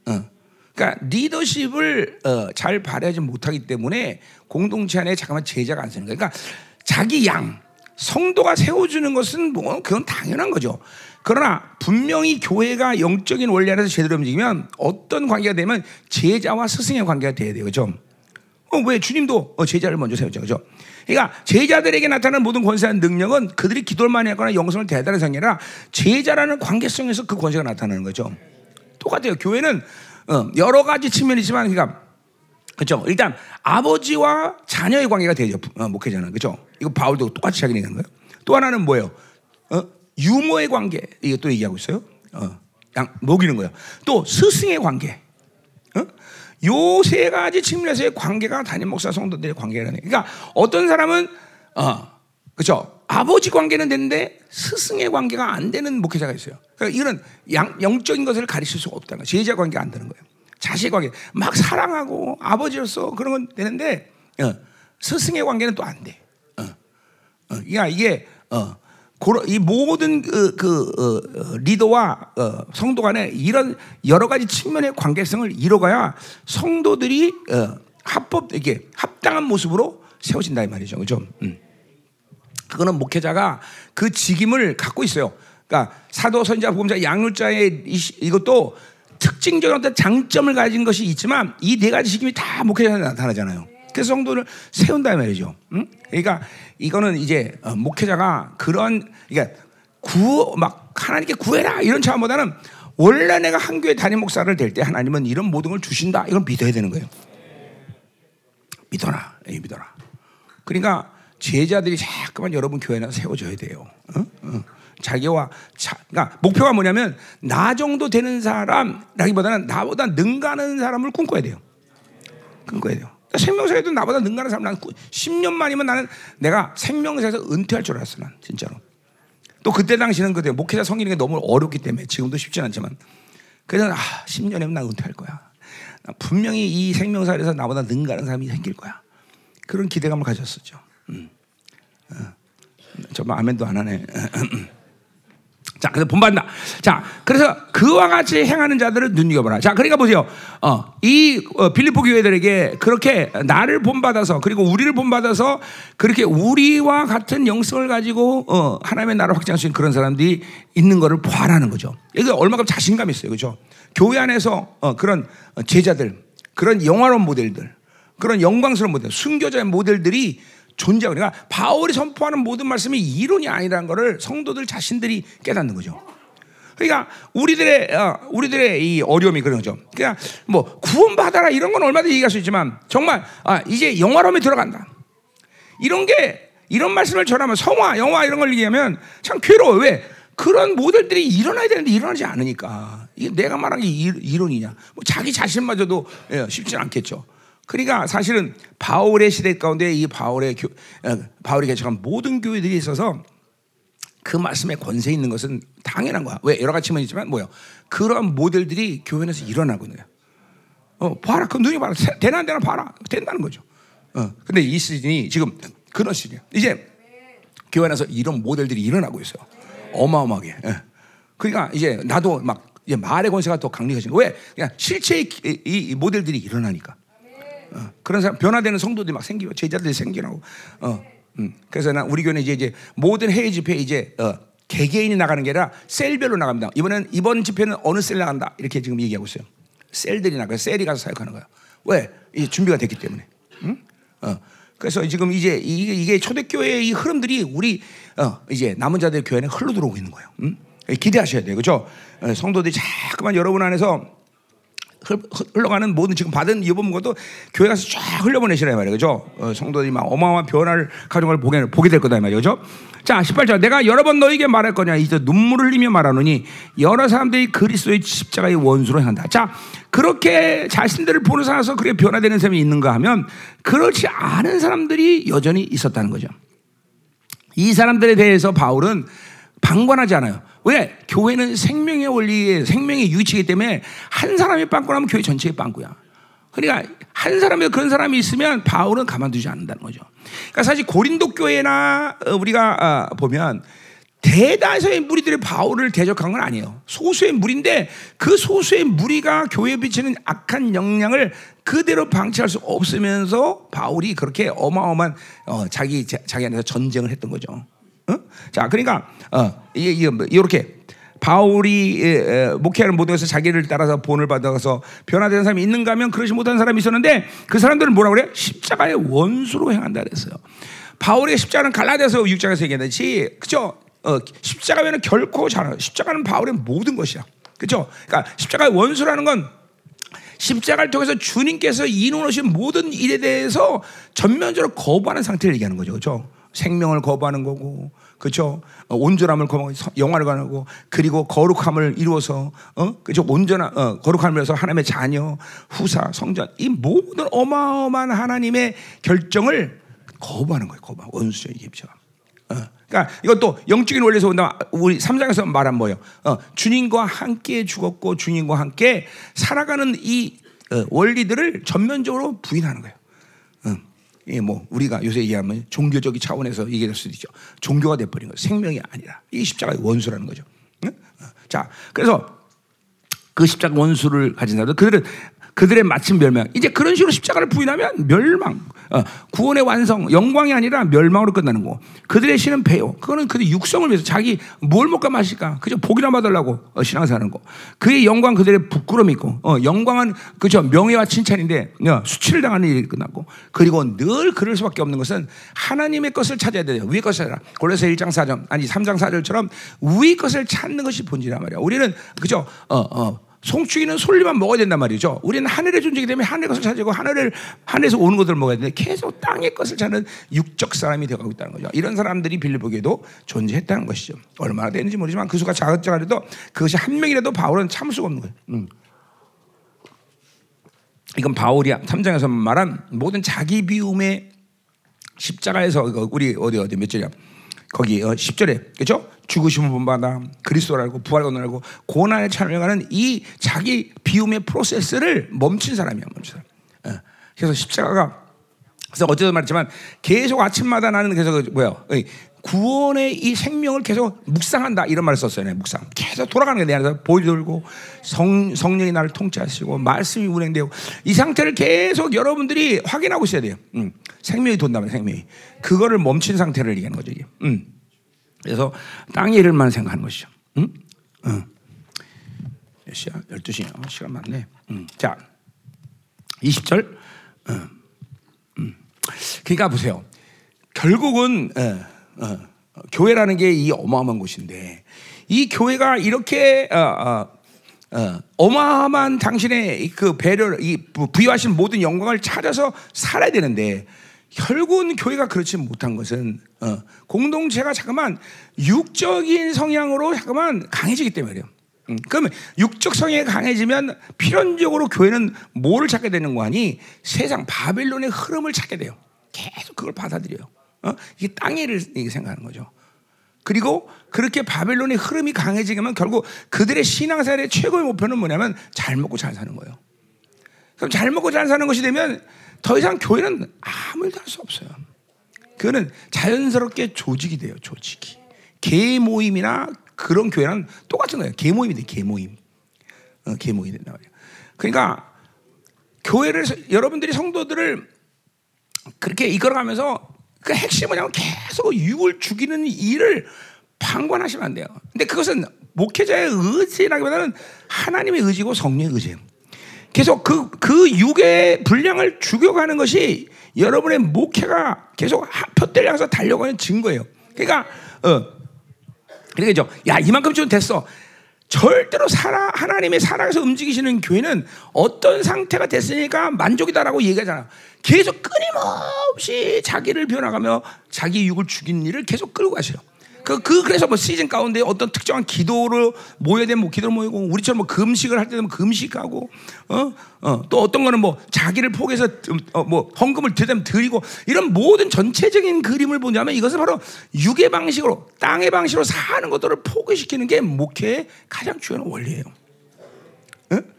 어. 그러니까 리더십을 어, 잘 발휘하지 못하기 때문에 공동체 안에 잠깐만 제자가 안 쓰는 거예요. 그러니까 자기 양 성도가 세워주는 것은 뭐 그건 당연한 거죠. 그러나 분명히 교회가 영적인 원리 안에서 제대로 움직이면 어떤 관계가 되면 제자와 스승의 관계가 돼야 돼요. 그죠? 어, 왜 주님도 어, 제자를 먼저 세우죠. 그죠? 그러니까 제자들에게 나타나는 모든 권세한 능력은 그들이 기도를 많이 하거나 영성을 대단히 아니라 제자라는 관계성에서 그 권세가 나타나는 거죠. 똑같아요. 교회는 어, 여러 가지 측면이지만 그러니까 그렇죠. 일단 아버지와 자녀의 관계가 되죠. 어, 목회자는 그렇죠. 이거 바울도 똑같이 되는 거예요. 또 하나는 뭐예요? 어? 유모의 관계 이것도 얘기하고 있어요. 어, 양 먹이는 거예요. 또 스승의 관계. 어? 요세 가지 측면에서의 관계가 담임 목사 성도들의 관계라는. 그러니까 어떤 사람은 어, 그렇죠. 아버지 관계는 되는데 스승의 관계가 안 되는 목회자가 있어요. 그러니까 이거는 양, 영적인 것을 가르칠 수가 없다는 거예요. 제자 관계가 안 되는 거예요. 자식 관계 막 사랑하고 아버지로서 그런 건 되는데 어, 스승의 관계는 또 안 돼. 어, 어, 그러니까 이게 어, 이 모든 그, 그 어, 리더와 어, 성도 간에 이런 여러 가지 측면의 관계성을 이뤄가야 성도들이 어, 합법 이게 합당한 모습으로 세워진다 이 말이죠, 그죠? 음. 그거는 목회자가 그 직임을 갖고 있어요. 그러니까 사도, 선자, 복음자, 양육자의 이것도 특징적인 어떤 장점을 가진 것이 있지만 이 네 가지 직임이 다 목회자에 나타나잖아요. 그래서 성도를 세운다 말이죠. 응? 그러니까 이거는 이제 어, 목회자가 그런 그러니까 구 막 하나님께 구해라 이런 차원보다는 원래 내가 한 교회 담임 목사를 될 때 하나님은 이런 모든 걸 주신다. 이건 믿어야 되는 거예요. 믿어라, 믿어라. 그러니까 제자들이 자꾸만 여러분 교회나 세워져야 돼요. 어? 어. 자기와 자, 그러니까 목표가 뭐냐면 나 정도 되는 사람라기보다는 나보다 능가하는 사람을 꿈꿔야 돼요. 꿈꿔야 돼요. 생명사에도 나보다 능가하는 사람 난 10년 만이면 나는 내가 생명사에서 은퇴할 줄 알았어 난 진짜로. 또 그때 당시는 그때 목회자 성기는 게 너무 어렵기 때문에 지금도 쉽지 않지만 그래서 아 10년이면 나 은퇴할 거야. 분명히 이 생명사에서 나보다 능가하는 사람이 생길 거야. 그런 기대감을 가졌었죠. 음. 어. 정말 아멘도 안 하네. 자, 그래서 본받는다. 자, 그래서 그와 같이 행하는 자들을 눈여겨보라. 자, 그러니까 보세요. 어, 이 어, 빌리포 교회들에게 그렇게 나를 본받아서 그리고 우리를 본받아서 그렇게 우리와 같은 영성을 가지고 어, 하나님의 나라를 확장할 수 있는 그런 사람들이 있는 것을 보아라는 거죠. 이게 얼마큼 자신감이 있어요. 그죠? 교회 안에서 어, 그런 제자들, 그런 영화로운 모델들, 그런 영광스러운 모델, 순교자의 모델들이 존재하고 그러니까 바울이 선포하는 모든 말씀이 이론이 아니라는 것을 성도들 자신들이 깨닫는 거죠. 그러니까 우리들의 어, 우리들의 이 어려움이 그런 거죠. 그냥 뭐 구원 받아라 이런 건 얼마든지 얘기할 수 있지만 정말 아, 이제 영화로움에 들어간다. 이런 게 이런 말씀을 전하면 성화, 영화 이런 걸 얘기하면 참 괴로워. 왜? 그런 모델들이 일어나야 되는데 일어나지 않으니까 이게 내가 말한 게 이론이냐? 뭐 자기 자신마저도 예, 쉽지 않겠죠. 그러니까 사실은 바울의 시대 가운데 이 바울의 교, 어, 바울이 개척한 모든 교회들이 있어서 그 말씀에 권세 있는 것은 당연한 거야. 왜 여러 가지 측면이 있지만 뭐요? 그런 모델들이 교회 에서 일어나고 있는 거야. 어, 봐라. 그 눈이 봐라. 되나 안 되나 봐라. 된다는 거죠. 어, 근데 이 시즌이 지금 그런 시즌이야. 이제 교회 안에서 이런 모델들이 일어나고 있어요. 어마어마하게. 예. 그러니까 이제 나도 막 이제 말의 권세가 더 강력해지는 왜? 그냥 실체의 이, 이 모델들이 일어나니까. 어, 그런 사람 변화되는 성도들이 막 생기고 제자들이 생겨나고. 어, 음. 그래서 난 우리 교회는 이제, 이제 모든 해외 집회 이제 어, 개개인이 나가는 게 아니라 셀별로 나갑니다. 이번엔 이번 집회는 어느 셀 나간다 이렇게 지금 얘기하고 있어요. 셀들이 나가요. 셀이 가서 사역하는 거예요. 왜? 이제 준비가 됐기 때문에. 응? 어. 그래서 지금 이제 이게, 이게 초대교회의 이 흐름들이 우리 어, 이제 남은 자들 교회는 흘러 들어오고 있는 거예요. 응? 기대하셔야 돼요. 그죠? 어, 성도들이 자꾸만 여러분 안에서 흘- 흘러가는 모든 지금 받은 것도 교회 가서 쫙 흘려보내시라 이 말이에요. 그죠? 어, 성도들이 막 어마어마한 변화를 가져걸 보게, 보게 될 거다 이 말이에요. 그죠? 자, 18절. 내가 여러 번 너에게 말할 거냐. 이제 눈물을 흘리며 말하노니 여러 사람들이 그리스도의 십자가의 원수로 행한다. 자, 그렇게 자신들을 보는 사람에서 그렇게 변화되는 사람이 있는가 하면 그렇지 않은 사람들이 여전히 있었다는 거죠. 이 사람들에 대해서 바울은 방관하지 않아요. 왜? 교회는 생명의 원리에 생명의 유치이기 때문에 한 사람이 빵꾸 나면 교회 전체의 빵꾸야. 그러니까 한 사람에 그런 사람이 있으면 바울은 가만두지 않는다는 거죠. 그러니까 사실 고린도 교회나 어, 우리가 어, 보면 대다수의 무리들이 바울을 대적한 건 아니에요. 소수의 무리인데 그 소수의 무리가 교회에 비치는 악한 영향을 그대로 방치할 수 없으면서 바울이 그렇게 어마어마한 어, 자기 자- 자기 안에서 전쟁을 했던 거죠. 어? 자, 그러니까 어, 이게 이게 뭐 이렇게 바울이 에, 에, 목회하는 모두에서 자기를 따라서 본을 받아서 변화된 사람이 있는가 하면 그러지 못한 사람이 있었는데 그 사람들은 뭐라 그래? 십자가의 원수로 행한다 그랬어요. 바울의 십자가는 갈라디아서 6장에서 얘기했듯이 그죠? 어, 십자가면은 결코 잘 십자가는 바울의 모든 것이야. 그죠? 그러니까 십자가의 원수라는 건 십자가를 통해서 주님께서 이루어진 모든 일에 대해서 전면적으로 거부하는 상태를 얘기하는 거죠. 그죠? 생명을 거부하는 거고, 그죠? 어, 온전함을 서- 영화를 거부하고, 그리고 거룩함을 이루어서, 어? 그죠? 온전한, 어, 거룩함을 위해서 하나님의 자녀, 후사, 성전, 이 모든 어마어마한 하나님의 결정을 거부하는 거예요. 거부. 그죠? 어, 그러니까 이것도 영적인 원리에서 본다. 우리 3장에서 말한 뭐예요? 어, 주님과 함께 죽었고 주님과 함께 살아가는 이 어, 원리들을 전면적으로 부인하는 거예요. 어, 이게 뭐 우리가 요새 얘기하면 종교적인 차원에서 얘기할 수도 있죠. 종교가 돼버린 거예요. 생명이 아니라 이 십자가의 원수라는 거죠. 응? 어, 자, 그래서 그 십자가 원수를 가진 사람들 그들은 그들의 마침 멸망. 이제 그런 식으로 십자가를 부인하면 멸망, 어, 구원의 완성, 영광이 아니라 멸망으로 끝나는 거. 그들의 신은 배요. 그거는 그들 육성을 위해서 자기 뭘 먹까 마실까, 그저 복이나 받으려고 어, 신앙사는 거. 그의 영광 그들의 부끄러움이 있고, 어, 영광은 그저 명예와 칭찬인데 어, 수치를 당하는 일이 끝났고, 그리고 늘 그럴 수밖에 없는 것은 하나님의 것을 찾아야 돼요. 위의 것을 찾아라. 골로새 1장 4절 아니 3장 4절처럼 위의 것을 찾는 것이 본질이란 말이야. 우리는 그저 어 어. 송축이는 솔리만 먹어야 된단 말이죠. 우리는 하늘의 존재이기 때문에 하늘의 것을 찾고 하늘을 하늘에서 오는 것들을 먹어야 되는데 계속 땅의 것을 찾는 육적 사람이 되어가고 있다는 거죠. 이런 사람들이 빌리보기에도 존재했다는 것이죠. 얼마나 되는지 모르지만 그 수가 작을지라도 그것이 한 명이라도 바울은 참을 수가 없는 거예요. 음. 이건 바울이 3장에서 말한 모든 자기 비움의 십자가에서 이거 우리 어디 어디 몇 절이야? 거기 어, 10절에 그죠? 죽으심을 본받아 그리스도를 알고 부활을 알고 고난에 참여하는 이 자기 비움의 프로세스를 멈춘 사람이야 멈춘 사람. 어. 그래서 십자가가 그래서 어제도 말했지만 계속 아침마다 나는 계속 그 뭐야 이 구원의 이 생명을 계속 묵상한다 이런 말을 썼어요. 네, 묵상 계속 돌아가는 게내 안에서 보이 돌고 성 성령이 나를 통치하시고 말씀이 운행되고 이 상태를 계속 여러분들이 확인하고 있어야 돼요. 음. 생명이 돈다면 생명이 그거를 멈춘 상태를 얘기하는 거죠. 이게. 음. 그래서 땅의 일을만 생각하는 것이죠. 음? 음. 몇 시야? 12시야. 시간 많네. 음. 자, 20절. 음. 음. 그러니까 보세요. 결국은 어, 어, 교회라는 게 이 어마어마한 곳인데 이 교회가 이렇게 어, 어, 어 마어마한 당신의 그 배를 이 부여하신 모든 영광을 찾아서 살아야 되는데 결국은 교회가 그렇지 못한 것은 어, 공동체가 잠깐만 육적인 성향으로 잠깐만 강해지기 때문이에요. 음, 그러면 육적 성향이 강해지면 필연적으로 교회는 뭐를 찾게 되는 거 아니? 세상 바벨론의 흐름을 찾게 돼요. 계속 그걸 받아들여요. 어? 이게 이게 생각하는 거죠. 그리고 그렇게 바벨론의 흐름이 강해지면 결국 그들의 신앙생활의 최고의 목표는 뭐냐면 잘 먹고 잘 사는 거예요. 그럼 잘 먹고 잘 사는 것이 되면 더 이상 교회는 아무 일도 할 수 없어요. 그거는 자연스럽게 조직이 돼요, 조직이. 개 모임이나 그런 교회는 똑같은 거예요. 개 모임이 돼, 개 모임. 어, 개 모임이 된단 말이에요. 그러니까 교회를 여러분들이 성도들을 그렇게 이끌어가면서 그 핵심은 뭐냐면 계속 육을 죽이는 일을 방관하시면 안 돼요. 근데 그것은 목회자의 의지라기보다는 하나님의 의지고 성령의 의지예요. 계속 그, 그 육의 분량을 죽여가는 것이 여러분의 목회가 계속 표대를 향해서 달려가는 증거예요. 그러니까, 어, 그러겠죠. 야 이만큼 좀 됐어. 절대로 살아 하나님의 살아서 움직이시는 교회는 어떤 상태가 됐으니까 만족이다라고 얘기하잖아. 계속 끊임없이 자기를 변화가며 자기 육을 죽이는 일을 계속 끌고 가셔요. 그, 그, 그래서 뭐 시즌 가운데 어떤 특정한 기도를 모여야 되면 뭐 기도를 모이고, 우리처럼 뭐 금식을 할 때는 금식하고, 어, 어, 또 어떤 거는 뭐 자기를 포기해서 어, 뭐 헌금을 드리면 드리고, 이런 모든 전체적인 그림을 보자면 이것은 바로 육의 방식으로, 땅의 방식으로 사는 것들을 포기시키는 게 목회의 가장 중요한 원리예요.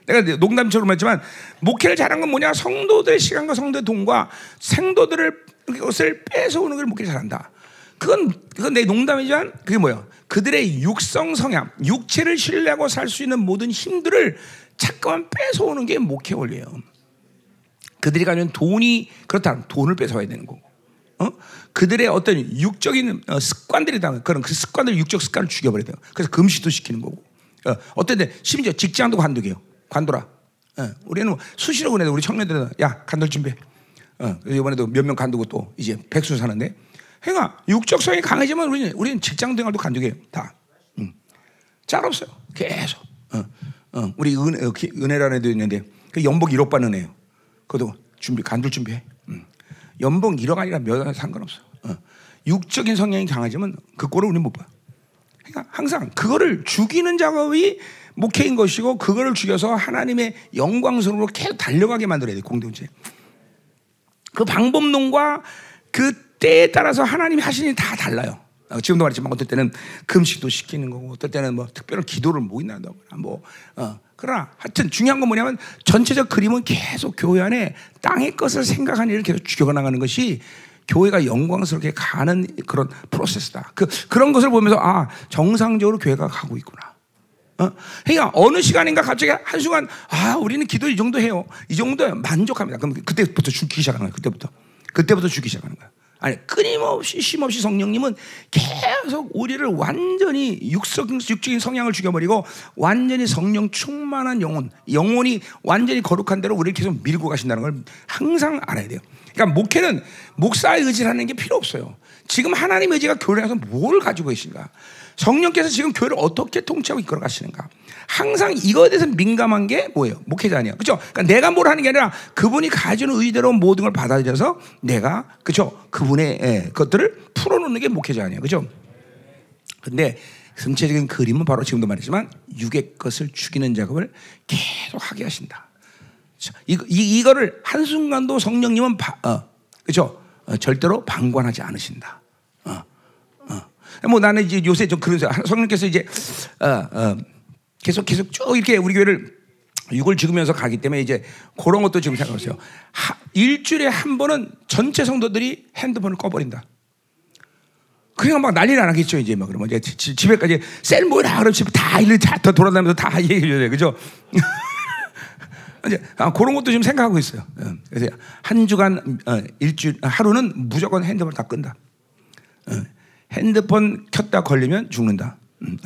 내가 농담처럼 했지만 목회를 잘한 건 뭐냐 성도들의 시간과 성도의 돈과 생도들을 것을 뺏어오는 걸 목회 잘한다. 그건 그건 내 농담이지만 그게 뭐야? 그들의 육성 성향, 육체를 신뢰하고 살 수 있는 모든 힘들을 잠깐만 뺏어오는 게 목회 원리예요. 그들이 가진 돈이 그렇다면 돈을 뺏어와야 되는 거고, 어? 그들의 어떤 육적인 어, 습관들이 다 그런 그 습관들 육적 습관을 죽여버려야 돼요. 그래서 금시도 시키는 거고, 어, 어떤 때 심지어 직장도 관두게요. 관둬라. 어, 우리는 뭐 수시로 그래도 우리 청년들은 야 간돌 준비. 어, 이번에도 몇 명 간두고 또 이제 백수 사는데 그러니까 육적성이 강해지면 우리는 우리는 직장 생활도 간두게 다. 음. 짤 없어요. 계속. 어, 어. 우리 은, 어, 은혜라는 애도 있는데 그 연봉 1억 받는 애요. 그것도 준비 간둘 준비해. 음. 연봉 1억 아니라 몇원 상관없어. 어. 육적인 성향이 강해지면 그 꼴을 우리는 못 봐. 그러니까 항상 그거를 죽이는 작업이 목회인 것이고 그거를 죽여서 하나님의 영광스러로 계속 달려가게 만들어야 돼 공동체. 그 방법론과 그 때에 따라서 하나님이 하시는 일이 다 달라요. 어, 지금도 말했지만 어떨 때는 금식도 시키는 거고 어떨 때는 뭐 특별한 기도를 모인다거나 뭐 어. 그러나 하여튼 중요한 건 뭐냐면 전체적 그림은 계속 교회 안에 땅의 것을 생각하는 일을 계속 죽여나가는 것이 교회가 영광스럽게 가는 그런 프로세스다. 그 그런 것을 보면서 아 정상적으로 교회가 가고 있구나. 어? 그러니까 어느 시간인가 갑자기 한 순간 아 우리는 기도 이 정도 해요. 이 정도 만족합니다. 그럼 그때부터 죽기 시작하는 거야. 그때부터 그때부터 죽기 시작하는 거야. 아니 끊임없이 쉼없이 성령님은 계속 우리를 완전히 육적, 육적인 성향을 죽여버리고 완전히 성령 충만한 영혼, 영혼이 완전히 거룩한 대로 우리를 계속 밀고 가신다는 걸 항상 알아야 돼요. 그러니까 목회는 목사의 의지라는 게 필요 없어요. 지금 하나님 의지가 교회 안에서 뭘 가지고 계신가? 성령께서 지금 교회를 어떻게 통치하고 이끌어 가시는가? 항상 이거에 대해서 민감한 게 뭐예요? 목회자 아니야. 그죠? 그러니까 내가 뭘 하는 게 아니라 그분이 가지는 의대로 모든 걸 받아들여서 내가, 그죠? 그분의 예, 것들을 풀어놓는 게 목회자 아니야. 그죠? 근데 전체적인 그림은 바로 지금도 말했지만 육의 것을 죽이는 작업을 계속 하게 하신다. 이, 이, 이거를 한순간도 성령님은 바, 어, 그죠? 어, 절대로 방관하지 않으신다. 어, 어. 뭐 나는 이제 요새 좀 그런 성령께서 이제 어, 어, 계속 계속 쭉 이렇게 우리 교회를 육을 죽으면서 가기 때문에 이제 그런 것도 지금 생각하세요. 일주일에 한 번은 전체 성도들이 핸드폰을 꺼버린다. 그냥 막 난리 나겠죠 이제 막 그러면 이제 집에까지 셀 모이라 그러면 집에 다 일을 다 돌아다니면서 다 얘기해줘야 돼 그죠? 이제 아, 그런 것도 지금 생각하고 있어요. 어, 그래서 한 주간 어, 일주일 하루는 무조건 핸드폰 다 끈다. 어, 핸드폰 켰다 걸리면 죽는다. 음,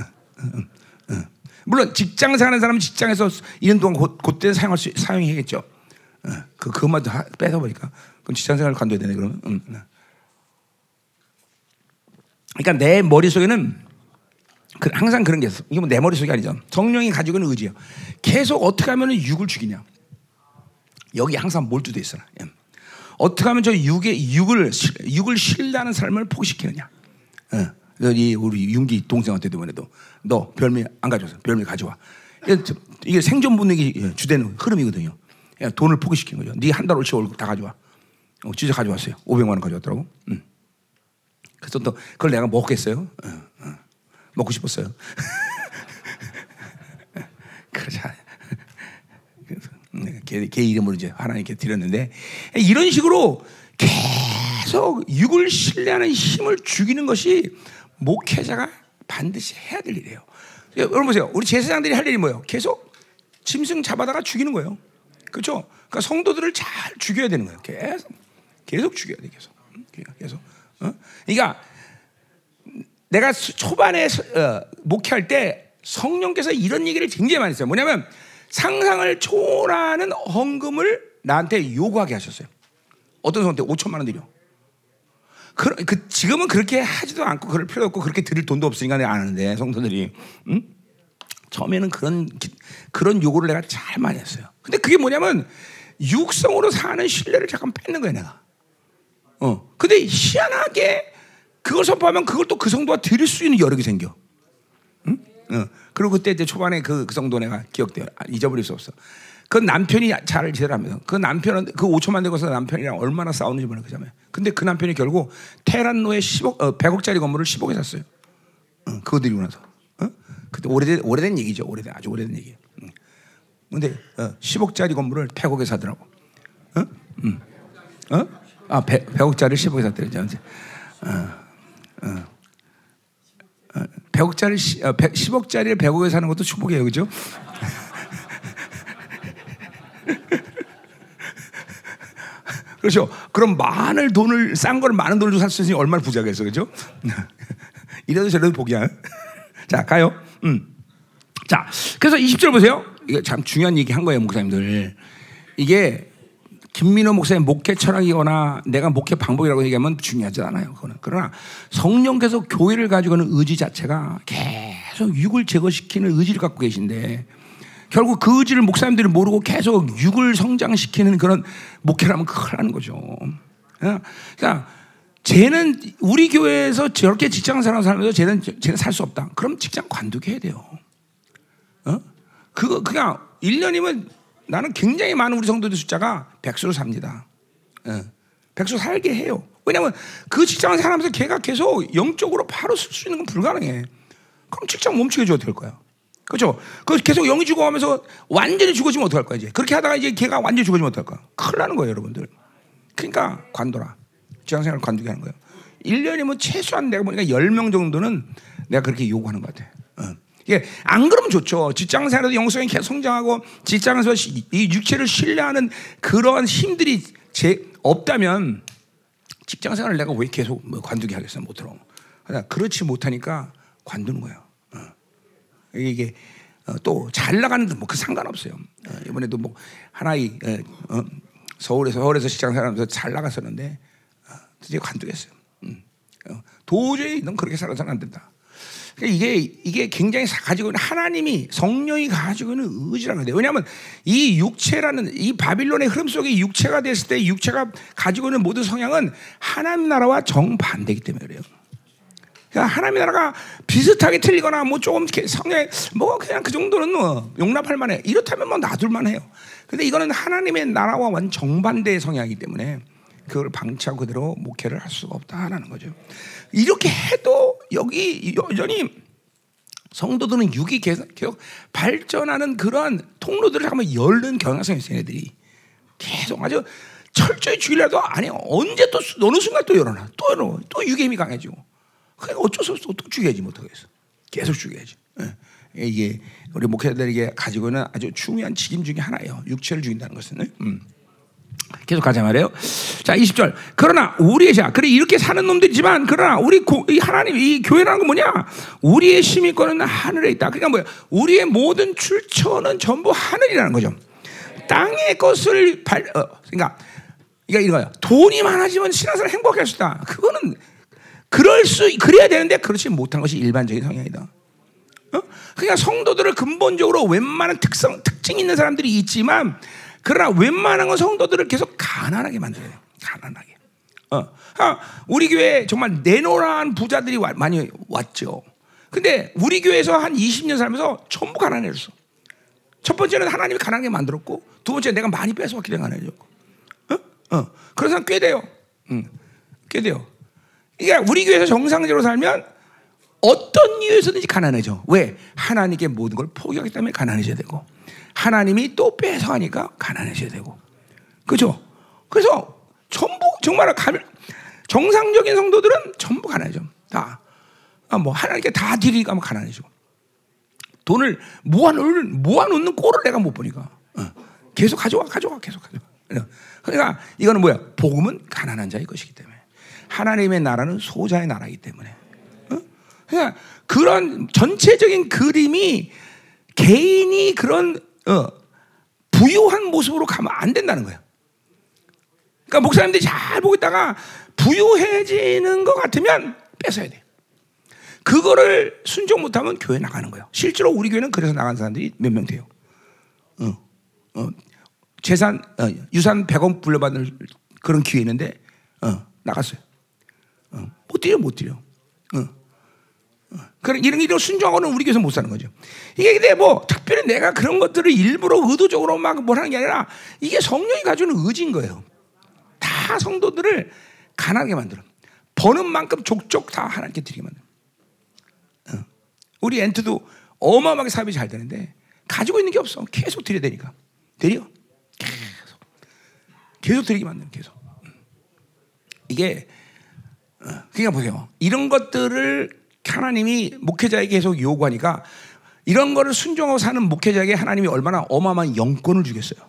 물론 직장 사는 사람은 직장에서 2년 동안 곧, 그때 사용할 수 사용해야겠죠. 그 그것만 뺏어 버니까 그럼 직장 생활 관둬야 되네 그러면. 음. 그러니까 내 머릿 속에는 그 항상 그런 게 있어. 이게 뭐 내 머릿속이 아니죠. 성령이 가지고 있는 의지예요. 계속 어떻게 하면 육을 죽이냐. 여기 항상 몰두돼 있어. 예. 어떻게 하면 저 육의 육을 육을 신뢰하는 삶을 포기시키느냐. 이 우리 윤기 동생한테도 이번에도 너 별미 안 가져왔어. 별미 가져와. 이게 생존 본능이 예, 주된 흐름이거든요. 돈을 포기시키는 거죠. 네 한달 올치 월급 다 가져와. 어, 진짜 가져왔어요. 500만 원 가져왔더라고. 음. 그래서 또 그걸 내가 먹겠어요. 어, 어. 먹고 싶었어요. 그러자. 걔, 걔 이름으로 이제 하나님께 드렸는데 이런 식으로 계속 육을 신뢰하는 힘을 죽이는 것이 목회자가 반드시 해야 될 일이에요. 여러분 보세요. 우리 제사장들이 할 일이 뭐예요? 계속 짐승 잡아다가 죽이는 거예요. 그렇죠? 그러니까 성도들을 잘 죽여야 되는 거예요. 계속 계속 죽여야 돼. 계속 계속. 어? 그러니까 내가 초반에 어, 목회할 때 성령께서 이런 얘기를 굉장히 많이 했어요. 뭐냐면 상상을 초월하는 헌금을 나한테 요구하게 하셨어요. 어떤 사람한테 5천만 원 드려. 그, 그 지금은 그렇게 하지도 않고 그럴 필요도 없고 그렇게 드릴 돈도 없으니까 내가 안 하는데 성도들이 응? 처음에는 그런 기- 그런 요구를 내가 잘 많이 했어요. 근데 그게 뭐냐면 육성으로 사는 신뢰를 잠깐 뺏는 거야 내가. 어. 근데 희한하게 그걸 선포하면 그걸 또 그 성도가 드릴 수 있는 여력이 생겨. 응? 어. 그리고 그때 이제 초반에 그, 그 성도 내가 기억돼요. 아, 잊어버릴 수 없어. 그 남편이 잘 제대로하면서 그 남편은 그 5천만 대고서 남편이랑 얼마나 싸우는지 몰라 그 자매. 근데 그 남편이 결국 테란노에 10억, 어, 100억짜리 건물을 10억에 샀어요. 어, 그거 드리고 나서. 어? 그때 오래된 오래된 얘기죠. 오래된 아주 오래된 얘기. 응. 근데 어, 10억짜리 건물을 100억에 사더라고. 어? 음. 어? 아, 100, 100 억짜리 10억에 샀대요. 어, 어. 어, 100억짜리 10, 어, 100, 10억짜리를 100억에 사는 것도 축복이에요. 그죠? 그렇죠. 그럼 많은 돈을 싼 걸 많은 돈을 살 수 있으니 얼마나 부자겠어, 그죠? 이래도 저래도 복이야. 자, 가요. 음. 자, 그래서 20절 보세요. 이게 참 중요한 얘기 한 거예요, 목사님들. 이게 김민호 목사의 목회 철학이거나 내가 목회 방법이라고 얘기하면 중요하지 않아요. 그거는. 그러나 성령께서 교회를 가지고 있는 의지 자체가 계속 육을 제거시키는 의지를 갖고 계신데 결국 그 의지를 목사님들이 모르고 계속 육을 성장시키는 그런 목회라면 큰일 나는 거죠. 그러니까 쟤는 우리 교회에서 저렇게 직장 생활 살면서 쟤는 쟤는 살 수 없다. 그럼 직장 관두게 해야 돼요. 어? 그거 그냥 1년이면 나는 굉장히 많은 우리 성도들 숫자가 백수로 삽니다. 예. 백수 살게 해요. 왜냐하면 그 직장을 살면서 걔가 계속 영적으로 바로 쓸 수 있는 건 불가능해. 그럼 직장 멈추게 줘도 될 거야. 그렇죠? 그 계속 영이 죽어가면서 완전히 죽어지면 어떡할 거야 이제? 그렇게 하다가 이제 걔가 완전히 죽어지면 어떡할 거야? 큰일 나는 거예요, 여러분들. 그러니까 관둬라. 직장생활 관두게 하는 거예요. 1년이면 최소한 내가 보니까 10명 정도는 내가 그렇게 요구하는 것 같아. 어. 이게 안 그러면 좋죠. 직장생활에도 영성이 계속 성장하고 직장에서 시- 이 육체를 신뢰하는 그러한 힘들이 제 없다면 직장생활을 내가 왜 계속 뭐 관두게 하겠어 못 들어. 그러나 그렇지 못하니까 관두는 거예요. 어. 이게 또잘 나가는데 뭐그 상관없어요. 어, 이번에도 뭐 하나의 어, 어, 서울에서 서울에서 직장생활하면서 잘 나갔었는데 어, 드디어 관두겠어요. 음. 어, 도저히 넌 그렇게 살아서는 안 된다. 그러니까 이게 이게 굉장히 사- 가지고 있는 하나님이 성령이 가지고 있는 의지라는 거예요. 왜냐하면 이 육체라는 이 바빌론의 흐름 속에 육체가 됐을 때 육체가 가지고 있는 모든 성향은 하나님 나라와 정반대이기 때문에 그래요. 그러니까 하나님 나라가 비슷하게 틀리거나 뭐 조금 성향 뭐 그냥 그 정도는 뭐 용납할 만해. 이렇다면 뭐 놔둘 만해요. 근데 이거는 하나님의 나라와 완 정반대의 성향이기 때문에 그걸 방치하고 그대로 목회를 할 수가 없다라는 거죠. 이렇게 해도 여기 여전히 성도들은 육이 계속, 발전하는 그러한 통로들을 한번 열는 경향성이 있어요, 애들이. 계속 아주 철저히 죽이려도 아니 언제 또 수- 어느 순간 또 열어놔 또 열어 또 힘이 강해지고 그러니까 어쩔 수 없어 또 죽여야지 못하겠어 계속 죽여야지 예. 이게 우리 목회자들에게 가지고 있는 아주 중요한 직임 중에 하나예요 육체를 죽인다는 것은 음. 계속 가자 말이에요. 자, 20절. 그러나 우리의 자, 그래 이렇게 사는 놈들이지만 그러나 우리 고, 이 하나님 이 교회라는 건 뭐냐? 우리의 심의권은 하늘에 있다. 그러니까 뭐야? 우리의 모든 출처는 전부 하늘이라는 거죠. 땅의 것을 발, 어, 그러니까 이거 이거야. 돈이 많아지면 신앙생활 행복할 수 있다. 그거는 그럴 수 그래야 되는데 그렇지 못한 것이 일반적인 성향이다. 어? 그러니까 성도들을 근본적으로 웬만한 특성 특징 있는 사람들이 있지만 그러나 웬만한 건 성도들을 계속 가난하게 만들어요. 가난하게. 어. 아, 우리 교회 정말 내노란 부자들이 와- 많이 왔죠. 근데 우리 교회에서 한 20년 살면서 전부 가난해졌어. 첫 번째는 하나님이 가난하게 만들었고 두 번째 내가 많이 때문에 가난해졌고. 어? 어. 그런 사람 꽤 돼요. 응. 꽤 돼요. 이게 우리 교회에서 정상적으로 살면 어떤 이유에서든지 가난해져. 왜? 하나님께 모든 걸 포기하기 때문에 가난해져야 되고, 하나님이 또 뺏어가니까 가난해져야 되고, 그죠? 그래서 전부 정말 가- 정상적인 성도들은 전부 가난해져. 다. 아, 뭐 하나님께 다 드리니까 가난해지고, 돈을 모아놓는 모아놓는 꼴을 내가 못 보니까 어. 계속 가져와, 가져와, 계속 가져와. 그러니까 이거는 뭐야? 복음은 가난한 자의 것이기 때문에 하나님의 나라는 소자의 나라이기 때문에. 그러니까 그런 전체적인 그림이 개인이 그런 어, 부유한 모습으로 가면 안 된다는 거예요. 그러니까 목사님들이 잘 보고 있다가 부유해지는 것 같으면 뺏어야 돼. 그거를 순종 못하면 교회 나가는 거예요. 실제로 우리 교회는 그래서 나간 사람들이 몇 명 돼요. 어, 어, 재산, 어, 유산 100원 불려받는 그런 기회 있는데, 어, 나갔어요. 어, 못 뛰려, 못 뛰려. 어. 그런 이런 이런 순종하고는 우리 교회에서 못 사는 거죠. 이게 근데 뭐 특별히 내가 그런 것들을 일부러 의도적으로 막 뭘 하는 게 아니라 이게 성령이 가지는 의지인 거예요. 다 성도들을 가난하게 만들어. 버는 만큼 족족 다 하나님께 드리게 만들어. 어. 우리 엔트도 어마어마하게 사업이 잘 되는데 가지고 있는 게 없어. 계속 드려야 되니까. 드려. 계속. 계속 드리게 만드는 계속. 이게 어, 그러니까 보세요. 이런 것들을 하나님이 목회자에게 계속 요구하니까 이런 거를 순종하고 사는 목회자에게 하나님이 얼마나 어마어마한 영권을 주겠어요.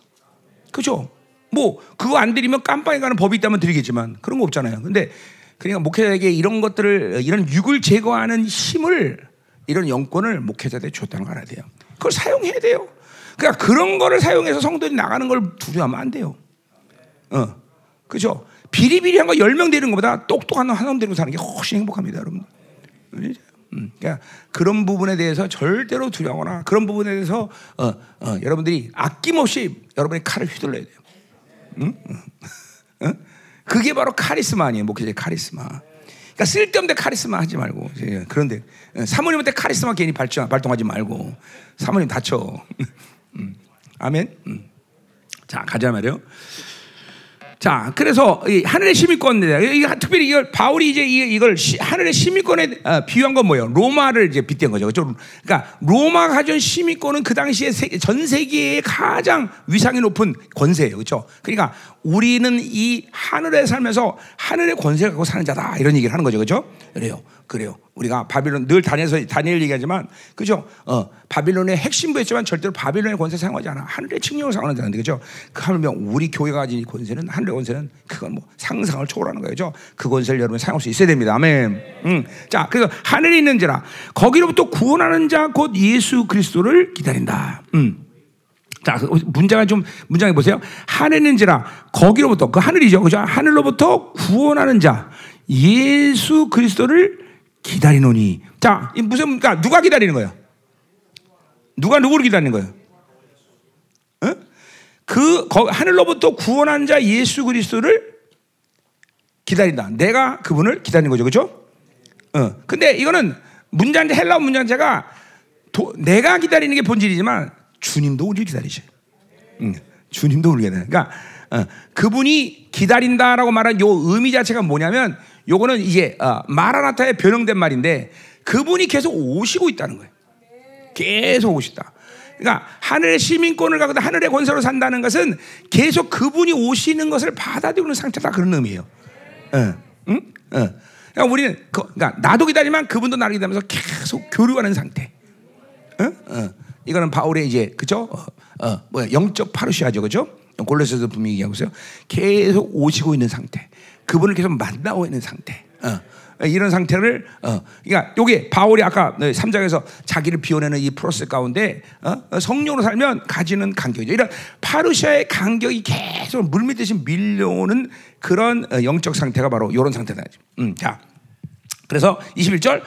그죠? 뭐 그거 안 드리면 깜빵에 가는 법이 있다면 드리겠지만 그런 거 없잖아요. 근데 그러니까 목회자에게 이런 것들을 이런 육을 제거하는 힘을 이런 영권을 목회자들에 줬다는 걸 알아야 돼요. 그걸 사용해야 돼요. 그러니까 그런 거를 사용해서 성도들이 나가는 걸 두려워하면 안 돼요. 어, 그죠? 비리비리한 거 열 명 되는 것보다 똑똑한 하나 되는 거 사는 게 훨씬 행복합니다, 여러분. 음, 그러니까 그런 부분에 대해서 절대로 두려워하거나 그런 부분에 대해서 어, 어, 여러분들이 아낌없이 여러분의 칼을 휘둘러야 돼요. 응? 응? 그게 바로 카리스마 아니에요, 목회자의 카리스마. 그러니까 쓸데없는 카리스마 하지 말고 그런데 사모님한테 카리스마 괜히 발전, 발동하지 말고 사모님 다쳐. 음, 아멘. 음. 자 가자 말이요. 자, 그래서 하늘의 시민권, 특별히 이걸 바울이 이제 이걸 하늘의 시민권에 어, 비유한 건 뭐예요? 로마를 이제 빗댄 거죠. 그러니까 로마가 가진 시민권은 그 당시에 전 세계의 가장 위상이 높은 권세예요. 그렇죠? 그러니까 우리는 이 하늘에 살면서 하늘의 권세를 갖고 사는 자다 이런 얘기를 하는 거죠. 그렇죠? 그래요. 그래요. 우리가 바빌론 늘 다니엘서 다니엘 얘기하지만 그죠? 어, 바빌론의 핵심부였지만 절대로 바빌론의 권세 사용하지 않아. 하늘의 칭령을 사용하는 자인데 그죠? 그 하면 우리 교회가 가진 권세는 하늘의 권세는 그건 뭐 상상을 초월하는 거죠. 그 권세를 여러분 사용할 수 있어야 됩니다. 아멘. 음. 자, 그래서 하늘에 있는지라 거기로부터 구원하는 자 곧 예수 그리스도를 기다린다. 음. 자, 그 문장을 좀 문장해 보세요. 하늘에 있는지라 거기로부터 그 하늘이죠. 그죠? 하늘로부터 구원하는 자 예수 그리스도를 기다리노니. 자, 무슨, 그러니까 누가 기다리는 거예요? 누가 누구를 기다리는 거예요? 어? 그, 하늘로부터 구원한 자 예수 그리스도를 기다린다. 내가 그분을 기다리는 거죠. 그죠? 어. 근데 이거는 문장제, 헬라어 문장제가 도, 내가 기다리는 게 본질이지만 주님도 우리를 기다리죠. 응. 주님도 우리를 기다려. 그러니까 어, 그분이 기다린다라고 말한 요 의미 자체가 뭐냐면 요거는 이제 어, 마라나타의 변형된 말인데 그분이 계속 오시고 있다는 거예요. 계속 오시다. 그러니까 하늘의 시민권을 갖고 하늘의 권세로 산다는 것은 계속 그분이 오시는 것을 받아들이는 상태다 그런 의미예요. 어, 응? 어. 그러니까 우리는 그, 러니까 나도 기다리면 그분도 나를 기다리면서 계속 교류하는 상태. 어? 어. 이거는 바울의 이제 그죠? 어, 어, 뭐야 영적 파루시아죠, 그죠? 골로새서 분명히 얘기하고 있어요. 계속 오시고 있는 상태. 그분을 계속 만나고 있는 상태. 어. 이런 상태를 어, 그러니까 요게 바울이 아까 3장에서 자기를 비워내는 이 프로세스 가운데 어? 성령으로 살면 가지는 간격이죠. 이런 파르시아의 간격이 계속 물밀듯이 밀려오는 그런 어, 영적 상태가 바로 이런 상태다. 음, 자, 그래서 21절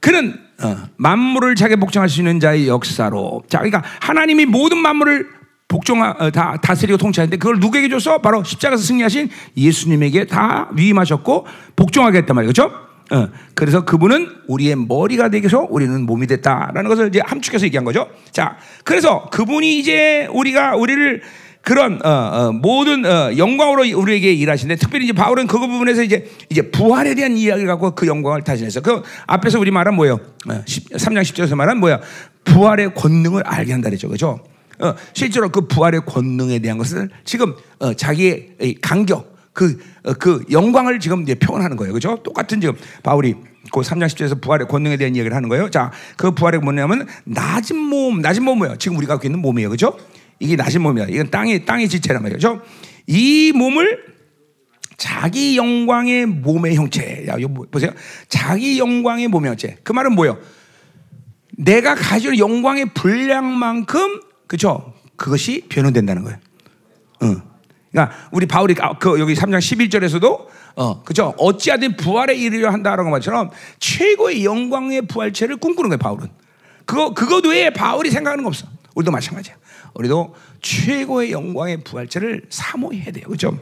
그는 어, 만물을 자기 복종할 수 있는 자의 역사로 자, 그러니까 하나님이 모든 만물을 복종하 어, 다 다스리고 통치하는데 그걸 누구에게 줬어? 바로 십자가에서 승리하신 예수님에게 다 위임하셨고 복종하게 했단 말이에요. 그렇죠? 어, 그래서 그분은 우리의 머리가 되게서 우리는 몸이 됐다라는 것을 이제 함축해서 얘기한 거죠. 자, 그래서 그분이 이제 우리가 우리를 그런 어, 어, 모든 어, 영광으로 우리에게 일하시는데 특별히 이제 바울은 그 부분에서 이제 이제 부활에 대한 이야기를 갖고 그 영광을 다시냈어. 그 앞에서 우리 말한 뭐예요? 3장 어, 10절에서 말한 뭐야? 부활의 권능을 알게 한다 그랬죠. 그죠? 어, 실제로 그 부활의 권능에 대한 것을 지금 어, 자기의 간격, 그, 어, 그 영광을 지금 이제 표현하는 거예요. 그죠? 똑같은 지금 바울이 그 3장 10절에서 부활의 권능에 대한 이야기를 하는 거예요. 자, 그 부활의 뭐냐면 낮은 몸, 낮은 몸 뭐예요? 지금 우리가 갖고 있는 몸이에요. 그죠? 이게 낮은 몸이야. 이건 땅의, 땅의 지체란 말이죠. 이 몸을 자기 영광의 몸의 형체. 야, 이거 뭐, 보세요. 자기 영광의 몸의 형체. 그 말은 뭐예요? 내가 가지고 영광의 분량만큼 그죠? 그것이 변형된다는 거예요. 어. 그러니까 우리 바울이 아, 그 여기 3장 11절에서도 어, 그죠? 어찌하든 부활에 이르려 한다라는 것처럼 최고의 영광의 부활체를 꿈꾸는 거예요, 바울은. 그거 그것 외에 바울이 생각하는 거 없어. 우리도 마찬가지야. 우리도 최고의 영광의 부활체를 사모해야 돼요. 그죠?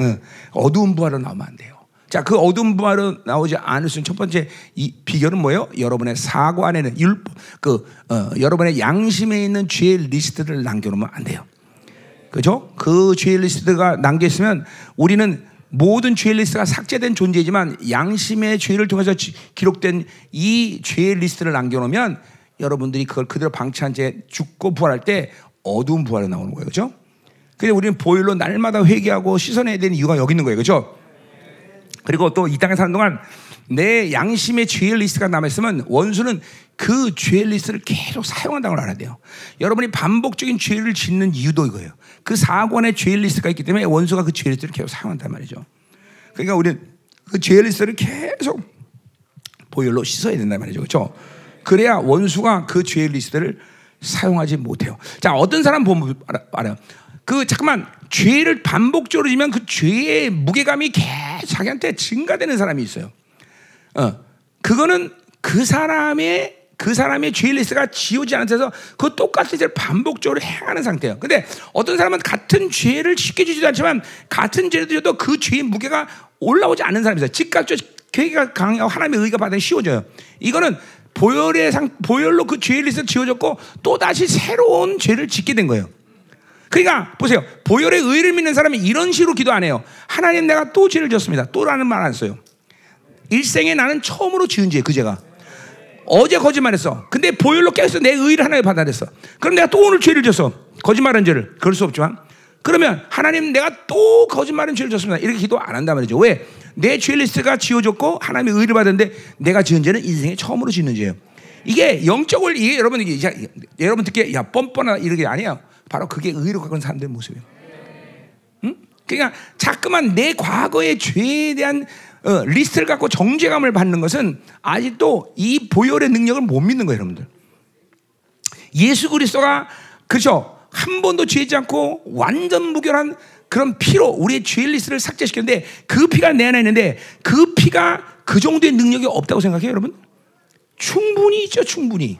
어, 어두운 부활로 나오면 안 돼요. 자, 그 어두운 부활로 나오지 않을 수 있는 첫 번째 이 비결은 뭐예요? 여러분의 사고 안에는 율, 그 어, 여러분의 양심에 있는 죄의 리스트를 남겨놓으면 안 돼요. 그죠? 그 죄의 리스트가 남겨 있으면 우리는 모든 죄의 리스트가 삭제된 존재지만 양심의 죄를 통해서 지, 기록된 이 죄의 리스트를 남겨놓으면 여러분들이 그걸 그대로 방치한 채 죽고 부활할 때 어두운 부활이 나오는 거예요, 그죠? 근데 우리는 보혈로 날마다 회개하고 씻어내야 되는 이유가 여기 있는 거예요, 그죠? 그리고 또 이 땅에 사는 동안 내 양심의 죄의 리스트가 남아있으면 원수는 그 죄의 리스트를 계속 사용한다는 걸 알아야 돼요. 여러분이 반복적인 죄를 짓는 이유도 이거예요. 그 안에 죄의 리스트가 있기 때문에 원수가 그 죄의 리스트를 계속 사용한단 말이죠. 그러니까 우리는 그 죄의 리스트를 계속 보혈로 씻어야 된단 말이죠. 그렇죠? 그래야 원수가 그 죄의 리스트를 사용하지 못해요. 자, 어떤 사람 보면 알아요. 그 잠깐만 죄를 반복적으로 지면 그 죄의 무게감이 계속 자기한테 증가되는 사람이 있어요. 어, 그거는 그 사람의 그 사람의 죄 리스트가 지우지 않은 데서 그 똑같은 죄를 반복적으로 행하는 상태예요. 근데 어떤 사람은 같은 죄를 쉽게 지지도 않지만 같은 죄를 지어도 그 죄의 무게가 올라오지 않는 사람이 있어요. 즉각적으로 회개가 강하고 하나님의 의가 받으면 쉬워져요. 이거는 보혈의 상, 보혈로 그 죄의 리스트 지워졌고 또 다시 새로운 죄를 짓게 된 거예요. 그러니까 보세요. 보혈의 의를 믿는 사람이 이런 식으로 기도 안 해요. 하나님 내가 또 죄를 졌습니다. 또라는 말 안 써요. 일생에 나는 처음으로 지은 죄, 그 죄가. 어제 거짓말했어. 근데 보혈로 깨서 내 의를 하나님 받아냈어. 그럼 내가 또 오늘 죄를 졌어. 거짓말한 죄를. 그럴 수 없지만. 그러면 하나님 내가 또 거짓말한 죄를 졌습니다. 이렇게 기도 안 한단 말이죠. 왜? 내 죄 리스트가 지워졌고 하나님의 의를 받았는데 내가 지은 죄는 인생에 처음으로 짓는 죄예요. 이게 영적을 이게 여러분 이게 여러분 듣기에 야 뻔뻔하다 이렇게 아니에요. 바로 그게 의로 가는 사람들의 모습이에요. 응? 그러니까 자꾸만 내 과거의 죄에 대한 어, 리스트를 갖고 정죄감을 받는 것은 아직도 이 보혈의 능력을 못 믿는 거예요, 여러분들. 예수 그리스도가 그죠? 한 번도 죄지 않고 완전 무결한 그런 피로 우리의 죄 리스트를 삭제시켰는데 그 피가 내 안에 있는데 그 피가 그 정도의 능력이 없다고 생각해요, 여러분? 충분히 있죠, 충분히.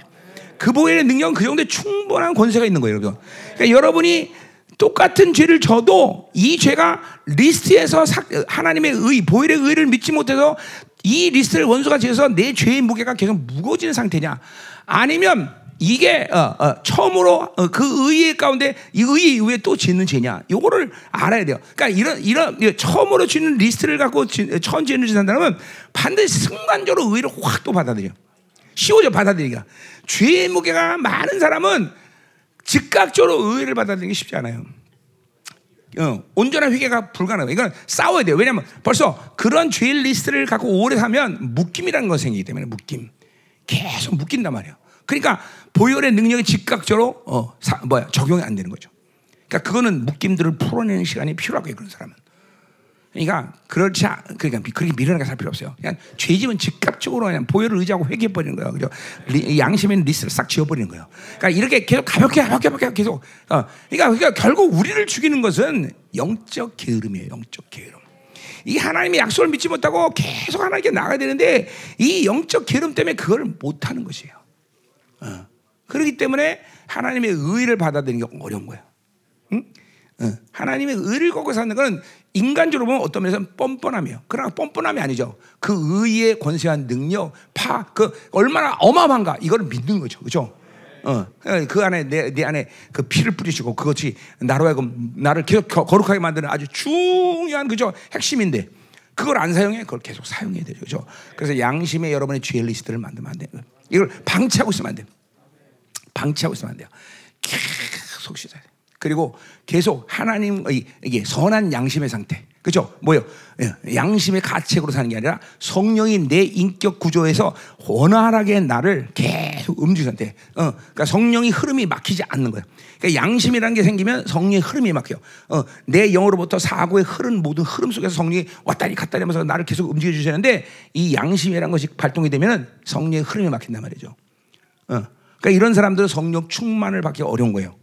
그 보혈의 능력은 그 정도의 충분한 권세가 있는 거예요, 여러분. 그러니까 여러분이 똑같은 죄를 져도 이 죄가 리스트에서 하나님의 의, 보혈의 의를 믿지 못해서 이 리스트를 원수가 지어서 내 죄의 무게가 계속 무거워지는 상태냐? 아니면 이게 어, 어, 처음으로 어, 그 의의 가운데 이 의의 이후에 또 짓는 죄냐? 요거를 알아야 돼요. 그러니까 이런 이런 처음으로 짓는 리스트를 갖고 처음 짓는 짓한다면 반드시 순간적으로 의를 확 또 받아들여. 쉬워져 받아들이기가. 죄의 무게가 많은 사람은 즉각적으로 의를 받아들이기 쉽지 않아요. 어, 온전한 회개가 불가능해요. 이건 싸워야 돼요. 왜냐하면 벌써 그런 죄 리스트를 갖고 오래 살면 묶임이라는 건 생기기 때문에 묶임. 계속 묶인단 말이에요. 그러니까 보혈의 능력이 즉각적으로 어, 사, 뭐야 적용이 안 되는 거죠. 그러니까 그거는 묶임들을 풀어내는 시간이 필요하고 그런 사람은. 그러니까 그렇지 않, 그러니까 그렇게 미련하게 살 필요 없어요. 그냥 죄지면 즉각적으로 그냥 보혈을 의지하고 회개해 버리는 거예요. 그죠? 양심의 리스를 싹 지워 버리는 거예요. 그러니까 이렇게 계속 가볍게 가볍게 가볍게 계속. 어, 그러니까, 그러니까 결국 우리를 죽이는 것은 영적 게으름이에요. 영적 게으름. 이 하나님의 약속을 믿지 못하고 계속 하나님께 나가야 되는데 이 영적 게으름 때문에 그걸 못 하는 것이에요. 어. 그렇기 때문에 하나님의 의를 받아들이는 게 어려운 거예요. 응? 어. 하나님의 의를 걷고 사는 것은 인간적으로 보면 어떤 면에서 뻔뻔함이에요. 그러나 뻔뻔함이 아니죠. 그 의의 권세와 능력, 파, 그 얼마나 어마어마한가 이걸 믿는 거죠. 그죠? 어, 그 안에 내, 내 안에 그 피를 뿌리시고 그것이 나로 하여금 나를 계속 거룩하게 만드는 아주 중요한 그죠 핵심인데 그걸 안 사용해 그걸 계속 사용해야 되죠. 그죠? 그래서 양심의 여러분의 죄 리스트를 만들면 안 돼요. 이걸 방치하고 있으면 안 돼요. 방치하고 있으면 안 돼요. 계속 씻어야 돼. 그리고 계속 하나님의 이게 선한 양심의 상태. 그죠? 뭐요? 예, 양심의 가책으로 사는 게 아니라 성령이 내 인격 구조에서 원활하게 나를 계속 움직이는. 어, 그러니까 성령이 흐름이 막히지 않는 거예요. 그러니까 양심이라는 게 생기면 성령의 흐름이 막혀요. 어, 내 영으로부터 사고의 흐른 모든 흐름 속에서 성령이 왔다리 갔다리 하면서 나를 계속 움직여 주시는데 이 양심이라는 것이 발동이 되면 성령의 흐름이 막힌단 말이죠. 어, 그러니까 이런 사람들은 성령 충만을 받기 어려운 거예요.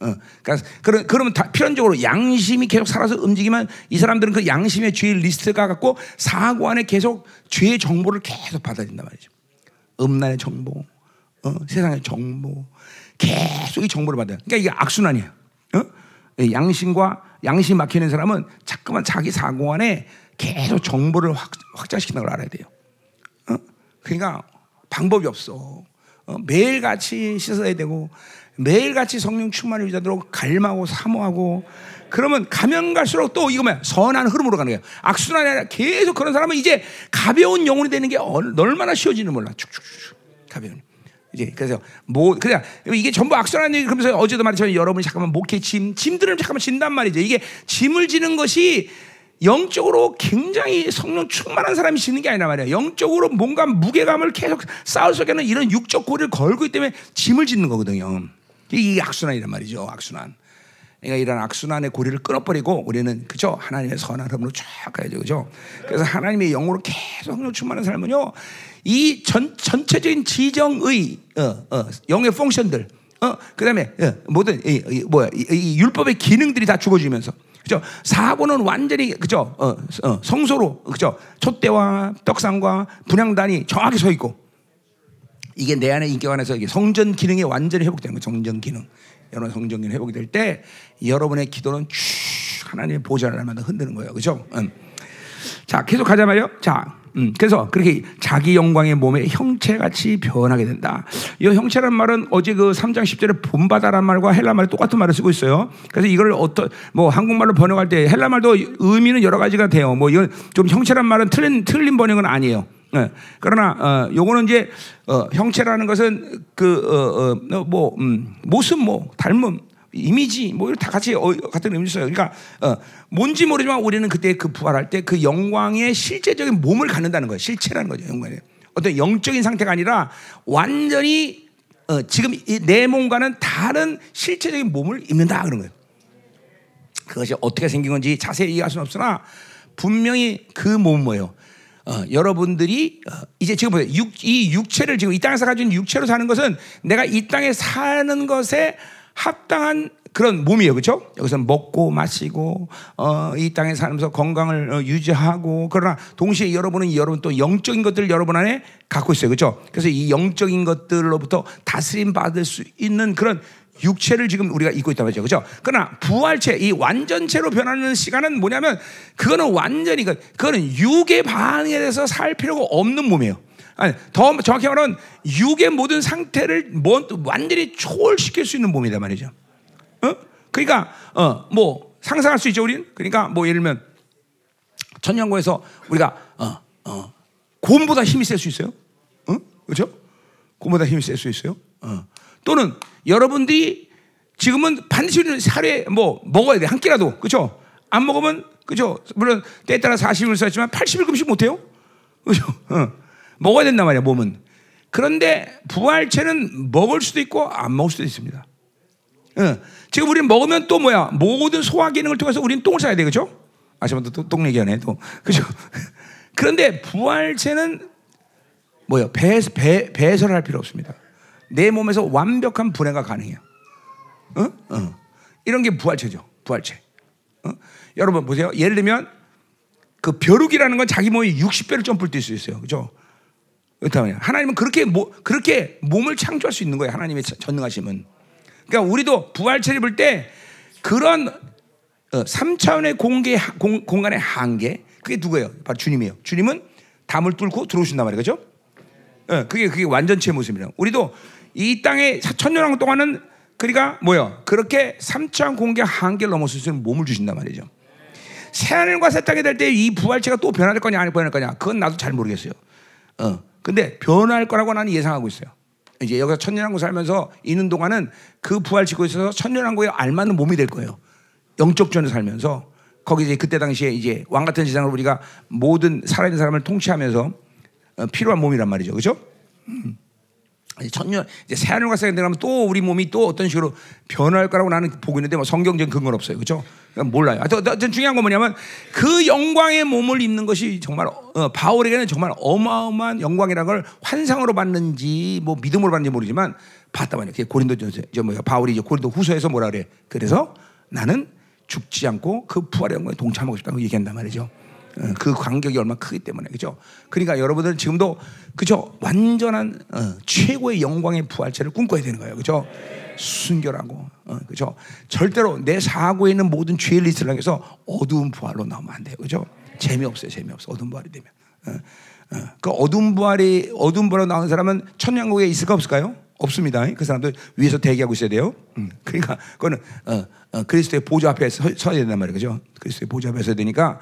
어? 어, 그러니까 그러, 그러면 다 필연적으로 양심이 계속 살아서 움직이면 이 사람들은 그 양심의 죄 리스트가 갖고 사고 안에 계속 죄의 정보를 계속 받아들인단 말이죠. 음란의 정보, 어, 세상의 정보, 계속 이 정보를 받아요. 그러니까 이게 악순환이에요. 어? 양심과 양심 막히는 사람은 자꾸만 자기 사고 안에 계속 정보를 확, 확장시키는 걸 알아야 돼요. 어? 그러니까 방법이 없어. 어? 매일같이 씻어야 되고 매일같이 성령 충만을 유지하도록 갈망하고 사모하고 그러면 가면 갈수록 또 이거 뭐야? 선한 흐름으로 가는 거야 악순환이 아니라 계속 그런 사람은 이제 가벼운 영혼이 되는 게 얼마나 쉬워지는 몰라. 축축축 가벼운. 이제 그래서 뭐 그냥 이게 전부 악순환 얘기 그러면서 어제도 말했지만 여러분이 잠깐만 목회 짐 짐들을 잠깐만 진단 말이죠. 이게 짐을 지는 것이 영적으로 굉장히 성령 충만한 사람이 지는 게 아니라 말이야. 영적으로 뭔가 무게감을 계속 쌓을 속에는 이런 육적 고리를 걸고 있기 때문에 짐을 짓는 거거든요. 이게 악순환이란 말이죠. 악순환. 그러니까 이런 악순환의 고리를 끊어버리고 우리는 그죠 하나님의 선한 흐름으로 쫙 가야죠, 그죠? 그래서 하나님의 영으로 계속 충만한 삶은요, 이 전, 전체적인 지정의 어, 어, 영의 펑션들, 어, 그다음에 어, 모든 이, 이, 뭐야 이, 이 율법의 기능들이 다 죽어지면서 그죠? 사고는 완전히 그죠? 어, 어, 성소로 그죠? 촛대와 떡상과 분향단이 정확히 서 있고 이게 내 안에 인격 안에서 성전 기능이 완전히 회복되는 거예요. 성전 기능. 여러분 성전 기능 회복이 될때 여러분의 기도는 쭉 하나님의 보좌를 만나 흔드는 거예요. 그죠? 음. 자, 계속 가자 말이요. 자, 음, 그래서 그렇게 자기 영광의 몸에 형체같이 변하게 된다. 이 형체란 말은 어제 그 3장 10절에 본바다란 말과 헬라 말 똑같은 말을 쓰고 있어요. 그래서 이걸 어떤 뭐 한국말로 번역할 때 헬라 말도 의미는 여러 가지가 돼요. 뭐 이건 좀 형체란 말은 틀린 틀린 번역은 아니에요. 네. 그러나 어, 요거는 이제 어, 형체라는 것은 그어뭐 어, 어 뭐, 음, 모습 뭐 닮음 이미지 뭐다 같이 어, 같은 의미를 써요. 그러니까 어, 뭔지 모르지만 우리는 그때 그 부활할 때 그 영광의 실제적인 몸을 갖는다는 거예요. 실체라는 거죠. 영광이 어떤 영적인 상태가 아니라 완전히 어, 지금 내 몸과는 다른 실체적인 몸을 입는다 그런 거예요. 그것이 어떻게 생긴 건지 자세히 이해할 수는 없으나 분명히 그 몸은 뭐예요? 어, 여러분들이 어, 이제 지금 보세요. 육, 이 육체를 지금 이 땅에서 가진 육체로 사는 것은 내가 이 땅에 사는 것에 합당한 그런 몸이에요, 그렇죠? 여기서 먹고 마시고 어, 이 땅에 살면서 건강을 어, 유지하고 그러나 동시에 여러분은 여러분 또 영적인 것들을 여러분 안에 갖고 있어요, 그렇죠? 그래서 이 영적인 것들로부터 다스림 받을 수 있는 그런 육체를 지금 우리가 입고 있단 말이죠. 그죠? 그러나 부활체, 이 완전체로 변하는 시간은 뭐냐면 그거는 완전히, 그, 그거는 육의 반응에 대해서 살 필요가 없는 몸이에요. 아니, 더 정확히 말하면 육의 모든 상태를 완전히 초월시킬 수 있는 몸이란 말이죠. 어? 그러니까, 어, 뭐, 상상할 수 있죠, 우리는? 그러니까, 뭐, 예를 들면, 천년고에서 우리가, 어, 어, 곰보다 힘이 셀 수 있어요? 어? 그죠? 곰보다 힘이 셀 수 있어요? 어. 또는 여러분들이 지금은 반드시 하루에 뭐 먹어야 돼. 한 끼라도. 그죠? 안 먹으면, 그죠? 물론 때에 따라 40일 썼지만 80일 금식 못 해요? 그죠? 어. 먹어야 된단 말이야, 몸은. 그런데 부활체는 먹을 수도 있고 안 먹을 수도 있습니다. 어. 지금 우리는 먹으면 또 뭐야? 모든 소화 기능을 통해서 우리는 똥을 싸야 돼. 그죠? 아시면 또똥 얘기하네, 또. 그죠? 그런데 부활체는 뭐야? 배, 배, 배설할 필요 없습니다. 내 몸에서 완벽한 분해가 가능해요. 어? 어. 이런 게 부활체죠. 부활체. 어? 여러분 보세요. 예를 들면 그 벼룩이라는 건 자기 몸이 60배를 점프를 뛸 수 있어요. 그죠? 그렇다면 하나님은 그렇게 모, 그렇게 몸을 창조할 수 있는 거예요. 하나님의 전능하심은. 그러니까 우리도 부활체를 볼 때 그런 어, 3차원의 공개, 공, 공간의 한계 그게 누구예요? 바로 주님이에요. 주님은 담을 뚫고 들어오신단 말이에요. 그죠? 어, 그게 그게 완전체의 모습이에요. 우리도 이 땅에 천년왕 동안은 그러니까 뭐요? 그렇게 삼천 공개 한계를 넘어설 수 있는 몸을 주신단 말이죠. 새 하늘과 새 땅이 될 때 이 부활체가 또 변할 거냐 안 변할 거냐 그건 나도 잘 모르겠어요. 어. 근데 변할 거라고 나는 예상하고 있어요. 이제 여기서 천년왕국 살면서 있는 동안은 그 부활 짓고 있어서 천년왕국에 알맞는 몸이 될 거예요. 영적 전을 살면서 거기 이제 그때 당시에 이제 왕 같은 세상을 우리가 모든 살아있는 사람을 통치하면서 어, 필요한 몸이란 말이죠. 그렇죠? 음. 천년 이제 새하늘과 새 들어가면 또 우리 몸이 또 어떤 식으로 변할 거라고 나는 보고 있는데 뭐 성경적인 근거는 없어요, 그렇죠? 몰라요. 하여튼 중요한 건 뭐냐면 그 영광의 몸을 입는 것이 정말 어, 바울에게는 정말 어마어마한 영광이라는 걸 환상으로 받는지 뭐 믿음으로 받는지 모르지만 봤단 말이야. 그게 고린도 저, 저 뭐야 바울이 이제 고린도 후서에서 뭐라 그래? 그래서 나는 죽지 않고 그 부활의 영광에 동참하고 싶다고 얘기한단 말이죠. 어, 그 간격이 얼마나 크기 때문에 그죠. 그러니까 여러분들 지금도 그죠 완전한 어, 최고의 영광의 부활체를 꿈꿔야 되는 거예요. 그죠. 순결하고 어, 그죠. 절대로 내 사고에 있는 모든 죄 리스트를 향해서 어두운 부활로 나오면 안 돼요. 그죠. 재미없어요. 재미없어. 어두운 부활이 되면. 어, 어. 그 어두운 부활이 어두운 부활로 나온 사람은 천년국에 있을까 없을까요? 없습니다. 그 사람들 위에서 대기하고 있어야 돼요. 음, 그러니까 그거는 어, 어, 그리스도의 보좌 앞에 서, 서야 된단 말이에요. 그죠? 그리스도의 보좌 앞에 서야 되니까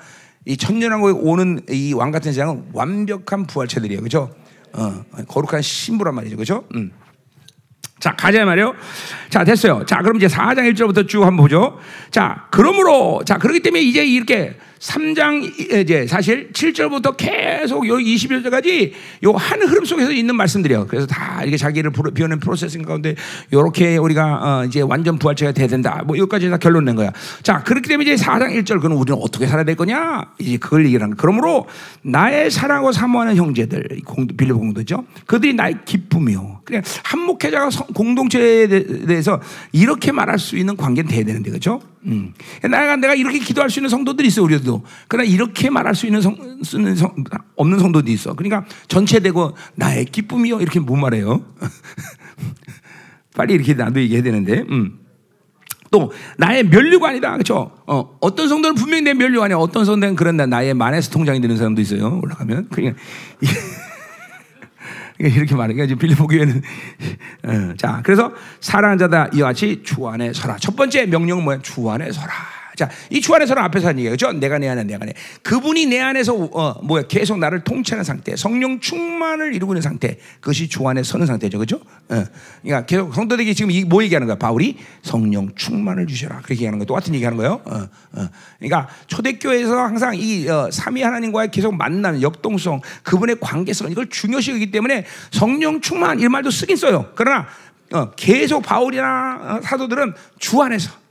이 천년왕국에 오는 이 왕 같은 세상은 완벽한 부활체들이에요. 그죠? 어, 거룩한 신부란 말이죠. 그죠? 음. 자, 가자 말이요. 자, 됐어요. 자, 그럼 이제 4장 1절부터 쭉 한번 보죠. 자, 그러므로 자, 그렇기 때문에 이제 이렇게 3장 이제 사실 7절부터 계속 요 21절까지 요 한 흐름 속에서 있는 말씀들이에요. 그래서 다 이게 자기를 비워낸 프로세싱 가운데 요렇게 우리가 어 이제 완전 부활체가 돼야 된다. 뭐 여기까지 다 결론 낸 거야. 자, 그렇기 때문에 이제 4장 1절 그럼 우리는 어떻게 살아야 될 거냐? 이제 그걸 얘기하는. 그러므로 나의 사랑하고 사모하는 형제들, 빌립 공도죠. 그들이 나의 기쁨이요. 그냥 한목회자가 공동체에 대해서 이렇게 말할 수 있는 관계는 돼야 되는데 그렇죠? 음. 내가 내가 이렇게 기도할 수 있는 성도들이 있어 우리도. 그러나 이렇게 말할 수 있는 성, 쓰는 성, 없는 성도도 있어. 그러니까 전체되고 나의 기쁨이요 이렇게 못 말해요. 빨리 이렇게 나도 얘기해야 되는데. 음. 또 나의 면류가 아니다. 그렇죠? 어, 어떤 성도는 분명히 내 면류가 아니야. 어떤 성도는 그런다. 나의 마네스 통장이 되는 사람도 있어요. 올라가면 그냥 이렇게 말해. 그러니까 지금 빌리보 교회는 어, 자 그래서 사랑하는 자다 이와 같이 주 안에 서라. 첫 번째 명령은 뭐야? 주 안에 서라. 자, 이 주 안에서는 앞에서 하는 얘기죠. 내가 내 안에, 내가 내. 그분이 내 안에서 어, 뭐야 계속 나를 통치하는 상태, 성령 충만을 이루고 있는 상태. 그것이 주 안에 서는 상태죠, 그죠 어. 그러니까 계속 성도들에게 지금 이, 뭐 얘기하는 거야? 바울이 성령 충만을 주셔라. 그렇게 얘기하는 거야. 똑같은 얘기하는 거예요. 어, 어. 그러니까 초대교회에서 항상 이 어, 삼위 하나님과의 계속 만나는 역동성, 그분의 관계성 이걸 중요시하기 때문에 성령 충만 이 말도 쓰긴 써요. 그러나 어, 계속 바울이나 어, 사도들은 주 안에서 음,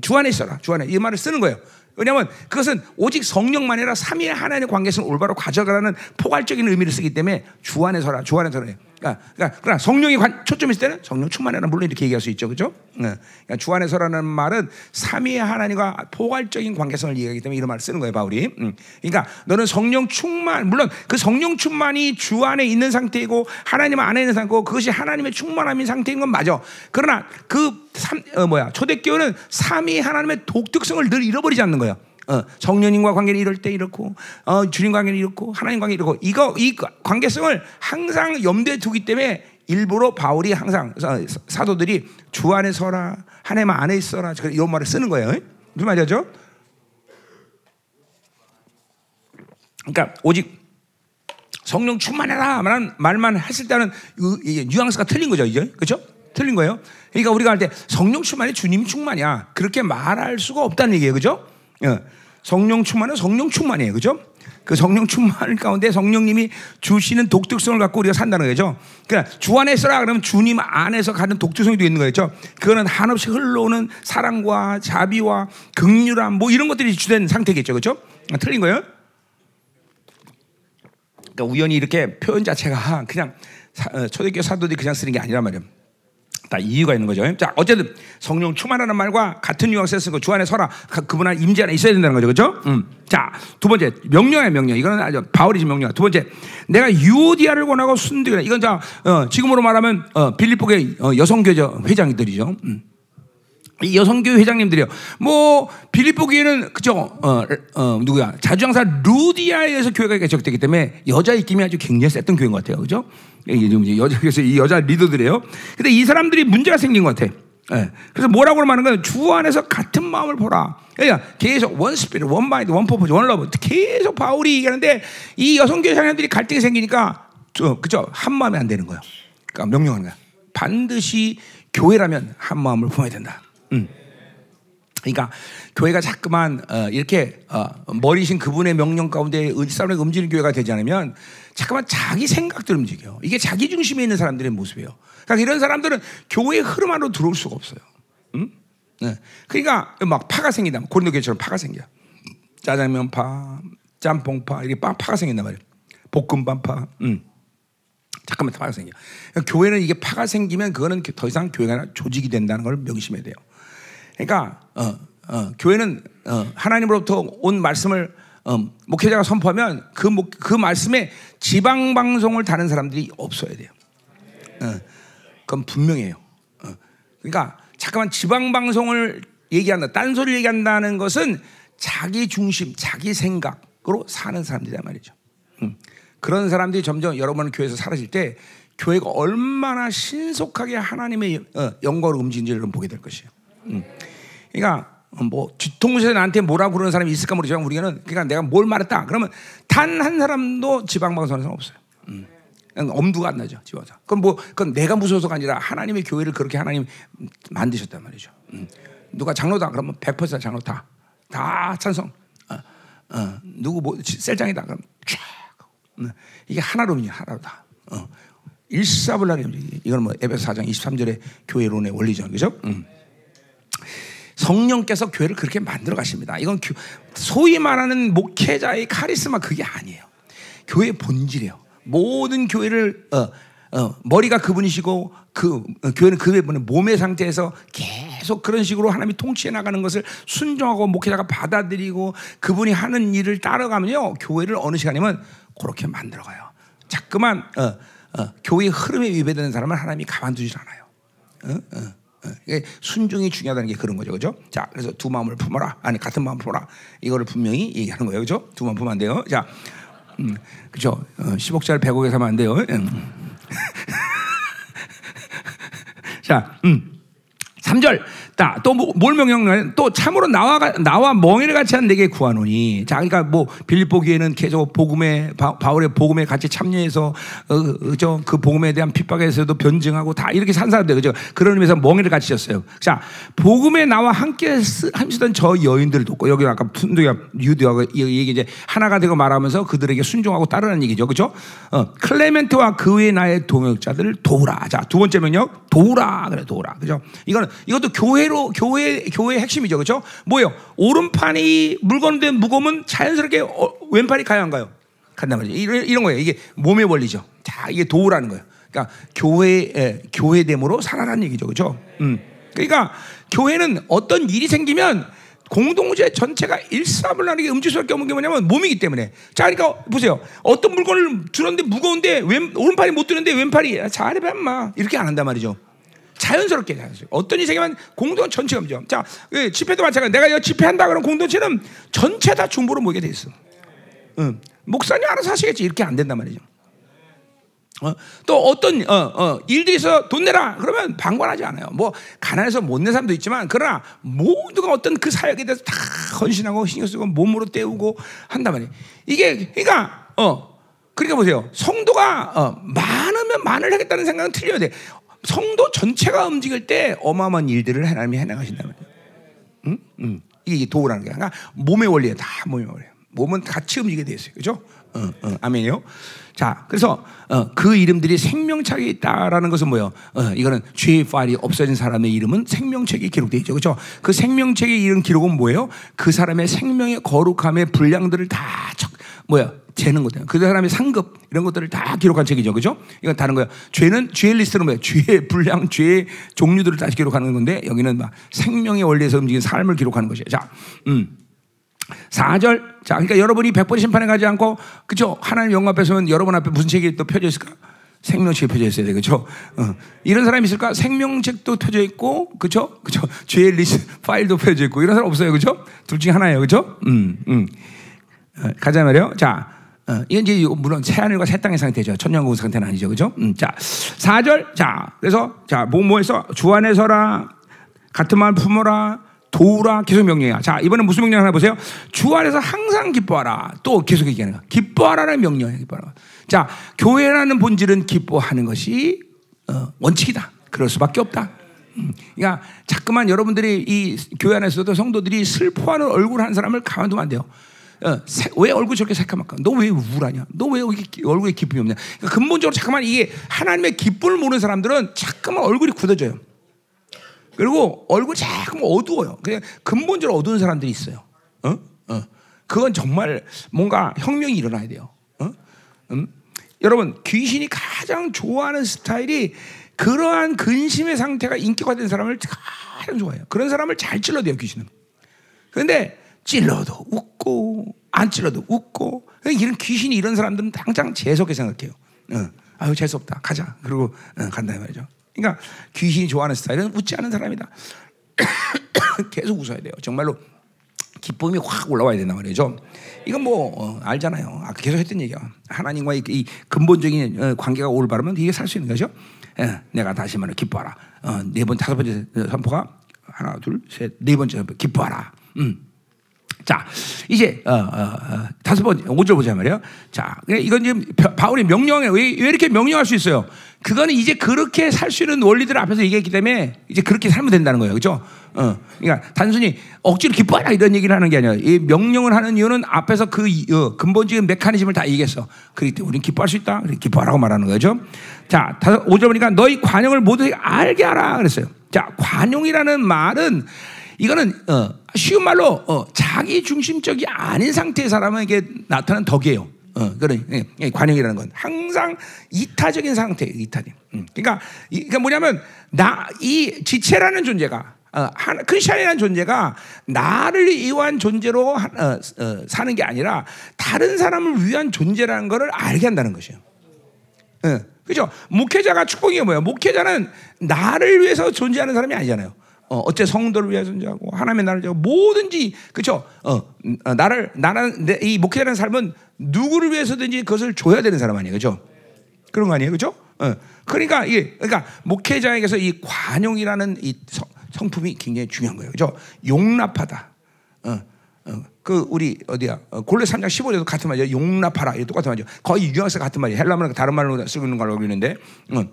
주 안에 있어라. 주 안에 이 말을 쓰는 거예요. 왜냐하면 그것은 오직 성령만 아니라 삼위의 하나님의 관계성을 올바로 가져가라는 포괄적인 의미를 쓰기 때문에 주 안에 서라. 주 안에 서라. 그러니까, 그러니까, 그러나 성령이 관, 초점이 있을 때는 성령 충만해라. 물론 이렇게 얘기할 수 있죠. 그죠? 네. 그러니까 주 안에 서라는 말은 삼위의 하나님과 포괄적인 관계성을 얘기하기 때문에 이런 말을 쓰는 거예요. 바울이. 음. 그러니까 너는 성령 충만, 물론 그 성령 충만이 주 안에 있는 상태이고 하나님 안에 있는 상태고 그것이 하나님의 충만함인 상태인 건 맞아. 그러나 그 삼, 어, 뭐야 초대교회는 삼위 하나님의 독특성을 늘 잃어버리지 않는 거예요. 어, 성령님과 관계는 이럴 때 이렇고 어, 주님 관계는 이렇고 하나님 관계 이렇고 이거 이 관계성을 항상 염두에 두기 때문에 일부러 바울이 항상 사도들이 주 안에 서라 하나님 안에 있어라 이런 말을 쓰는 거예요. 무슨 말이죠? 그러니까 오직 성령 충만해라 말만 했을 때는 이 뉘앙스가 틀린 거죠, 이제 그렇죠? 틀린 거예요. 그러니까 우리가 할 때 성령 충만이 주님 충만이야 그렇게 말할 수가 없다는 얘기예요, 그렇죠? 예. 성령 충만은 성령 충만이에요. 그죠? 그 성령 충만 가운데 성령님이 주시는 독특성을 갖고 우리가 산다는 거죠. 그러니까 주 안에 서라 그러면 주님 안에서 가는 독특성이 있는 거죠. 그거는 한없이 흘러오는 사랑과 자비와 극률함 뭐 이런 것들이 주된 상태겠죠. 그죠? 아, 틀린 거예요? 그러니까 우연히 이렇게 표현 자체가 그냥 어, 초대교 사도들이 그냥 쓰는 게 아니란 말이에요. 다 이유가 있는 거죠. 자, 어쨌든 성령 충만하는 말과 같은 뉘앙스를 쓰고 주 안에 서라. 그분 안에 임재 안에 있어야 된다는 거죠. 그죠? 음. 자, 두 번째 명령의 명령. 이거는 아주 바울이 지금 명령. 두 번째 내가 유오디아를 권하고 순디라. 이건 자 어, 지금으로 말하면 어, 빌립보의 어, 여성교회 회장들이죠. 음. 이 여성교회 회장님들이요. 뭐 빌립보 교회는 그죠? 어, 어 누구야? 자주장사 루디아에서 교회가 개척되기 때문에 여자 입김이 아주 굉장히 셌던 교회인 것 같아요. 그죠? 여자 그래서 이 여자 리더들이에요. 근데 이 사람들이 문제가 생긴 것 같아. 예. 그래서 뭐라고 말하는 거예요? 주 안에서 같은 마음을 품으라. 그러니까 계속 one spirit, one mind, one purpose, one love 계속 바울이 얘기하는데 이 여성교회 자녀들이 갈등이 생기니까 그죠? 한 마음이 안 되는 거예요. 그러니까 명령하는 거야. 반드시 교회라면 한 마음을 품어야 된다. 음. 그러니까 교회가 자꾸만 어, 이렇게 어, 머리신 그분의 명령 가운데 사람의 움직이는 교회가 되지 않으면 자꾸만 자기 생각들 움직여. 이게 자기 중심에 있는 사람들의 모습이에요. 그러니까 이런 사람들은 교회 흐름 안으로 들어올 수가 없어요. 음? 네. 그러니까 막 파가 생긴다. 고린도 교회처럼 파가 생겨. 짜장면 파, 짬뽕 파 이게 파, 파가 생긴단 말이에요. 볶음밥 파. 음. 잠깐만 파가 생겨. 그러니까 교회는 이게 파가 생기면 그거는 더 이상 교회가 조직이 된다는 걸 명심해야 돼요. 그러니까 어, 어, 교회는 어, 하나님으로부터 온 말씀을 어, 목회자가 선포하면 그, 목, 그 말씀에 지방 방송을 다는 사람들이 없어야 돼요. 어, 그건 분명해요. 어, 그러니까 잠깐만 지방 방송을 얘기한다, 딴 소리 얘기한다는 것은 자기 중심, 자기 생각으로 사는 사람들이란 말이죠. 음. 그런 사람들이 점점 여러분 교회에서 사라질 때 교회가 얼마나 신속하게 하나님의 어, 영광을 움직이는지를 보게 될 것이에요. 음. 그러니까 뭐 뒤통수에 나한테 뭐라고 그러는 사람이 있을까 모르지만 우리는 그러니까 내가 뭘 말했다 그러면 단 한 사람도 지방 방송에서 없어요. 음. 엄두가 안 나죠 지방에서. 그건 뭐 그건 내가 무서워서가 아니라 하나님의 교회를 그렇게 하나님 만드셨단 말이죠. 음. 누가 장로다 그러면 100% 장로 다. 다 찬성. 어, 어. 누구 뭐 셀장이다 그럼 쫙. 음. 이게 하나로군요 하나로다. 어. 일사불란이 이건 뭐 에베소 4장 23절의 교회론의 원리죠. 그죠? 음. 성령께서 교회를 그렇게 만들어 가십니다. 이건 소위 말하는 목회자의 카리스마 그게 아니에요. 교회 본질이에요. 모든 교회를 어, 어, 머리가 그분이시고 그 어, 교회는 그분의 몸의 상태에서 계속 그런 식으로 하나님이 통치해 나가는 것을 순종하고 목회자가 받아들이고 그분이 하는 일을 따라가면요 교회를 어느 시간이면 그렇게 만들어가요. 자꾸만 어, 어, 교회 흐름에 위배되는 사람은 하나님이 가만두질 않아요. 어, 어. 순종이 중요하다는 게 그런 거죠, 그죠? 자, 그래서 두 마음을 품어라. 아니 같은 마음 품어라. 이거를 분명히 얘기하는 거예요, 그죠? 두 마음 품으면 안 돼요. 자, 음, 그죠? 어, 10억짜리 100억에 사면 안 돼요. 음. 자, 음. 3절. 또뭘 뭐, 명령하냐? 또 참으로 나와 나와 멍에를 같이 한 내게 구하노니. 자, 그러니까 뭐 빌립보 교회는 계속 복음에 바 울의 복음에 같이 참여해서 어, 저그 복음에 대한 핍박에서도 변증하고 다 이렇게 산 사람들 그죠? 그런 의미에서 멍에를 같이 셨어요. 자, 복음에 나와 함께 하시던 저 여인들을 돕고 여기 아까 푼두야 유대하고 이게 이제 하나가 되고 말하면서 그들에게 순종하고 따르는 얘기죠, 그죠? 어, 클레멘트와 그 외 나의 동역자들을 도우라. 자, 두 번째 명령 도우라 그래 도우라, 그죠? 이거는 이것도 교회로 교회로 교회 교회의 핵심이죠, 그렇죠? 뭐요? 오른팔이 물건된 무거우면 자연스럽게 어, 왼팔이 가요 안 가요? 간단 말이죠. 이런, 이런 거예요. 이게 몸의 원리죠. 자, 이게 도우라는 거예요. 그러니까 교회 교회됨으로 살아라는 얘기죠, 그렇죠? 음. 그러니까 교회는 어떤 일이 생기면 공동체 전체가 일사불란하게 수밖에 없는 게 뭐냐면 몸이기 때문에. 자, 그러니까 보세요. 어떤 물건을 들었는데 무거운데 왼 오른팔이 못 드는데 왼팔이 잘해봐 인마 이렇게 안 한단 말이죠. 자연스럽게 자연스럽게. 어떤 생기면 공동 전체가 움직여. 자, 그 집회도 마찬가지. 내가 이 집회한다 그러면 공동체는 전체 다 중보로 모이게 돼 있어. 응. 목사님 알아서 하시겠지. 이렇게 안 된단 말이죠. 어? 또 어떤 어, 어, 있어 돈 내라 그러면 방관하지 않아요. 뭐 가난해서 못 낸 사람도 있지만 그러나 모두가 어떤 그 사역에 대해서 다 헌신하고 신경 쓰고 몸으로 때우고 한단 말이에요. 이게 그러니까 어 그러니까 보세요. 성도가 어, 많으면 많을 하겠다는 생각은 틀려야 돼. 성도 전체가 움직일 때 어마어마한 일들을 하나님이 해나가신다 말이에요. 응? 응. 이게 도우라는 게 그러니까 몸의 원리예요. 다 몸의 원리. 몸은 같이 움직이게 돼 있어요. 그죠? 어, 어, 아멘이요. 자, 그래서 어, 그 이름들이 생명책에 있다라는 것은 뭐예요? 어, 이거는 죄의 파일이 없어진 사람의 이름은 생명책에 기록되어 있죠. 그렇죠? 그 생명책에 이름 기록은 뭐예요? 그 사람의 생명의 거룩함의 분량들을 다 적, 뭐야? 재는 거예요. 그 사람의 상급 이런 것들을 다 기록한 책이죠. 그죠? 이건 다른 거예요. 죄는 죄의 리스트는 뭐예요? 죄의 분량, 죄의 종류들을 다시 기록하는 건데 여기는 막 생명의 원리에서 움직이는 삶을 기록하는 것이에요. 자, 음. 4절. 자, 그러니까 여러분이 백보좌 심판에 가지 않고 그죠? 하나님 영광 앞에 서면 여러분 앞에 무슨 책이 또 펴져 있을까? 생명책이 펴져 있어야 돼, 그렇죠? 어. 이런 사람이 있을까? 생명책도 펴져 있고, 그렇죠? 그렇죠? 죄의 리스트 파일도 펴져 있고 이런 사람 없어요, 그렇죠? 둘 중에 하나예요, 그렇죠? 음, 음. 어, 가자 말이요. 자, 어, 이건 이제 물론 새 하늘과 새 땅의 상태죠. 천년국 상태는 아니죠. 그죠? 음, 자, 4절. 자, 그래서 자, 뭐 뭐해서 주 안에 서라. 같은 마음 품어라. 도우라 계속 명령이야. 자, 이번엔 무슨 명령 하나 보세요. 주 안에서 항상 기뻐하라. 또 계속 얘기하는 거야. 기뻐하라는 명령이야. 기뻐하라. 자, 교회라는 본질은 기뻐하는 것이 어, 원칙이다. 그럴 수밖에 없다. 음, 그러니까 자꾸만 여러분들이 이 교회 안에서도 성도들이 슬퍼하는 얼굴 한 사람을 가만두면 안 돼요. 어, 세, 왜 얼굴 저렇게 새까맣까? 너 왜 우울하냐? 너 왜 얼굴에 기쁨이 없냐? 그러니까 근본적으로 잠깐만 이게 하나님의 기쁨을 모르는 사람들은 잠깐만 얼굴이 굳어져요. 그리고 얼굴 자꾸만 어두워요. 그냥 근본적으로 어두운 사람들이 있어요. 어? 어. 그건 정말 뭔가 혁명이 일어나야 돼요. 어? 음? 여러분 귀신이 가장 좋아하는 스타일이 그러한 근심의 상태가 인격화 된 사람을 가장 좋아해요. 그런 사람을 잘 찔러대요 귀신은. 그런데 찔러도 웃고 안 찔러도 웃고 이런 귀신이 이런 사람들은 당장 재수없게 생각해요. 어. 아유 재수 없다 가자 그리고 어, 간다 말이죠. 그러니까 귀신이 좋아하는 스타일은 웃지 않은 사람이다. 계속 웃어야 돼요. 정말로 기쁨이 확 올라와야 된단 말이죠. 이건 뭐 어, 알잖아요. 아 계속 했던 얘기야. 하나님과 이, 이 근본적인 어, 관계가 올바르면 이게 살 수 있는 거죠. 예, 내가 다시 말해 기뻐하라. 어, 네 번 다섯 번째 선포가 하나 둘 셋 네 번째 선포 기뻐하라. 음. 자, 이제 어, 어, 어, 다섯 번째 5절 보자 말이에요. 자, 이건 지금 바울이 명령해 왜, 왜 이렇게 명령할 수 있어요? 그거는 이제 그렇게 살 수 있는 원리들 앞에서 얘기했기 때문에 이제 그렇게 살면 된다는 거예요, 그렇죠? 어, 그러니까 단순히 억지로 기뻐하라 이런 얘기를 하는 게 아니라 이 명령을 하는 이유는 앞에서 그 어, 근본적인 메커니즘을 다 얘기했어. 그렇기 때문에 우리는 기뻐할 수 있다. 기뻐하라고 말하는 거죠. 자, 5절 보니까 너희 관용을 모두 알게 하라 그랬어요. 자, 관용이라는 말은 이거는 어, 쉬운 말로 어, 자기 중심적이 아닌 상태의 사람에게 나타나는 덕이에요. 어, 그런 예, 예, 관용이라는 건 항상 이타적인 상태, 이타적. 음. 그러니까 그러니까 뭐냐면 나 이 지체라는 존재가 어, 한, 크리스천이라는 존재가 나를 위한 존재로 어, 어, 사는 게 아니라 다른 사람을 위한 존재라는 것을 알게 한다는 것이에요. 예, 그죠? 목회자가 축복이 뭐예요? 목회자는 나를 위해서 존재하는 사람이 아니잖아요. 어, 어째 성도를 위해 존재하고 하나님의 나를 위하고 뭐든지 그렇죠. 어, 어, 나를 나는 내, 이 목회자라는 삶은 누구를 위해서든지 그것을 줘야 되는 사람 아니에요, 그렇죠? 그런 거 아니에요, 그렇죠? 어, 그러니까 이게 그러니까 목회자에게서 이 관용이라는 이 성, 성품이 굉장히 중요한 거예요, 그렇죠? 용납하다. 어, 어, 그 우리 어디야 어, 골레 3장 15절도 같은 말이죠. 용납하라. 이 똑같은 말이죠. 거의 유형사 같은 말이에요. 헬라말은 다른 말로 쓰고 있는 걸로 알고 있는데. 어.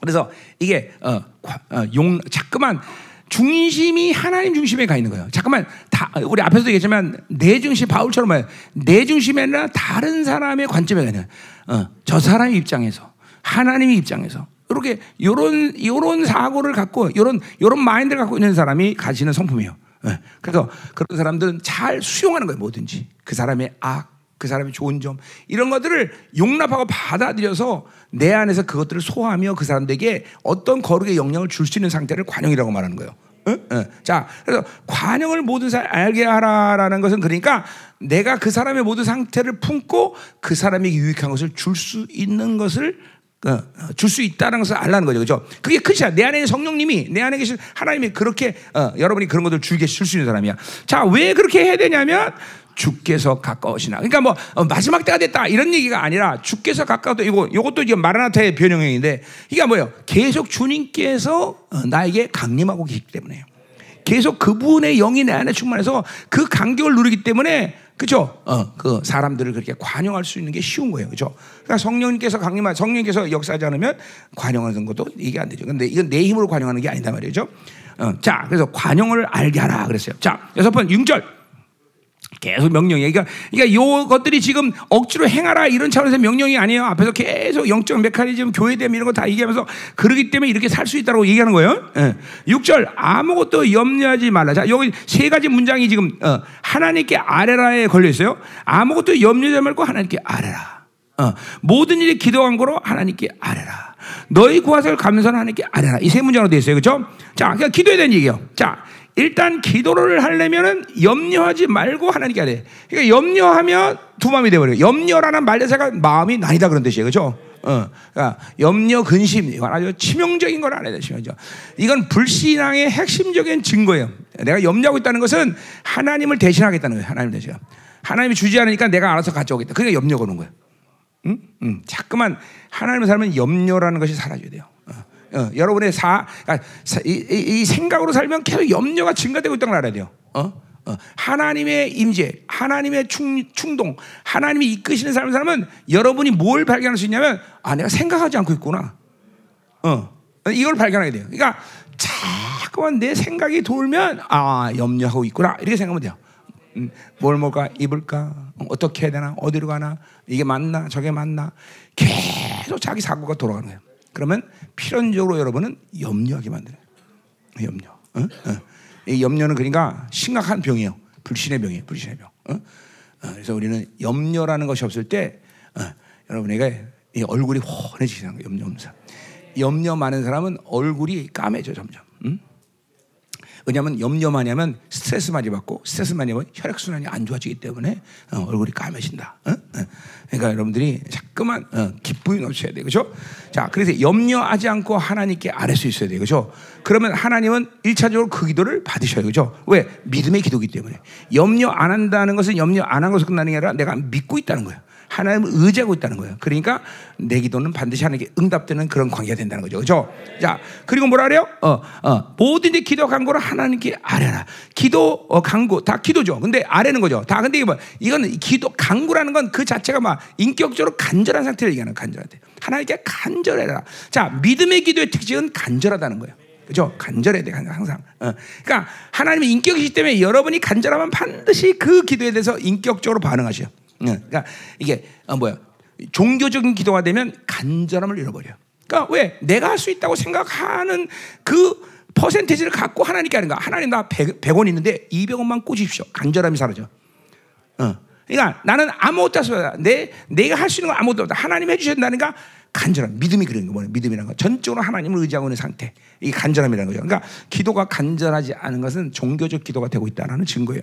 그래서 이게 어, 어, 용 자꾸만 중심이 하나님 중심에 가 있는 거예요. 잠깐만 다 우리 앞에서도 얘기했지만 내 중심 바울처럼 말해 내 중심이 아니라 다른 사람의 관점에 가는 어, 저 사람의 입장에서 하나님의 입장에서 이렇게 요런 요런 사고를 갖고 요런 요런 마인드를 갖고 있는 사람이 가지는 성품이에요. 예. 그래서 그런 사람들은 잘 수용하는 거예요. 뭐든지 그 사람의 악, 그 사람의 좋은 점 이런 것들을 용납하고 받아들여서 내 안에서 그것들을 소화하며 그 사람들에게 어떤 거룩의 영향을 줄 수 있는 상태를 관용이라고 말하는 거예요. 응? 응. 자, 그래서 관용을 모든 사람 알게 하라라는 것은 그러니까 내가 그 사람의 모든 상태를 품고 그 사람에게 유익한 것을 줄 수 있는 것을 어, 줄수 있다는 것을 알라는 거죠. 그죠? 그게 끝이야. 내 안에 성령님이, 내 안에 계신 하나님이 그렇게, 어, 여러분이 그런 것들 줄게 줄수 있는 사람이야. 자, 왜 그렇게 해야 되냐면, 주께서 가까우시나. 그러니까 뭐 어, 마지막 때가 됐다 이런 얘기가 아니라 주께서 가까웠다. 이거 이것도 이제 마라나타의 변형형인데 이게 뭐예요? 계속 주님께서 어, 나에게 강림하고 계시기 때문에요. 계속 그분의 영이 내 안에 충만해서 그 간격을 누리기 때문에 그죠? 어, 그 사람들을 그렇게 관용할 수 있는 게 쉬운 거예요. 그죠? 그러니까 성령님께서 강림하, 성령님께서 역사하지 않으면 관용하는 것도 이게 안 되죠. 근데 이건 내 힘으로 관용하는 게 아니다 말이죠. 어, 자, 그래서 관용을 알게 하라 그랬어요. 자, 여섯 번, 6절. 계속 명령이 그러니까, 그러니까 요 것들이 지금 억지로 행하라 이런 차원에서 명령이 아니에요. 앞에서 계속 영적 메커니즘, 교회됨 이런 거 다 얘기하면서 그러기 때문에 이렇게 살 수 있다고 얘기하는 거예요. 예. 6절 아무것도 염려하지 말라. 자, 여기 세 가지 문장이 지금 어, 하나님께 아뢰라에 걸려 있어요. 아무것도 염려하지 말고 하나님께 아뢰라. 어, 모든 일이 기도한 거로 하나님께 아뢰라. 너희 구하사를 감사는 하나님께 아뢰라. 이 세 문장으로 되어 있어요. 그렇죠? 자, 그냥 기도해야 되는 얘기예요. 자, 일단 기도를 하려면은 염려하지 말고 하나님께 하래. 그러니까 염려하면 두 마음이 돼버려요. 염려라는 말 자체가 마음이 난이다 그런 뜻이에요. 그죠? 어, 그러니까 염려, 근심, 이건 아주 치명적인 걸 알아야 되죠. 이건 불신앙의 핵심적인 증거예요. 내가 염려하고 있다는 것은 하나님을 대신하겠다는 거예요. 하나님 대신. 하나님이 주지 않으니까 내가 알아서 가져오겠다. 그러니까 염려가 오는 거예요. 응? 응. 자꾸만 하나님을 살면 염려라는 것이 사라져야 돼요. 어, 여러분의 사, 그러니까 이, 이, 이, 생각으로 살면 계속 염려가 증가되고 있다는 걸 알아야 돼요. 어? 어, 하나님의 임재, 하나님의 충, 충동, 하나님이 이끄시는 사람을 사람은 여러분이 뭘 발견할 수 있냐면 아 내가 생각하지 않고 있구나. 어, 이걸 발견하게 돼요. 그러니까 자꾸만 내 생각이 돌면 아 염려하고 있구나 이렇게 생각하면 돼요. 음, 뭘 먹을까 입을까 어떻게 해야 되나 어디로 가나 이게 맞나 저게 맞나 계속 자기 사고가 돌아가는 거예요. 그러면 필연적으로 여러분은 염려하게 만드는. 염려. 어? 어. 이 염려는 그러니까 심각한 병이에요. 불신의 병이에요. 불신의 병. 어? 어 그래서 우리는 염려라는 것이 없을 때 어, 여러분에게 이 얼굴이 훤해지시는 거예요. 염려 없는 사람. 염려 많은 사람은 얼굴이 까매져 점점. 응? 왜냐하면 염려 많이 하면 스트레스 많이 받고 스트레스 많이 하면 혈액 순환이 안 좋아지기 때문에 어, 얼굴이 까매진다. 어? 어. 그러니까 여러분들이 자꾸만 어, 기쁨이 넘쳐야 돼, 그렇죠? 자, 그래서 염려하지 않고 하나님께 아뢰 수 있어야 돼, 그렇죠? 그러면 하나님은 일차적으로 그 기도를 받으셔요, 그렇죠? 왜 믿음의 기도기 때문에 염려 안 한다는 것은 염려 안 한 것으로 끝나는 게 아니라 내가 믿고 있다는 거예요. 하나님을 의지하고 있다는 거예요. 그러니까 내 기도는 반드시 하나님께 응답되는 그런 관계가 된다는 거죠. 그렇죠? 자, 그리고 뭐라 그래요? 어, 어, 이 기도 간구를 하나님께 아뢰라. 기도 어, 간구 다 기도죠. 근데 아뢰는 거죠. 다 근데 이게 뭐 이건 기도 간구라는 건 그 자체가 막 인격적으로 간절한 상태를 얘기하는 간절한데 하나님께 간절해라. 자, 믿음의 기도의 특징은 간절하다는 거예요. 그죠? 간절해야 돼, 항상. 어. 그러니까 하나님의 인격이기 때문에 여러분이 간절하면 반드시 그 기도에 대해서 인격적으로 반응하셔요. 그러니까 이게 어 뭐야 종교적인 기도가 되면 간절함을 잃어버려. 그러니까 왜 내가 할 수 있다고 생각하는 그 퍼센테이지를 갖고 하나님께 하는가? 하나님 나 100, 100원 있는데 200원만 꽂으십시오. 간절함이 사라져. 어. 그러니까 나는 아무것도 없어. 내 내가 할 수 있는 건 아무것도 없다. 하나님 해주신다니까 간절함, 믿음이 그런 거 뭐냐? 믿음이라는 거. 전적으로 하나님을 의지하고 있는 상태. 이게 간절함이라는 거죠. 그러니까 기도가 간절하지 않은 것은 종교적 기도가 되고 있다는 증거예요.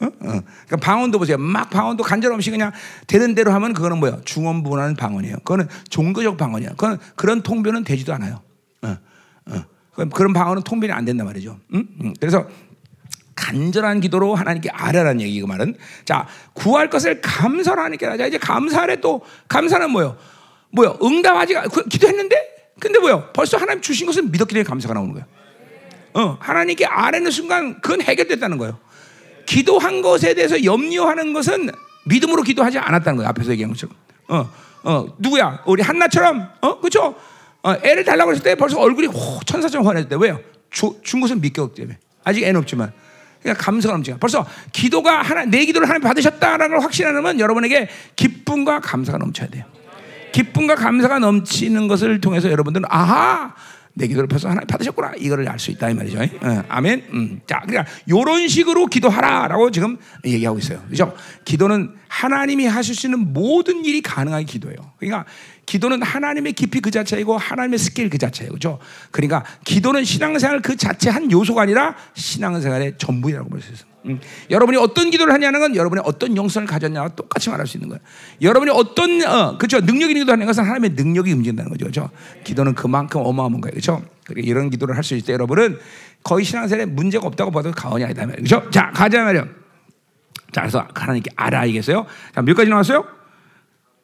어? 어. 그러니까 방언도 보세요. 막 방언도 간절 없이 그냥 되는 대로 하면 그거는 뭐야? 중언부언하는 방언이에요. 그거는 종교적 방언이야. 그건 그런 통변은 되지도 않아요. 어. 어. 그런 방언은 통변이 안 된단 말이죠. 응? 응. 그래서 간절한 기도로 하나님께 아뢰라는 얘기 그 말은 자 구할 것을 감사로 하나님께 하자 이제 감사를 또 감사는 뭐요? 뭐요? 응답하지 그, 기도했는데 근데 뭐요? 벌써 하나님 주신 것을 믿었기 때문에 감사가 나오는 거예요. 어 하나님께 아뢰는 순간 그건 해결됐다는 거예요. 기도한 것에 대해서 염려하는 것은 믿음으로 기도하지 않았다는 거예요. 앞에서 얘기한 것처럼. 어, 어, 누구야? 우리 한나처럼, 어, 그죠? 어, 애를 달라고 했을 때 벌써 얼굴이 호, 천사처럼 때. 왜요? 주, 준 것은 믿기 때문에. 아직 애는 없지만. 그러니까 감사가 넘치가. 벌써 기도가 하나, 내 기도를 하나님 받으셨다라는 걸 확신하면 여러분에게 기쁨과 감사가 넘쳐야 돼요. 기쁨과 감사가 넘치는 것을 통해서 여러분들은 아하 내 기도를 벌써 하나님 받으셨구나 이거를 알 수 있다 이 말이죠. 어, 아멘. 음. 자, 그러니까 이런 식으로 기도하라라고 지금 얘기하고 있어요. 그죠? 기도는 하나님이 하실 수 있는 모든 일이 가능한 기도예요. 그러니까 기도는 하나님의 깊이 그 자체이고 하나님의 스케일 그 자체예요. 그죠? 그러니까 기도는 신앙생활 그 자체 한 요소가 아니라 신앙생활의 전부라고 볼 수 있어요. 음. 여러분이 어떤 기도를 하냐는 건 여러분이 어떤 영성을 가졌냐와 똑같이 말할 수 있는 거예요. 여러분이 어떤 어, 그렇죠 능력 있는 기도하는 것은 하나님의 능력이 움직인다는 거죠. 그렇죠? 기도는 그만큼 어마어마한 거예요. 그렇죠? 이런 기도를 할 수 있을 때 여러분은 거의 신앙생활에 문제가 없다고 봐도 과언이 아니다. 그렇죠? 자 가자 말이요. 자 그래서 하나님께 알아야겠어요. 자몇 가지 나왔어요?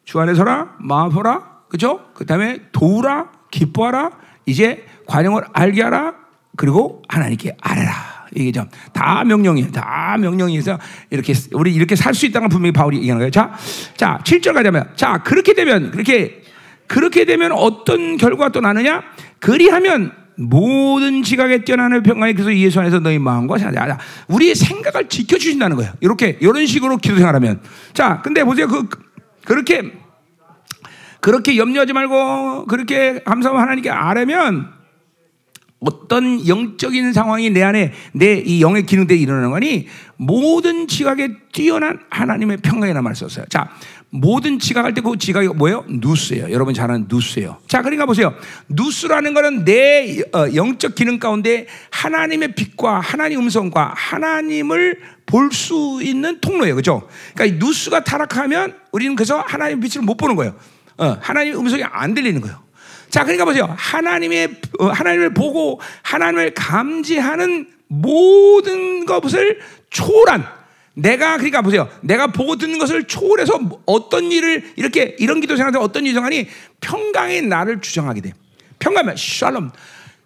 주 안에 서라 마음하라 그렇죠? 그다음에 도우라 기뻐하라 이제 관용을 알게 하라 그리고 하나님께 알아라. 이게 좀다 명령이에요. 다 명령이어서 이렇게 우리 이렇게 살 수 있다는 분명히 바울이 얘기하는 거예요. 자, 자, 7절 가자면 자, 그렇게 되면 그렇게 그렇게 되면 어떤 결과가 또 나느냐? 그리하면 모든 지각에 뛰어나는 평강에 그래서 예수 안에서 너희 마음과 생각, 우리의 생각을 지켜 주신다는 거예요. 이렇게 이런 식으로 기도 생활하면 자, 근데 보세요. 그 그렇게 그렇게 염려하지 말고 그렇게 감사하고 하나님께 아뢰면 어떤 영적인 상황이 내 안에 내 이 영의 기능들이 일어나는 거니 모든 지각에 뛰어난 하나님의 평강이라는 말을 썼어요. 자, 모든 지각할 때 그 지각이 뭐예요? 누스예요. 여러분 잘 아는 누스예요. 자, 그러니까 보세요. 누스라는 거는 내 어, 영적 기능 가운데 하나님의 빛과 하나님 음성과 하나님을 볼 수 있는 통로예요. 그죠? 그러니까 이 누스가 타락하면 우리는 그래서 하나님의 빛을 못 보는 거예요. 어, 하나님의 음성이 안 들리는 거예요. 자, 그러니까 보세요. 하나님의 어, 하나님을 보고 하나님을 감지하는 모든 것을 초월한 내가 그러니까 보세요. 내가 보고 듣는 것을 초월해서 어떤 일을 이렇게 이런 기도 생활에 어떤 일을 정하니 평강의 나를 주장하게 돼. 평강은 샬롬.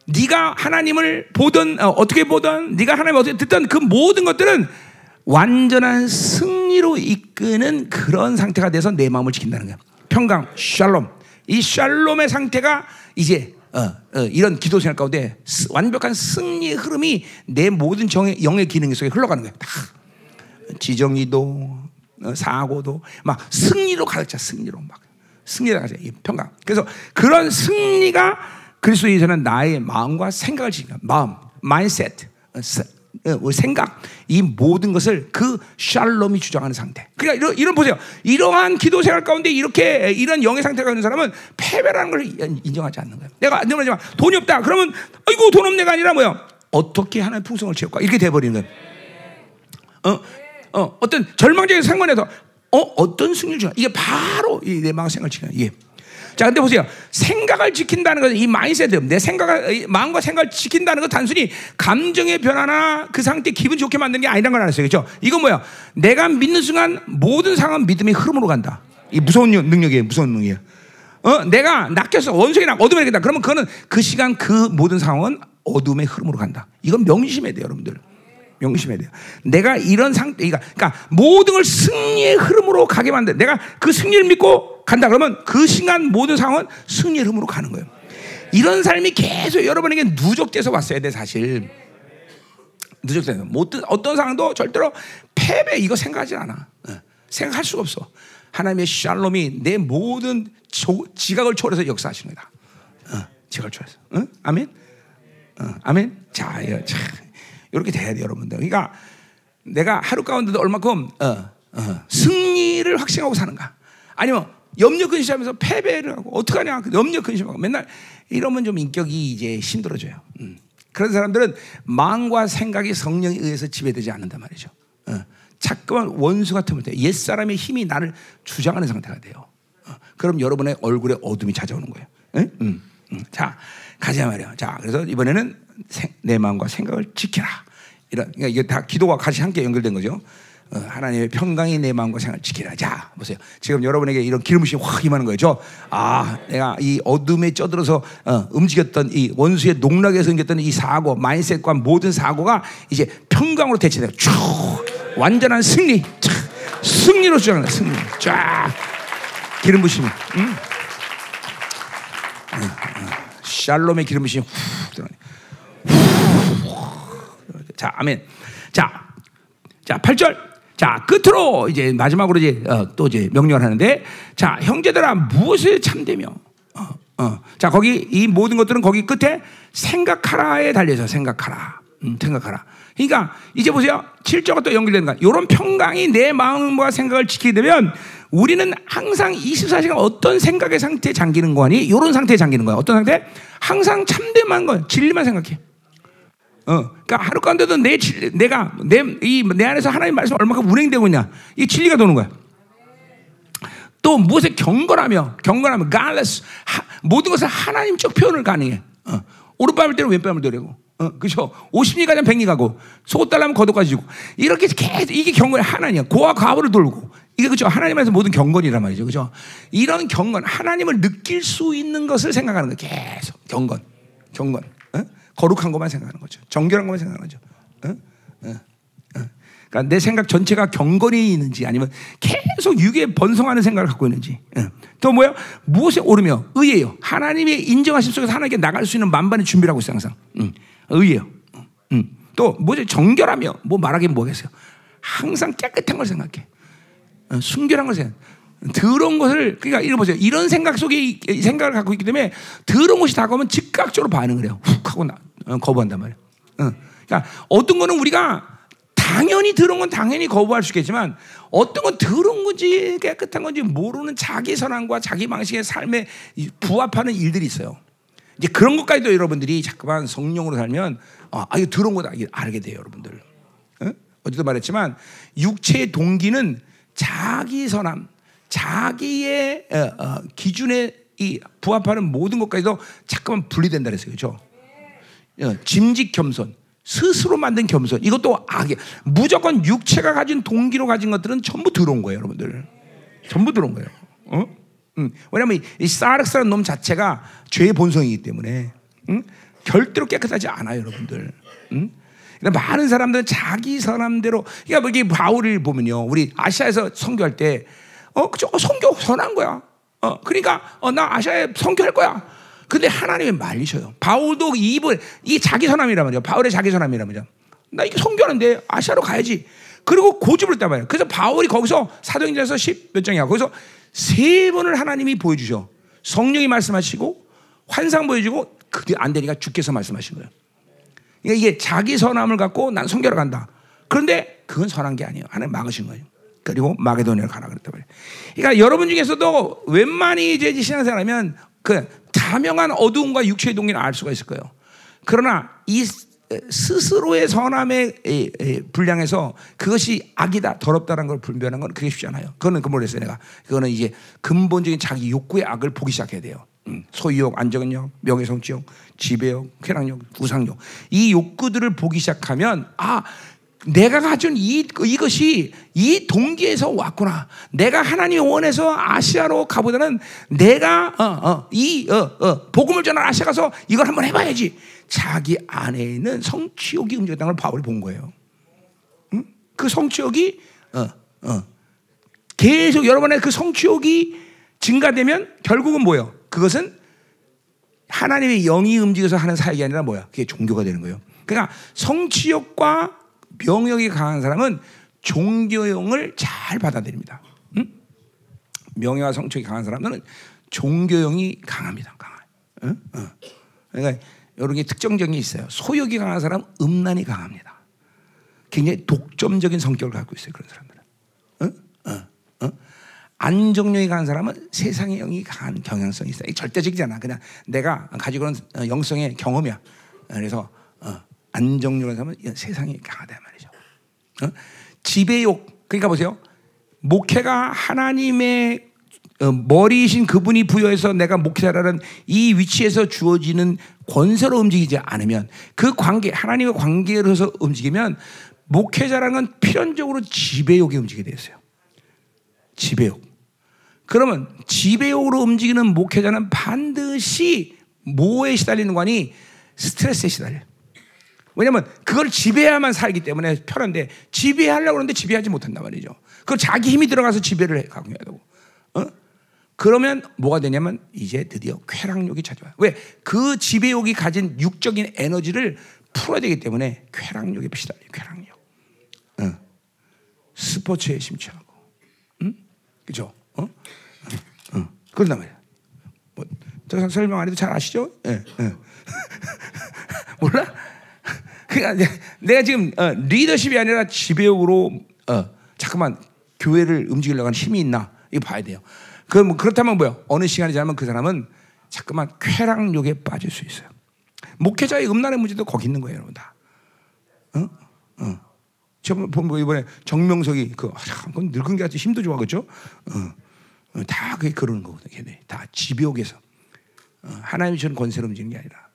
네가 하나님을 보던 어, 떻게 보던 네가 하나님 어떻게 듣던 그 모든 것들은 완전한 승리로 이끄는 그런 상태가 돼서 내 마음을 지킨다는 거야. 평강, 샬롬. 이 샬롬의 상태가 이제 어, 어, 이런 기도 생활 가운데 완벽한 승리의 흐름이 내 모든 정의, 영의 기능 속에 흘러가는 거예요. 다 지정이도 어, 사고도 막 승리로 가득 차 승리로 막 승리로 가득 차 평강. 그래서 그런 승리가 그리스도에서는 나의 마음과 생각을 지니까 마음, 마인셋, 어, 우리 생각, 이 모든 것을 그 샬롬이 주장하는 상태. 그러니까 이런, 이런 보세요. 이러한 기도 생활 가운데 이렇게 이런 영의 상태가 있는 사람은 패배라는 걸 인정하지 않는 거예요. 내가 인정하지만 돈이 없다. 그러면 아이고 돈 없네가 아니라 뭐야? 어떻게 하나의 풍성을 채울까? 이렇게 돼버리는 거예요. 어, 어, 어떤 절망적인 상관에서 어, 어떤 승리를? 이게 바로 이내 마음 생각을 지키는 이게. 자, 근데 보세요. 생각을 지킨다는 것은 이 마인세트, 내 생각을, 마음과 생각을 지킨다는 건 단순히 감정의 변화나 그 상태 기분 좋게 만드는 게 아니란 걸 알았어요. 그죠? 이건 뭐야? 내가 믿는 순간 모든 상황 믿음의 흐름으로 간다. 이 무서운 능력이에요. 무서운 능력이에요. 어, 내가 낚였어. 원성이 나 어둠에 간다. 그러면 그거는 그 시간 그 모든 상황은 어둠의 흐름으로 간다. 이건 명심해야 돼요, 여러분들. 명심해야 돼요. 내가 이런 상태, 그러니까 모든 걸 승리의 흐름으로 가게 만든. 내가 그 승리를 믿고 간다 그러면 그 순간 모든 상황은 승리의 흐름으로 가는 거예요. 이런 삶이 계속 여러분에게 누적돼서 왔어야 돼 사실. 누적돼서 어떤 어떤 상황도 절대로 패배 이거 생각하지 않아. 어, 생각할 수가 없어. 하나님의 샬롬이 내 모든 조, 지각을 초월해서 역사하시는 거다. 어, 지각을 초월해서. 어? 아멘. 어, 아멘. 자, 이거 참 이렇게 돼야 돼 여러분들. 그러니까 내가 하루 가운데도 얼마큼 어, 어, 승리를 확신하고 사는가? 아니면 염려 근심하면서 패배를 하고 어떡하냐? 그 염려 근심하고 맨날 이러면 좀 인격이 이제 힘들어져요. 음. 그런 사람들은 마음과 생각이 성령에 의해서 지배되지 않는단 말이죠. 어. 자꾸만 원수 같으면 돼. 옛 사람의 힘이 나를 주장하는 상태가 돼요. 어. 그럼 여러분의 얼굴에 어둠이 찾아오는 거예요. 음, 음. 자, 가자 말이야. 자, 그래서 이번에는 내 마음과 생각을 지켜라. 이런 그러니까 이게 다 기도와 같이 함께 연결된 거죠. 어, 하나님의 평강이 내 마음과 생각을 지키라. 자, 보세요. 지금 여러분에게 이런 기름부심이 확 임하는 거죠. 아, 내가 이 어둠에 쪄들어서 어, 움직였던 이 원수의 농락에서 생겼던 이 사고, 마인셋과 모든 사고가 이제 평강으로 대체되고 쭉 완전한 승리, 쫙, 승리로 주장한다. 승리, 쫙 기름부심. 음. 샬롬의 기름부심이 훅 들어가네. 자, 아멘. 자, 자, 8절. 자, 끝으로 이제 마지막으로 이제 어, 또 이제 명령을 하는데 자, 형제들아 무엇을 참되며 어, 어. 자, 거기 이 모든 것들은 거기 끝에 생각하라에 달려서 생각하라. 음, 생각하라. 그러니까 이제 보세요. 7절과 또 연결되는 거야. 이런 평강이 내 마음과 생각을 지키게 되면 우리는 항상 24시간 어떤 생각의 상태에 잠기는 거니? 이런 상태에 잠기는 거야. 어떤 상태? 항상 참되만 거, 진리만 생각해. 어, 그러니까 하루 가운데도 내 내가 내 이 내 안에서 하나님 말씀 얼마큼 운행되고 있냐 이 진리가 도는 거야. 또 무엇에 경건하며 경건하며 갈레스 모든 것을 하나님 쪽 표현을 가능해. 어, 오른밤을 때는 왼밤을 때리고. 어, 그죠? 50리 가면 100리 가고, 속옷 달라면 겉옷까지 주고. 이렇게 계속, 이게 경건이 하나님이야. 고와 과부를 돌고. 이게 그죠? 하나님에서 모든 경건이란 말이죠. 그죠? 이런 경건, 하나님을 느낄 수 있는 것을 생각하는 거야. 계속. 경건. 경건. 거룩한 것만 생각하는 거죠. 정결한 것만 생각하는 거죠. 어? 어? 어. 그러니까 내 생각 전체가 경건이 있는지 아니면 계속 육에 번성하는 생각을 갖고 있는지. 어. 또 뭐야? 무엇에 오르며 의예요. 하나님의 인정하심 속에서 하나님께 나갈 수 있는 만반의 준비를 하고 있어요 항상. 응. 의예요. 응. 또 뭐지? 정결하며 뭐 말하기 뭐겠어요? 항상 깨끗한 걸 생각해. 어, 순결한 걸 생각. 더러운 것을 그러니까 이런 보세요. 이런 생각 속에 생각을 갖고 있기 때문에 더러운 것이 다가오면 즉각적으로 반응을 해요. 훅 하고 나, 어, 거부한단 말이에요. 어. 그러니까 어떤 거는 우리가 당연히 더러운 건 당연히 거부할 수 있겠지만 어떤 건 더러운 건지 깨끗한 건지 모르는 자기 선함과 자기 방식의 삶에 부합하는 일들이 있어요. 이제 그런 것까지도 여러분들이 자꾸만 성령으로 살면 아, 아 이거 더러운 거다 알게 돼요, 여러분들. 어? 어제도 말했지만 육체의 동기는 자기 선함, 자기의 어, 어, 기준에 이 부합하는 모든 것까지도 자꾸만 분리된다 그랬어요. 그렇죠? 어, 짐직 겸손, 스스로 만든 겸손. 이것도 악이 무조건 육체가 가진 동기로 가진 것들은 전부 들어온 거예요, 여러분들. 전부 들어온 거예요. 어? 음. 왜냐하면 이 사르스라는 놈 자체가 죄의 본성이기 때문에 음? 절대로 깨끗하지 않아요, 여러분들. 음? 그러니까 많은 사람들은 자기 사람대로, 그러니까 여기 바울을 보면요, 우리 아시아에서 선교할 때 어, 그죠? 어, 성교 선한 거야. 어, 그러니까 어, 나 아시아에 성교할 거야. 근데 하나님이 말리셔요. 바울도 입을 이 자기 선함이란 말이죠. 바울의 자기 선함이란 말이죠. 나 이게 성교하는데 아시아로 가야지. 그리고 고집을 했단 말이에요. 그래서 바울이 거기서 사도행전에서 10몇 장이야. 거기서 세 번을 하나님이 보여주셔. 성령이 말씀하시고 환상 보여주고 그게 안 되니까 주께서 말씀하신 거예요. 그러니까 이게 자기 선함을 갖고 난 성결을 간다. 그런데 그건 선한 게 아니에요. 하나님 막으신 거예요. 그리고 마게도니아를 가라 그랬단 말이에요. 그러니까 여러분 중에서도 웬만히 이제 신앙생활하면 그 자명한 어두움과 육체의 동기를 알 수가 있을 거예요. 그러나 이 스스로의 선함에 불량해서 그것이 악이다, 더럽다는 걸 분별하는 건 그게 쉽지 않아요. 그거는 그 모르겠어요, 내가. 그거는 이제 근본적인 자기 욕구의 악을 보기 시작해야 돼요. 음, 소유욕, 안정욕, 명예성취욕, 지배욕, 쾌락욕, 우상욕. 이 욕구들을 보기 시작하면, 아, 내가 가진 이, 이것이 이 동기에서 왔구나. 내가 하나님이 원해서 아시아로 가보다는 내가, 어, 어, 이, 어, 어, 복음을 전한 아시아 가서 이걸 한번 해봐야지. 자기 안에 있는 성취욕이 움직였다는 걸 바울이 본 거예요. 응? 그 성취욕이, 어, 어. 계속 여러분의 그 성취욕이 증가되면 결국은 뭐예요? 그것은 하나님의 영이 움직여서 하는 사역이 아니라 뭐야? 그게 종교가 되는 거예요. 그러니까 성취욕과 명역이 강한 사람은 종교형을 잘 받아들입니다. 응? 명예와 성취욕이 강한 사람들은 종교형이 강합니다. 강해. 응? 응. 그러니까 이런 게 특정적인 게 있어요. 소욕이 강한 사람은 음란이 강합니다. 굉장히 독점적인 성격을 갖고 있어요. 그런 사람들은. 안정력이 강한 사람은 세상의 영이 강한 경향성이 있어요. 절대적이잖아. 그냥 내가 가지고 있는 영성의 경험이야. 그래서 어, 안정력을 하면 세상이 강하다 말이죠. 어? 지배욕 그러니까 보세요. 목회가 하나님의 어, 머리이신 그분이 부여해서 내가 목회자라는 이 위치에서 주어지는 권세로 움직이지 않으면 그 관계 하나님의 관계로서 움직이면 목회자라는 건 필연적으로 지배욕이 움직이게 되었어요. 지배욕. 그러면 지배욕으로 움직이는 목회자는 반드시 뭐에 시달리는 거니 스트레스에 시달려. 왜냐면 그걸 지배해야만 살기 때문에 편한데 지배하려고 하는데 지배하지 못한단 말이죠. 그 자기 힘이 들어가서 지배를 해 가고 해야 되고. 어? 그러면 뭐가 되냐면 이제 드디어 쾌락욕이 찾아와요. 왜? 그 지배욕이 가진 육적인 에너지를 풀어야 되기 때문에 쾌락욕에 시달려. 쾌락욕. 어. 스포츠에 심취하고. 응? 그죠? 어? 어. 어. 그런단 말이야. 뭐, 저 설명 안 해도 잘 아시죠? 예. 예. 몰라? 그러니까 내가 지금 어, 리더십이 아니라 지배욕으로 어, 잠깐만 교회를 움직이려고 하는 힘이 있나 이거 봐야 돼요. 그 뭐 그렇다면 뭐야? 어느 시간이 지나면 그 사람은 잠깐만 쾌락욕에 빠질 수 있어요. 목회자의 음란의 문제도 거기 있는 거예요, 여러분 다. 어? 어. 저번 뭐 이번에 정명석이 그 아, 늙은 게 아주 힘도 좋아 그죠? 어. 어, 다 그게 그러는 거거든, 걔네. 다 지배욕에서 어, 하나님이 권세로 움직이는 게 아니라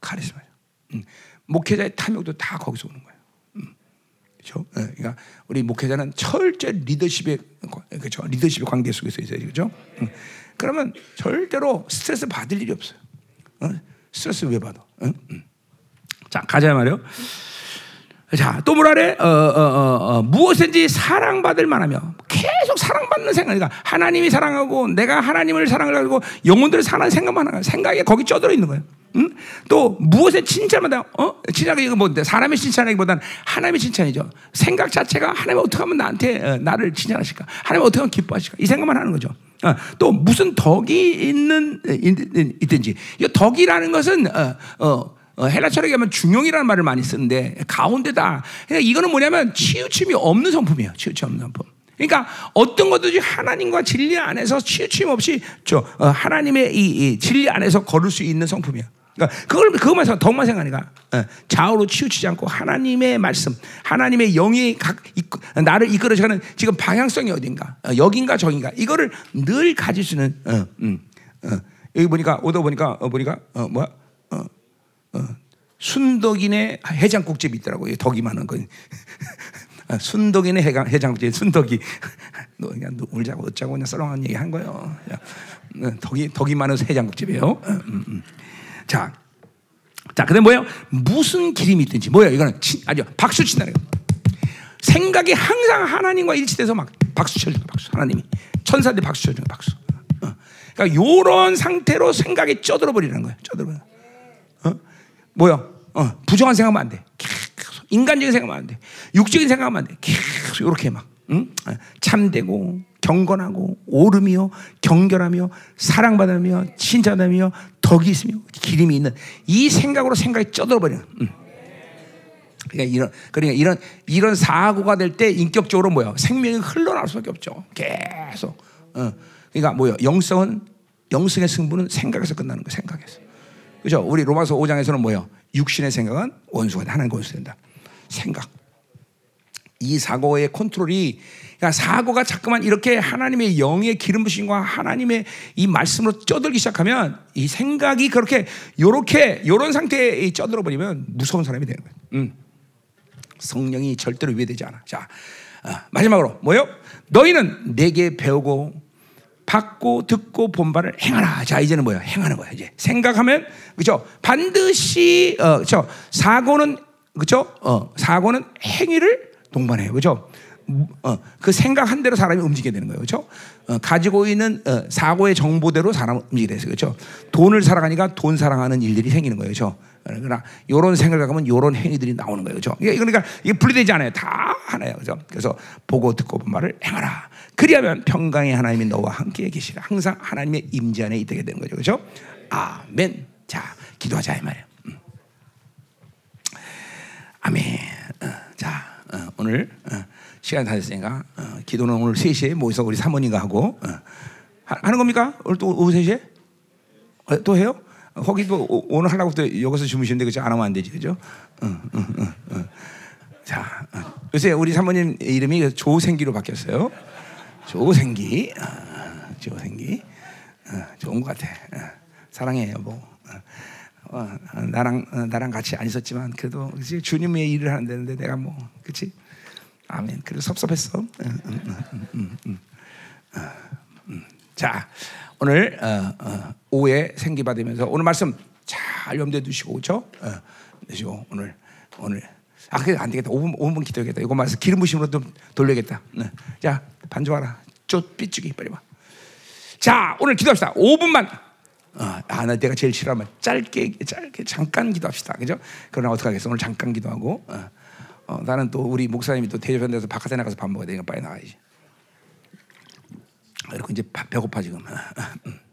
카리스마죠. 음. 목회자의 탐욕도 다 거기서 오는 거예요. 음. 그렇죠? 그러니까 우리 목회자는 철저히 리더십의 그렇죠? 리더십의 관계 속에서 있어요, 그렇죠? 음. 그러면 절대로 스트레스 받을 일이 없어요. 어? 스트레스 왜 받아? 어? 음. 자 가자 말이요. 자, 또 뭐라 그래? 어, 어, 어, 어, 무엇인지 사랑받을 만하며 계속 사랑받는 생각. 그러니까 하나님이 사랑하고 내가 하나님을 사랑을 하고 영혼들을 사랑하는 생각만 하는 생각에 거기 쪄들어 있는 거예요. 응? 또 무엇에 칭찬마다 어? 칭찬이 이거 뭔데? 사람의 칭찬하기보다는 하나님의 칭찬이죠. 생각 자체가 하나님 어떻게 하면 나한테 어, 나를 칭찬하실까? 하나님 어떻게 하면 기뻐하실까? 이 생각만 하는 거죠. 어, 또 무슨 덕이 있는 있든지 이 덕이라는 것은 어, 어, 어, 헬라 철학에 하면 중용이라는 말을 많이 쓰는데 가운데다. 그러니까 이거는 뭐냐면 치우침이 없는 성품이에요. 치우침 없는 성품. 그러니까 어떤 것든지 하나님과 진리 안에서 치우침 없이 저 어, 하나님의 이, 이, 진리 안에서 걸을 수 있는 성품이야. 그러니까 그걸 그것만 덕만 생각하니까 어, 좌우로 치우치지 않고 하나님의 말씀, 하나님의 영이 각 이끌, 나를 이끌어가는 지금 방향성이 어딘가, 어, 여긴가 저긴가 이거를 늘 가질 수 있는. 어, 음, 어, 여기 보니까 오다 보니까 어, 보니까 어, 뭐야? 어, 어, 순덕인의 해장국집이 있더라고. 요 덕이 많은 거. 순덕인의 해장, 해장국집, 순덕이. 너 그냥 울자고 어쩌고 그냥 썰렁한 얘기 한 거예요. 덕이 덕이 많은 해장국집이에요. 음, 음. 자, 자, 근데 뭐예요? 무슨 기름이 있든지 뭐예요? 이거는 치, 아주 박수 친다는 거. 생각이 항상 하나님과 일치돼서 막 박수 쳐주는 박수. 하나님이 천사들이 박수 쳐주는 박수. 어. 그러니까 이런 상태로 생각이 쪄들어 버리는 거예요. 쪄들어. 어? 뭐야? 어, 부정한 생각하면 안 돼. 계속 인간적인 생각하면 안 돼. 육적인 생각하면 안 돼. 계속 이렇게 막 응? 어, 참되고 경건하고 오름이요 경결하며 사랑받으며 칭찬하며 덕이 있으며 기름이 있는 이 생각으로 생각이 쪄들어 버리는. 음. 그러니까 이런 그러니까 이런 이런 사고가 될 때 인격적으로 뭐야 생명이 흘러나올 수밖에 없죠. 계속. 어. 그러니까 뭐야 영성은 영성의 승부는 생각에서 끝나는 거야. 생각에서. 그죠? 우리 로마서 5장에서는 뭐야 육신의 생각은 원수가 돼. 하나님 원수 된다. 생각. 이 사고의 컨트롤이 그러니까 사고가 자꾸만 이렇게 하나님의 영의 기름 부심과 하나님의 이 말씀으로 쪄들기 시작하면 이 생각이 그렇게 요렇게 요런 상태에 쪄들어 버리면 무서운 사람이 되는 거예요. 음. 성령이 절대로 위배되지 않아. 자, 어, 마지막으로 뭐요? 너희는 내게 배우고 받고 듣고 본 바를 행하라. 자, 이제는 뭐야? 행하는 거야. 이제 생각하면 그죠? 반드시 어, 그죠? 사고는 그죠? 어, 사고는 행위를 동반해요. 그죠? 어, 그 생각한 대로 사람이 움직이게 되는 거예요. 그렇죠? 어, 가지고 있는 어, 사고의 정보대로 사람 움직이게 돼서 그렇죠? 돈을 사랑하니까 돈 사랑하는 일들이 생기는 거예요. 그렇죠? 그러나 이런 생각을 하면 이런 행위들이 나오는 거예요. 그렇죠? 그러니까 이게 분리되지 않아요. 다 하나예요. 그렇죠? 그래서 보고 듣고 본 말을 행하라. 그리하면 평강의 하나님이 너와 함께 계시라. 항상 하나님의 임재 안에 있게 되는 거죠. 그렇죠? 아멘. 자, 기도하자 이 말이에요. 음. 아멘. 어, 자, 어, 오늘 어, 시간 다 됐으니까 어, 기도는 오늘 3시에 모여서 우리 사모님과 하고 어, 하는 겁니까? 오늘 또 오후 3시에? 어, 또 해요? 거기도 오늘 하려고 또 여기서 주무시는데 그죠? 안 하면 안 되지 그죠? 응, 응, 응, 자, 요새 우리 사모님 이름이 조생기로 바뀌었어요. 조생기, 아, 조생기, 좋은 것 같아. 사랑해 여보. 어, 나랑 어, 나랑 같이 안 있었지만 그래도 그치? 주님의 일을 하는데 내가 뭐 그렇지 아멘. 그래도 섭섭했어. 음, 음, 음, 자 오늘 어, 어, 오후에 생기 받으면서 오늘 말씀 잘 염두에 두시고 그렇죠 두시고 오늘 오늘. 아 그래 안 되겠다. 5분 5분 기도하겠다. 이거 말씀 기름 부심으로 좀 돌려야겠다. 네. 자 반주하라 쫓 삐죽이 빨리 와 자 오늘 기도합시다. 5분만. 어, 아, 나 내가 제일 싫어하면 짧게, 짧게 잠깐 기도합시다. 그죠? 그러나 어떡하겠어. 오늘 잠깐 기도하고. 어, 어, 나는 또 우리 목사님이 또 대접한데서 바깥에 나가서 밥 먹어야 되니까 빨리 나가야지. 이렇게 이제 배고파 지금. 음.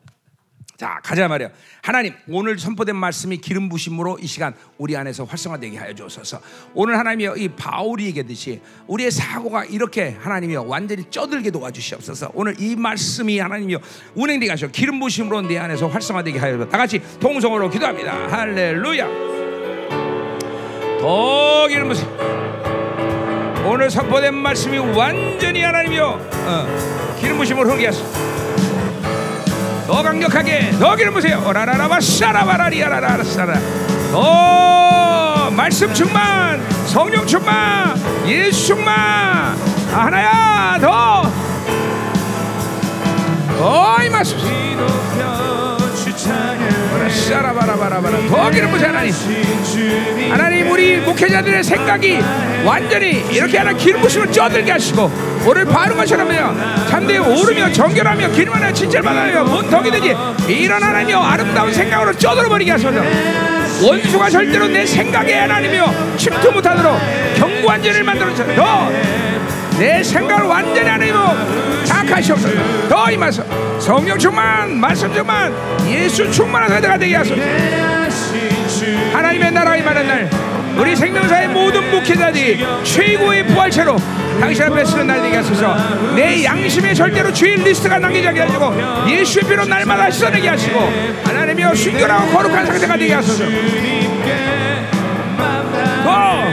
자, 가자 말이야. 하나님, 오늘 선포된 말씀이 기름 부심으로 이 시간 우리 안에서 활성화되게 하여 주옵소서. 오늘 하나님이여 이 바울이 얘기했듯이 우리의 사고가 이렇게 하나님이여 완전히 쪄들게 도와주시옵소서. 오늘 이 말씀이 하나님이여 운행되게 하셔. 기름 부심으로 내 안에서 활성화되게 하여 주옵소서. 다 같이 동성으로 기도합니다. 할렐루야. 더 기름 부심. 오늘 선포된 말씀이 완전히 하나님이여 어, 기름 부심으로 흐르게 하소서. 더 강력하게 더 기름 부세요. 오라라라바 샤라바라리아라라 샤라. 더 말씀 충만, 성령 충만, 예수 충만. 아, 하나야 더. 더 임하소 더 기름 부세 하나님 하나님 우리 목회자들의 생각이 완전히 이렇게 하나 기름 부심을 쪄들게 하시고 오늘 바른 것처럼요 참되어 오르며 정결하며 기름 하나 칭찬받아요 문턱이든지 이런 하나님여 아름다운 생각으로 쪄들어 버리게 하소서. 원수가 절대로 내 생각에 하나님이여 침투 못하도록 견고한 죄를 만들어주소서 내 생각을 완전히 하나님으로 자하시옵소서. 더 임하소 성령 충만 말씀 충만 예수 충만한 세대가 되게 하소서. 하나님의 나라가 임하는 날 우리 생명사의 모든 목회자들이 최고의 부활체로 당신 앞에 서는 날 되게 하소서. 내 양심에 절대로 죄의 리스트가 남기지 않게 하시고 예수의 피로 날마다 씻어내게 하시고 하나님이여 순결하고 거룩한 상태가 되게 하소서. 더,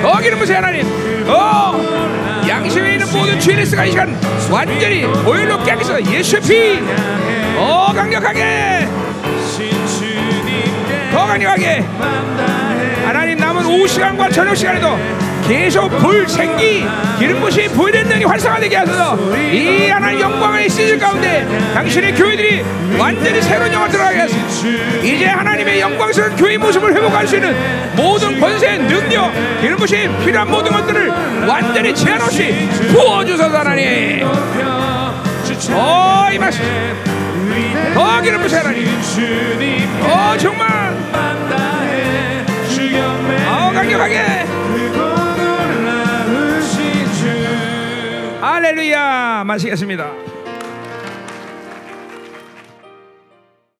더 기름 부세 하나님 더 양심에 있는 모든 죄의 리스트가 이 시간 완전히 오일로 깨끗해서 예수의 피더 강력하게! 더 강력하게! 하나님 남은 오후 시간과 저녁 시간에도 계속 불 생기 기름 부시 보이는 능이 활성화되게 하소서. 이 하나님 영광의 시즌 가운데 당신의 교회들이 완전히 새로운 영화 들어가게 하소서. 이제 하나님의 영광스러운 교회 모습을 회복할 수 있는 모든 권세 능력 기름 부시 필요한 모든 것들을 완전히 제한 없이 부어주소서 하나님. 어 이마시 더 기름 부시 하나님. 어 정말. 어 강력하게 할렐루야 마시겠습니다.